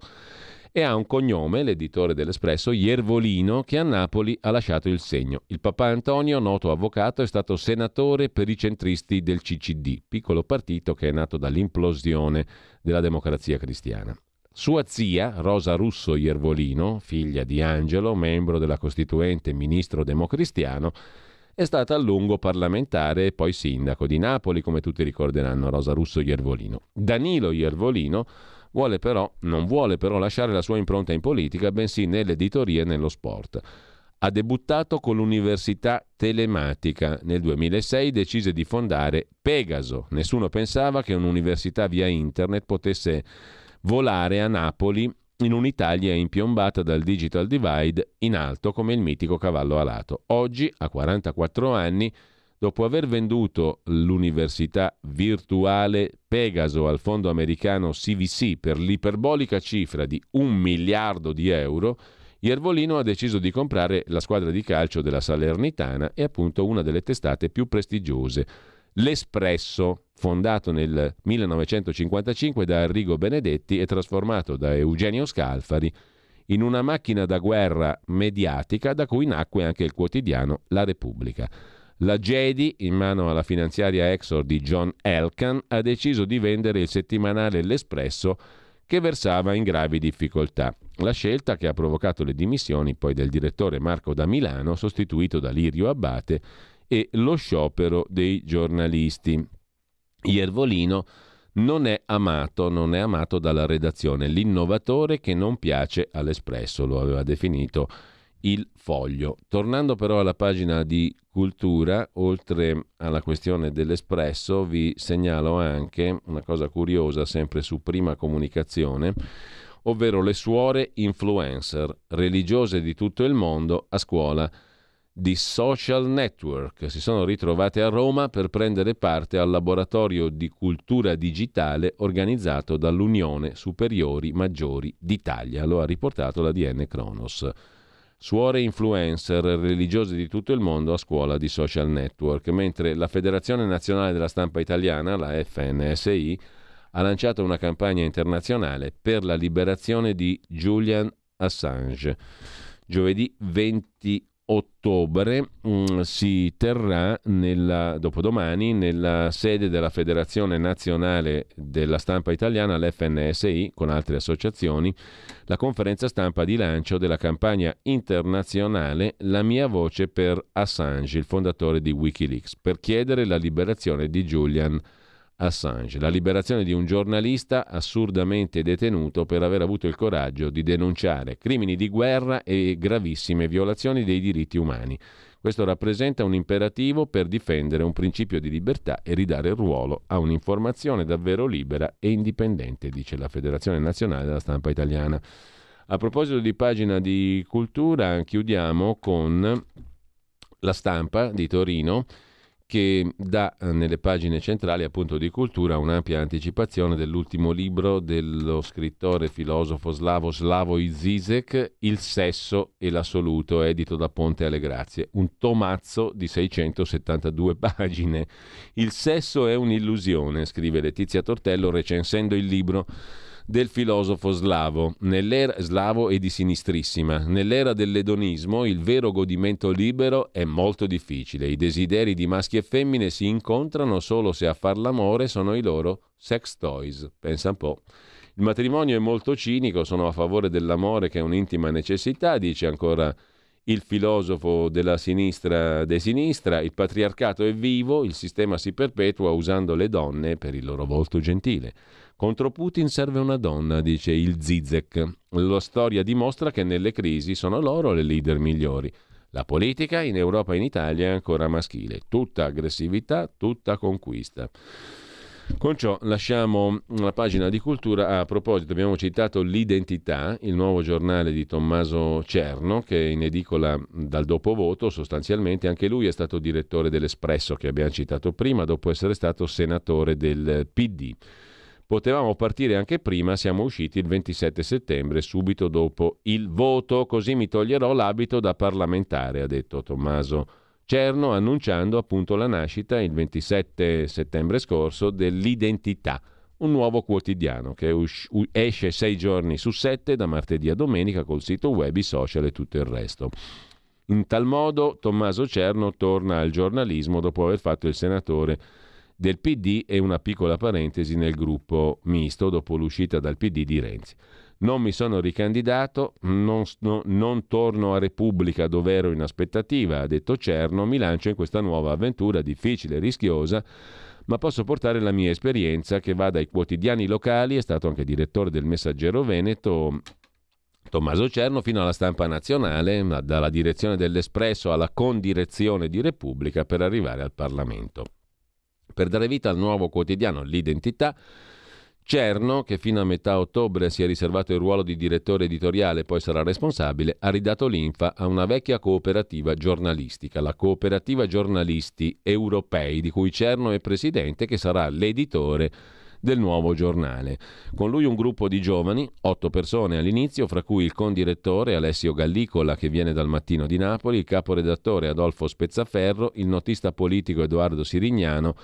e ha un cognome, l'editore dell'Espresso, Iervolino, che a Napoli ha lasciato il segno. Il papà Antonio, noto avvocato, è stato senatore per i centristi del CCD, piccolo partito che è nato dall'implosione della democrazia cristiana. Sua zia, Rosa Russo Iervolino, figlia di Angelo, membro della Costituente ministro democristiano, è stata a lungo parlamentare e poi sindaco di Napoli, come tutti ricorderanno, Rosa Russo Iervolino. Danilo Iervolino vuole però, non vuole però lasciare la sua impronta in politica, bensì nell'editoria e nello sport. Ha debuttato con l'Università Telematica. Nel 2006 decise di fondare Pegaso. Nessuno pensava che un'università via internet potesse volare a Napoli in un'Italia impiombata dal digital divide in alto come il mitico cavallo alato. Oggi, a 44 anni, dopo aver venduto l'università virtuale Pegaso al fondo americano CVC per l'iperbolica cifra di un miliardo di euro, Iervolino ha deciso di comprare la squadra di calcio della Salernitana e appunto una delle testate più prestigiose L'Espresso, fondato nel 1955 da Arrigo Benedetti e trasformato da Eugenio Scalfari in una macchina da guerra mediatica da cui nacque anche il quotidiano La Repubblica. La Jedi, in mano alla finanziaria Exor di John Elkan, ha deciso di vendere il settimanale L'Espresso che versava in gravi difficoltà. La scelta che ha provocato le dimissioni poi del direttore Marco da Milano, sostituito da Lirio Abbate, e lo sciopero dei giornalisti. Iervolino non è amato, non è amato dalla redazione, l'innovatore che non piace all'Espresso, lo aveva definito il foglio. Tornando però alla pagina di cultura, oltre alla questione dell'Espresso, vi segnalo anche una cosa curiosa, sempre su prima comunicazione, ovvero le suore influencer religiose di tutto il mondo a scuola di social network si sono ritrovate a Roma per prendere parte al laboratorio di cultura digitale organizzato dall'Unione Superiori Maggiori d'Italia, lo ha riportato la DN Kronos. Suore influencer religiose di tutto il mondo a scuola di social network, mentre la Federazione Nazionale della Stampa Italiana, la FNSI, ha lanciato una campagna internazionale per la liberazione di Julian Assange. Giovedì 20 ottobre mh, mm, si terrà nella, dopodomani nella sede della Federazione Nazionale della Stampa Italiana, l'FNSI, con altre associazioni, la conferenza stampa di lancio della campagna internazionale La mia voce per Assange, il fondatore di Wikileaks, per chiedere la liberazione di Julian Assange, la liberazione di un giornalista assurdamente detenuto per aver avuto il coraggio di denunciare crimini di guerra e gravissime violazioni dei diritti umani. Questo rappresenta un imperativo per difendere un principio di libertà e ridare ruolo a un'informazione davvero libera e indipendente, dice la Federazione Nazionale della Stampa Italiana. A proposito di pagina di cultura, chiudiamo con la stampa di Torino che dà eh, nelle pagine centrali appunto di cultura un'ampia anticipazione dell'ultimo libro dello scrittore filosofo slavo Slavoj Zizek, Il sesso e l'assoluto, edito da Ponte alle Grazie, un tomazzo di 672 pagine. Il sesso è un'illusione, scrive Letizia Tortello recensendo il libro del filosofo slavo, slavo e di sinistrissima. Nell'era dell'edonismo il vero godimento libero è molto difficile. I desideri di maschi e femmine si incontrano solo se a far l'amore sono i loro sex toys. Pensa un po'. Il matrimonio è molto cinico, sono a favore dell'amore che è un'intima necessità, dice ancora il filosofo della sinistra de sinistra, il patriarcato è vivo, il sistema si perpetua usando le donne per il loro volto gentile. Contro Putin serve una donna, dice il Zizek. La storia dimostra che nelle crisi sono loro le leader migliori. La politica in Europa e in Italia è ancora maschile. Tutta aggressività, tutta conquista. Con ciò lasciamo la pagina di cultura. A proposito, abbiamo citato L'identità, il nuovo giornale di Tommaso Cerno, che in edicola dal dopovoto, sostanzialmente anche lui è stato direttore dell'Espresso che abbiamo citato prima, dopo essere stato senatore del PD. Potevamo partire anche prima, siamo usciti il 27 settembre, subito dopo il voto, così mi toglierò l'abito da parlamentare, ha detto Tommaso Cerno, annunciando appunto la nascita il 27 settembre scorso dell'Identità, un nuovo quotidiano che esce sei giorni su sette, da martedì a domenica, col sito web, i social e tutto il resto. In tal modo Tommaso Cerno torna al giornalismo dopo aver fatto il senatore del PD e una piccola parentesi nel gruppo misto dopo l'uscita dal PD di Renzi. Non mi sono ricandidato, non, no, non torno a Repubblica dove ero in aspettativa, ha detto Cerno, mi lancio in questa nuova avventura difficile e rischiosa, ma posso portare la mia esperienza che va dai quotidiani locali, è stato anche direttore del Messaggero Veneto, Tommaso Cerno fino alla stampa nazionale, dalla direzione dell'Espresso alla condirezione di Repubblica per arrivare al Parlamento per dare vita al nuovo quotidiano L'Identità. Cerno, che fino a metà ottobre si è riservato il ruolo di direttore editoriale e poi sarà responsabile, ha ridato l'infa a una vecchia cooperativa giornalistica, la Cooperativa Giornalisti Europei, di cui Cerno è presidente, che sarà l'editore del nuovo giornale. Con lui un gruppo di giovani, otto persone all'inizio, fra cui il condirettore Alessio Gallicola che viene dal Mattino di Napoli, il caporedattore Adolfo Spezzaferro, il notista politico Edoardo Sirignano,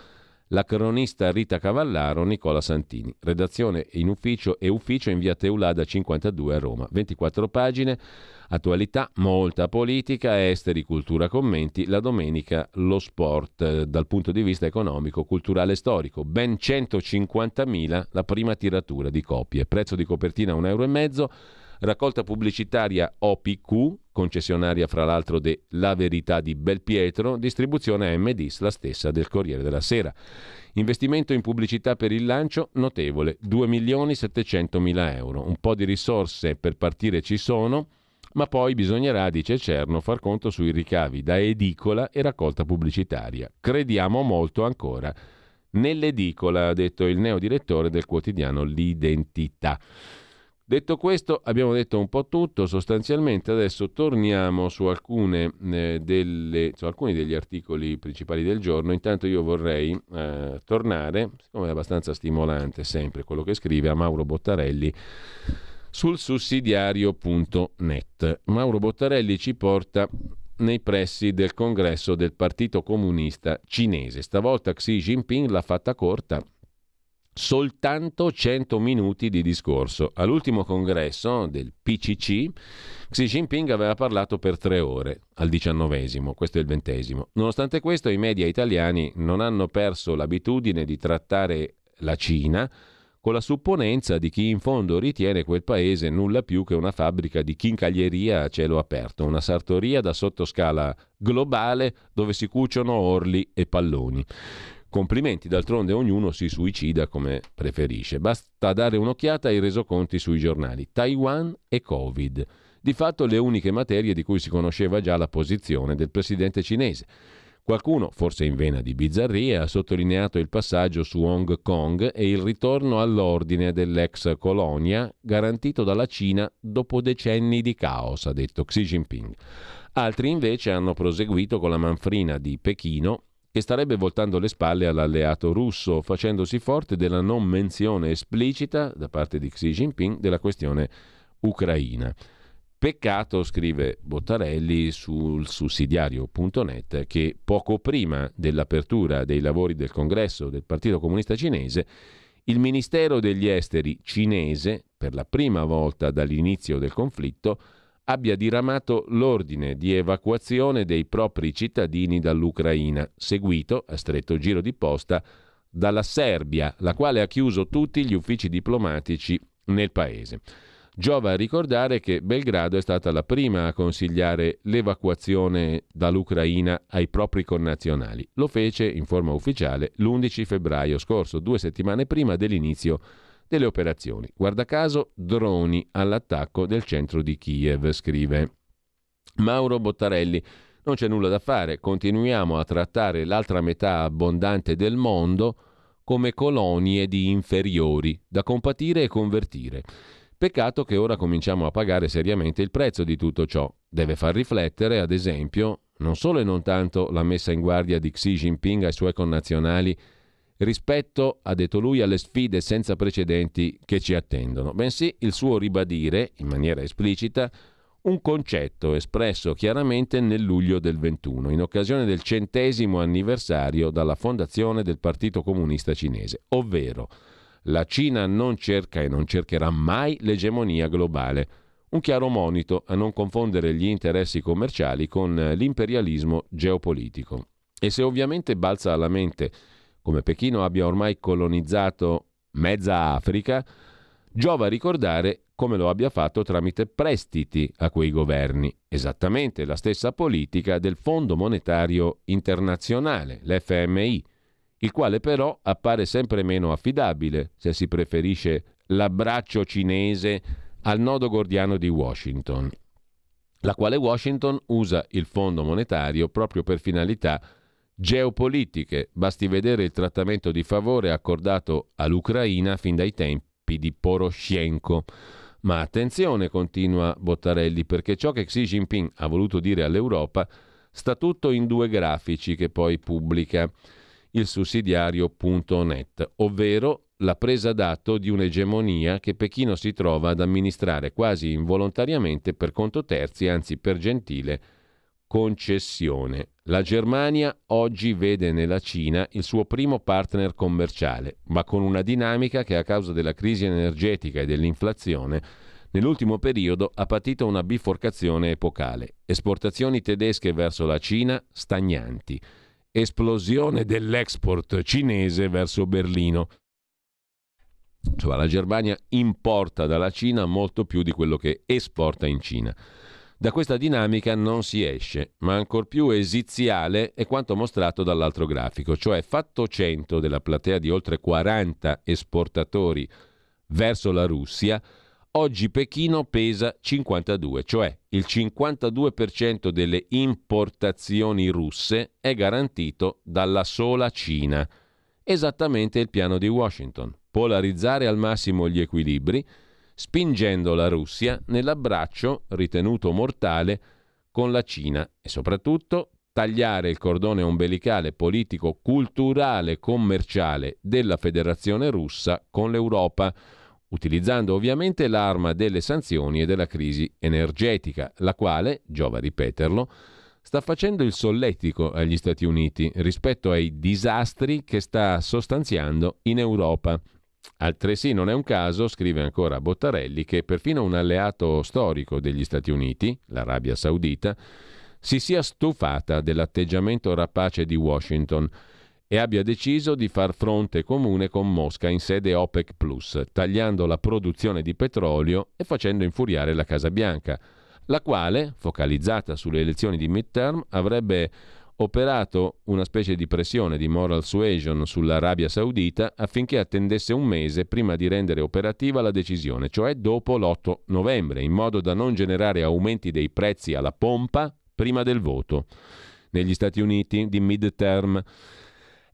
la cronista Rita Cavallaro, Nicola Santini. Redazione in ufficio e ufficio in via Teulada 52 a Roma. 24 pagine, attualità, molta politica, esteri, cultura, commenti. La domenica lo sport eh, dal punto di vista economico, culturale e storico. Ben 150.000 la prima tiratura di copie. Prezzo di copertina 1,5 euro. Raccolta pubblicitaria OPQ, concessionaria fra l'altro de La Verità di Belpietro, distribuzione MDIS, la stessa del Corriere della Sera. Investimento in pubblicità per il lancio notevole, 2 milioni 700 mila euro. Un po' di risorse per partire ci sono, ma poi bisognerà, dice Cerno, far conto sui ricavi da edicola e raccolta pubblicitaria. Crediamo molto ancora nell'edicola, ha detto il neodirettore del quotidiano L'Identità. Detto questo, abbiamo detto un po' tutto, sostanzialmente adesso torniamo su, alcune, eh, delle, su alcuni degli articoli principali del giorno. Intanto io vorrei eh, tornare, siccome è abbastanza stimolante sempre quello che scrive, a Mauro Bottarelli sul sussidiario.net. Mauro Bottarelli ci porta nei pressi del congresso del Partito Comunista Cinese. Stavolta Xi Jinping l'ha fatta corta soltanto 100 minuti di discorso. All'ultimo congresso del PCC, Xi Jinping aveva parlato per tre ore, al diciannovesimo, questo è il ventesimo. Nonostante questo, i media italiani non hanno perso l'abitudine di trattare la Cina con la supponenza di chi in fondo ritiene quel paese nulla più che una fabbrica di chincaglieria a cielo aperto, una sartoria da sottoscala globale dove si cuciono orli e palloni. Complimenti, d'altronde ognuno si suicida come preferisce. Basta dare un'occhiata ai resoconti sui giornali. Taiwan e Covid. Di fatto le uniche materie di cui si conosceva già la posizione del presidente cinese. Qualcuno, forse in vena di bizzarrie, ha sottolineato il passaggio su Hong Kong e il ritorno all'ordine dell'ex colonia garantito dalla Cina dopo decenni di caos, ha detto Xi Jinping. Altri invece hanno proseguito con la manfrina di Pechino che starebbe voltando le spalle all'alleato russo, facendosi forte della non menzione esplicita da parte di Xi Jinping della questione ucraina. Peccato, scrive Bottarelli sul sussidiario.net, che poco prima dell'apertura dei lavori del congresso del Partito Comunista Cinese, il Ministero degli Esteri cinese, per la prima volta dall'inizio del conflitto, abbia diramato l'ordine di evacuazione dei propri cittadini dall'Ucraina, seguito, a stretto giro di posta, dalla Serbia, la quale ha chiuso tutti gli uffici diplomatici nel paese. Giova ricordare che Belgrado è stata la prima a consigliare l'evacuazione dall'Ucraina ai propri connazionali. Lo fece in forma ufficiale l'11 febbraio scorso, due settimane prima dell'inizio delle operazioni. Guarda caso, droni all'attacco del centro di Kiev, scrive Mauro Bottarelli. Non c'è nulla da fare, continuiamo a trattare l'altra metà abbondante del mondo come colonie di inferiori, da compatire e convertire. Peccato che ora cominciamo a pagare seriamente il prezzo di tutto ciò. Deve far riflettere, ad esempio, non solo e non tanto la messa in guardia di Xi Jinping ai suoi connazionali rispetto, ha detto lui, alle sfide senza precedenti che ci attendono, bensì il suo ribadire, in maniera esplicita, un concetto espresso chiaramente nel luglio del 21, in occasione del centesimo anniversario dalla fondazione del Partito Comunista Cinese, ovvero la Cina non cerca e non cercherà mai l'egemonia globale, un chiaro monito a non confondere gli interessi commerciali con l'imperialismo geopolitico. E se ovviamente balza alla mente come Pechino abbia ormai colonizzato mezza Africa, giova ricordare come lo abbia fatto tramite prestiti a quei governi, esattamente la stessa politica del Fondo Monetario Internazionale, l'FMI, il quale però appare sempre meno affidabile se si preferisce l'abbraccio cinese al nodo gordiano di Washington, la quale Washington usa il Fondo Monetario proprio per finalità geopolitiche. Basti vedere il trattamento di favore accordato all'Ucraina fin dai tempi di Poroshenko. Ma attenzione, continua Bottarelli, perché ciò che Xi Jinping ha voluto dire all'Europa sta tutto in due grafici che poi pubblica il sussidiario.net, ovvero la presa d'atto di un'egemonia che Pechino si trova ad amministrare quasi involontariamente per conto terzi, anzi per gentile concessione. La Germania oggi vede nella Cina il suo primo partner commerciale, ma con una dinamica che a causa della crisi energetica e dell'inflazione nell'ultimo periodo ha patito una biforcazione epocale. Esportazioni tedesche verso la Cina stagnanti. Esplosione dell'export cinese verso Berlino. Cioè la Germania importa dalla Cina molto più di quello che esporta in Cina. Da questa dinamica non si esce, ma ancor più esiziale è quanto mostrato dall'altro grafico, cioè fatto 100 della platea di oltre 40 esportatori verso la Russia, oggi Pechino pesa 52, cioè il 52% delle importazioni russe è garantito dalla sola Cina. Esattamente il piano di Washington, polarizzare al massimo gli equilibri, spingendo la Russia nell'abbraccio ritenuto mortale con la Cina e soprattutto tagliare il cordone ombelicale politico, culturale, commerciale della Federazione russa con l'Europa, utilizzando ovviamente l'arma delle sanzioni e della crisi energetica, la quale, giova ripeterlo, sta facendo il solletico agli Stati Uniti rispetto ai disastri che sta sostanziando in Europa. Altresì non è un caso, scrive ancora Bottarelli, che perfino un alleato storico degli Stati Uniti, l'Arabia Saudita, si sia stufata dell'atteggiamento rapace di Washington e abbia deciso di far fronte comune con Mosca in sede OPEC Plus, tagliando la produzione di petrolio e facendo infuriare la Casa Bianca, la quale, focalizzata sulle elezioni di midterm, avrebbe operato una specie di pressione di moral suasion sull'Arabia Saudita affinché attendesse un mese prima di rendere operativa la decisione, cioè dopo l'8 novembre, in modo da non generare aumenti dei prezzi alla pompa prima del voto. Negli Stati Uniti di mid-term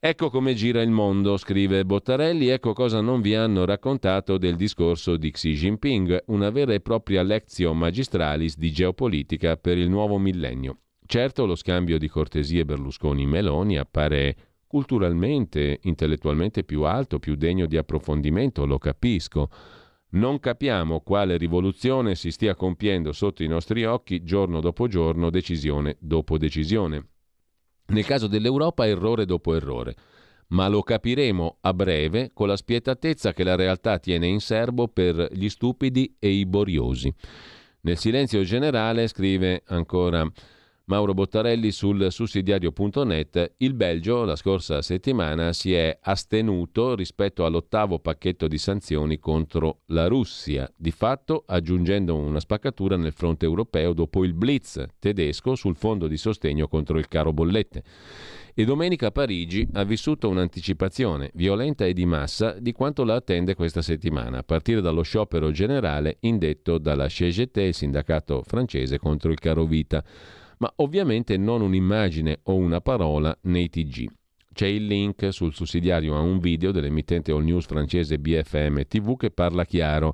Ecco come gira il mondo, scrive Bottarelli, ecco cosa non vi hanno raccontato del discorso di Xi Jinping, una vera e propria lezione magistralis di geopolitica per il nuovo millennio. Certo lo scambio di cortesie Berlusconi-Meloni appare culturalmente, intellettualmente più alto, più degno di approfondimento, lo capisco. Non capiamo quale rivoluzione si stia compiendo sotto i nostri occhi giorno dopo giorno, decisione dopo decisione. Nel caso dell'Europa errore dopo errore, ma lo capiremo a breve con la spietatezza che la realtà tiene in serbo per gli stupidi e i boriosi. Nel silenzio generale, scrive ancora Mauro Bottarelli sul sussidiario.net, il Belgio la scorsa settimana si è astenuto rispetto all'ottavo pacchetto di sanzioni contro la Russia, di fatto aggiungendo una spaccatura nel fronte europeo dopo il blitz tedesco sul fondo di sostegno contro il caro bollette. E domenica Parigi ha vissuto un'anticipazione violenta e di massa di quanto la attende questa settimana, a partire dallo sciopero generale indetto dalla CGT, il sindacato francese contro il caro vita ma ovviamente non un'immagine o una parola nei TG. C'è il link sul sussidiario a un video dell'emittente all news francese BFM TV che parla chiaro.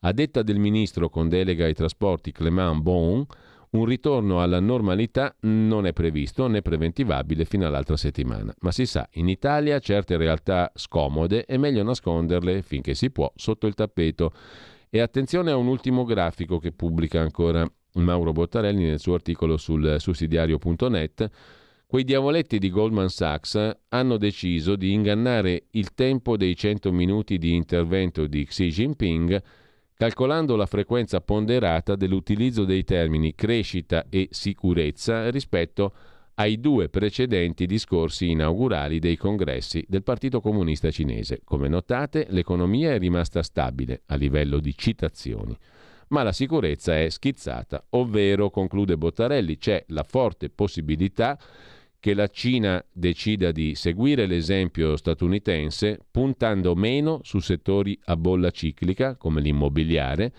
A detta del ministro con delega ai trasporti Clément Bon, un ritorno alla normalità non è previsto né preventivabile fino all'altra settimana. Ma si sa, in Italia certe realtà scomode è meglio nasconderle finché si può sotto il tappeto. E attenzione a un ultimo grafico che pubblica ancora Mauro Bottarelli nel suo articolo sul sussidiario.net, quei diavoletti di Goldman Sachs hanno deciso di ingannare il tempo dei 100 minuti di intervento di Xi Jinping calcolando la frequenza ponderata dell'utilizzo dei termini crescita e sicurezza rispetto ai due precedenti discorsi inaugurali dei congressi del Partito Comunista Cinese. Come notate, l'economia è rimasta stabile a livello di citazioni ma la sicurezza è schizzata, ovvero, conclude Bottarelli, c'è la forte possibilità che la Cina decida di seguire l'esempio statunitense puntando meno su settori a bolla ciclica come l'immobiliare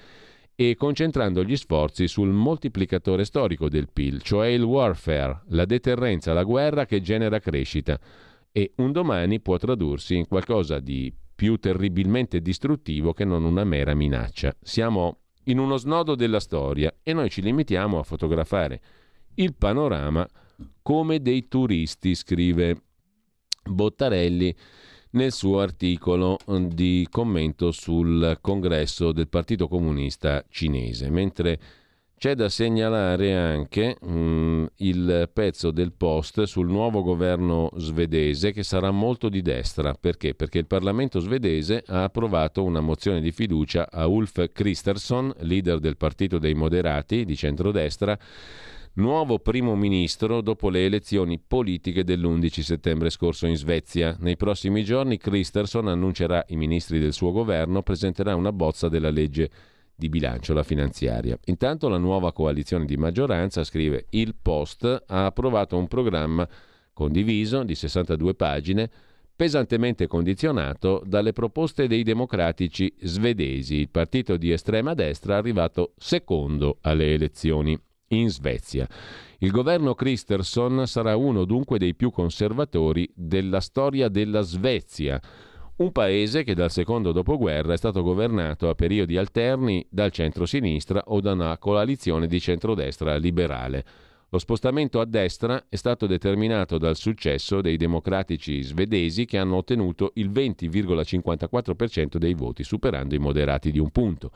e concentrando gli sforzi sul moltiplicatore storico del PIL, cioè il warfare, la deterrenza, la guerra che genera crescita e un domani può tradursi in qualcosa di più terribilmente distruttivo che non una mera minaccia. Siamo in uno snodo della storia e noi ci limitiamo a fotografare il panorama come dei turisti, scrive Bottarelli nel suo articolo di commento sul congresso del Partito Comunista Cinese, mentre c'è da segnalare anche mh, mm, il pezzo del post sul nuovo governo svedese che sarà molto di destra. Perché? Perché il Parlamento svedese ha approvato una mozione di fiducia a Ulf Kristersson, leader del Partito dei Moderati di centrodestra, nuovo primo ministro dopo le elezioni politiche dell'11 settembre scorso in Svezia. Nei prossimi giorni Kristersson annuncerà i ministri del suo governo, presenterà una bozza della legge di bilancio, la finanziaria. Intanto la nuova coalizione di maggioranza, scrive il Post, ha approvato un programma condiviso di 62 pagine pesantemente condizionato dalle proposte dei democratici svedesi. Il partito di estrema destra arrivato secondo alle elezioni in Svezia. Il governo Christerson sarà uno dunque dei più conservatori della storia della Svezia un paese che dal secondo dopoguerra è stato governato a periodi alterni dal centro-sinistra o da una coalizione di centrodestra liberale. Lo spostamento a destra è stato determinato dal successo dei democratici svedesi che hanno ottenuto il 20,54% dei voti, superando i moderati di un punto.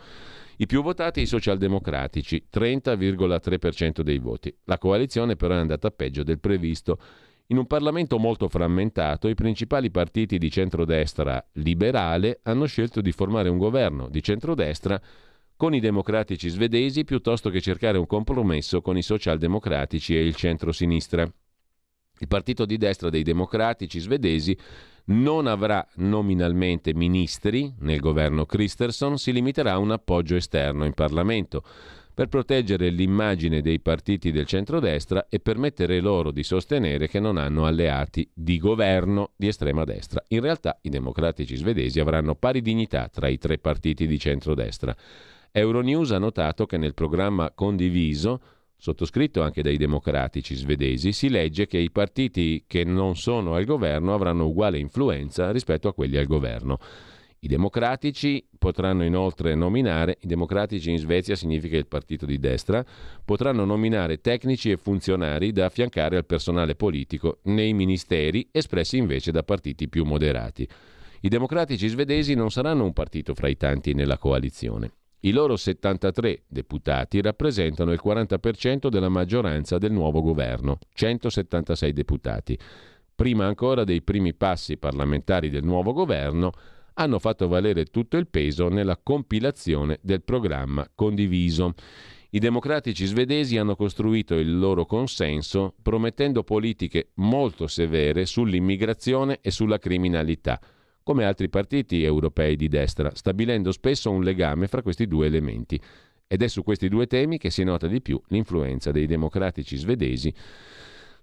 I più votati i socialdemocratici, 30,3% dei voti. La coalizione però è andata peggio del previsto in un Parlamento molto frammentato, i principali partiti di centrodestra liberale hanno scelto di formare un governo di centrodestra con i democratici svedesi piuttosto che cercare un compromesso con i socialdemocratici e il centro-sinistra. Il partito di destra dei democratici svedesi non avrà nominalmente ministri nel governo Christerson, si limiterà a un appoggio esterno in Parlamento per proteggere l'immagine dei partiti del centrodestra e permettere loro di sostenere che non hanno alleati di governo di estrema destra. In realtà i democratici svedesi avranno pari dignità tra i tre partiti di centrodestra. Euronews ha notato che nel programma condiviso sottoscritto anche dai democratici svedesi, si legge che i partiti che non sono al governo avranno uguale influenza rispetto a quelli al governo. I democratici potranno inoltre nominare, i democratici in Svezia significa il partito di destra, potranno nominare tecnici e funzionari da affiancare al personale politico nei ministeri espressi invece da partiti più moderati. I democratici svedesi non saranno un partito fra i tanti nella coalizione. I loro 73 deputati rappresentano il 40% della maggioranza del nuovo governo, 176 deputati. Prima ancora dei primi passi parlamentari del nuovo governo, hanno fatto valere tutto il peso nella compilazione del programma condiviso. I democratici svedesi hanno costruito il loro consenso promettendo politiche molto severe sull'immigrazione e sulla criminalità, come altri partiti europei di destra, stabilendo spesso un legame fra questi due elementi. Ed è su questi due temi che si nota di più l'influenza dei democratici svedesi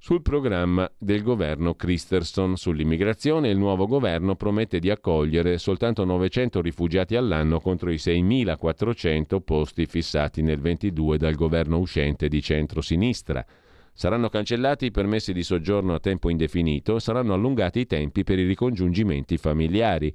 sul programma del governo Christerson sull'immigrazione. Il nuovo governo promette di accogliere soltanto 900 rifugiati all'anno contro i 6.400 posti fissati nel 22 dal governo uscente di centro-sinistra. Saranno cancellati i permessi di soggiorno a tempo indefinito e saranno allungati i tempi per i ricongiungimenti familiari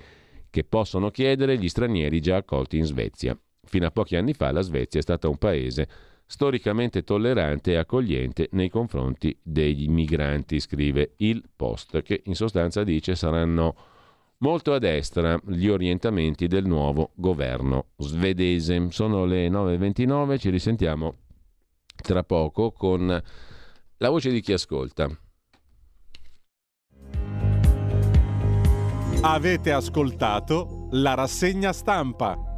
che possono chiedere gli stranieri già accolti in Svezia. Fino a pochi anni fa la Svezia è stata un paese storicamente tollerante e accogliente nei confronti degli migranti, scrive il Post, che in sostanza dice saranno molto a destra gli orientamenti del nuovo governo svedese. Sono le 9.29, ci risentiamo tra poco con la voce di chi ascolta. Avete ascoltato la rassegna stampa.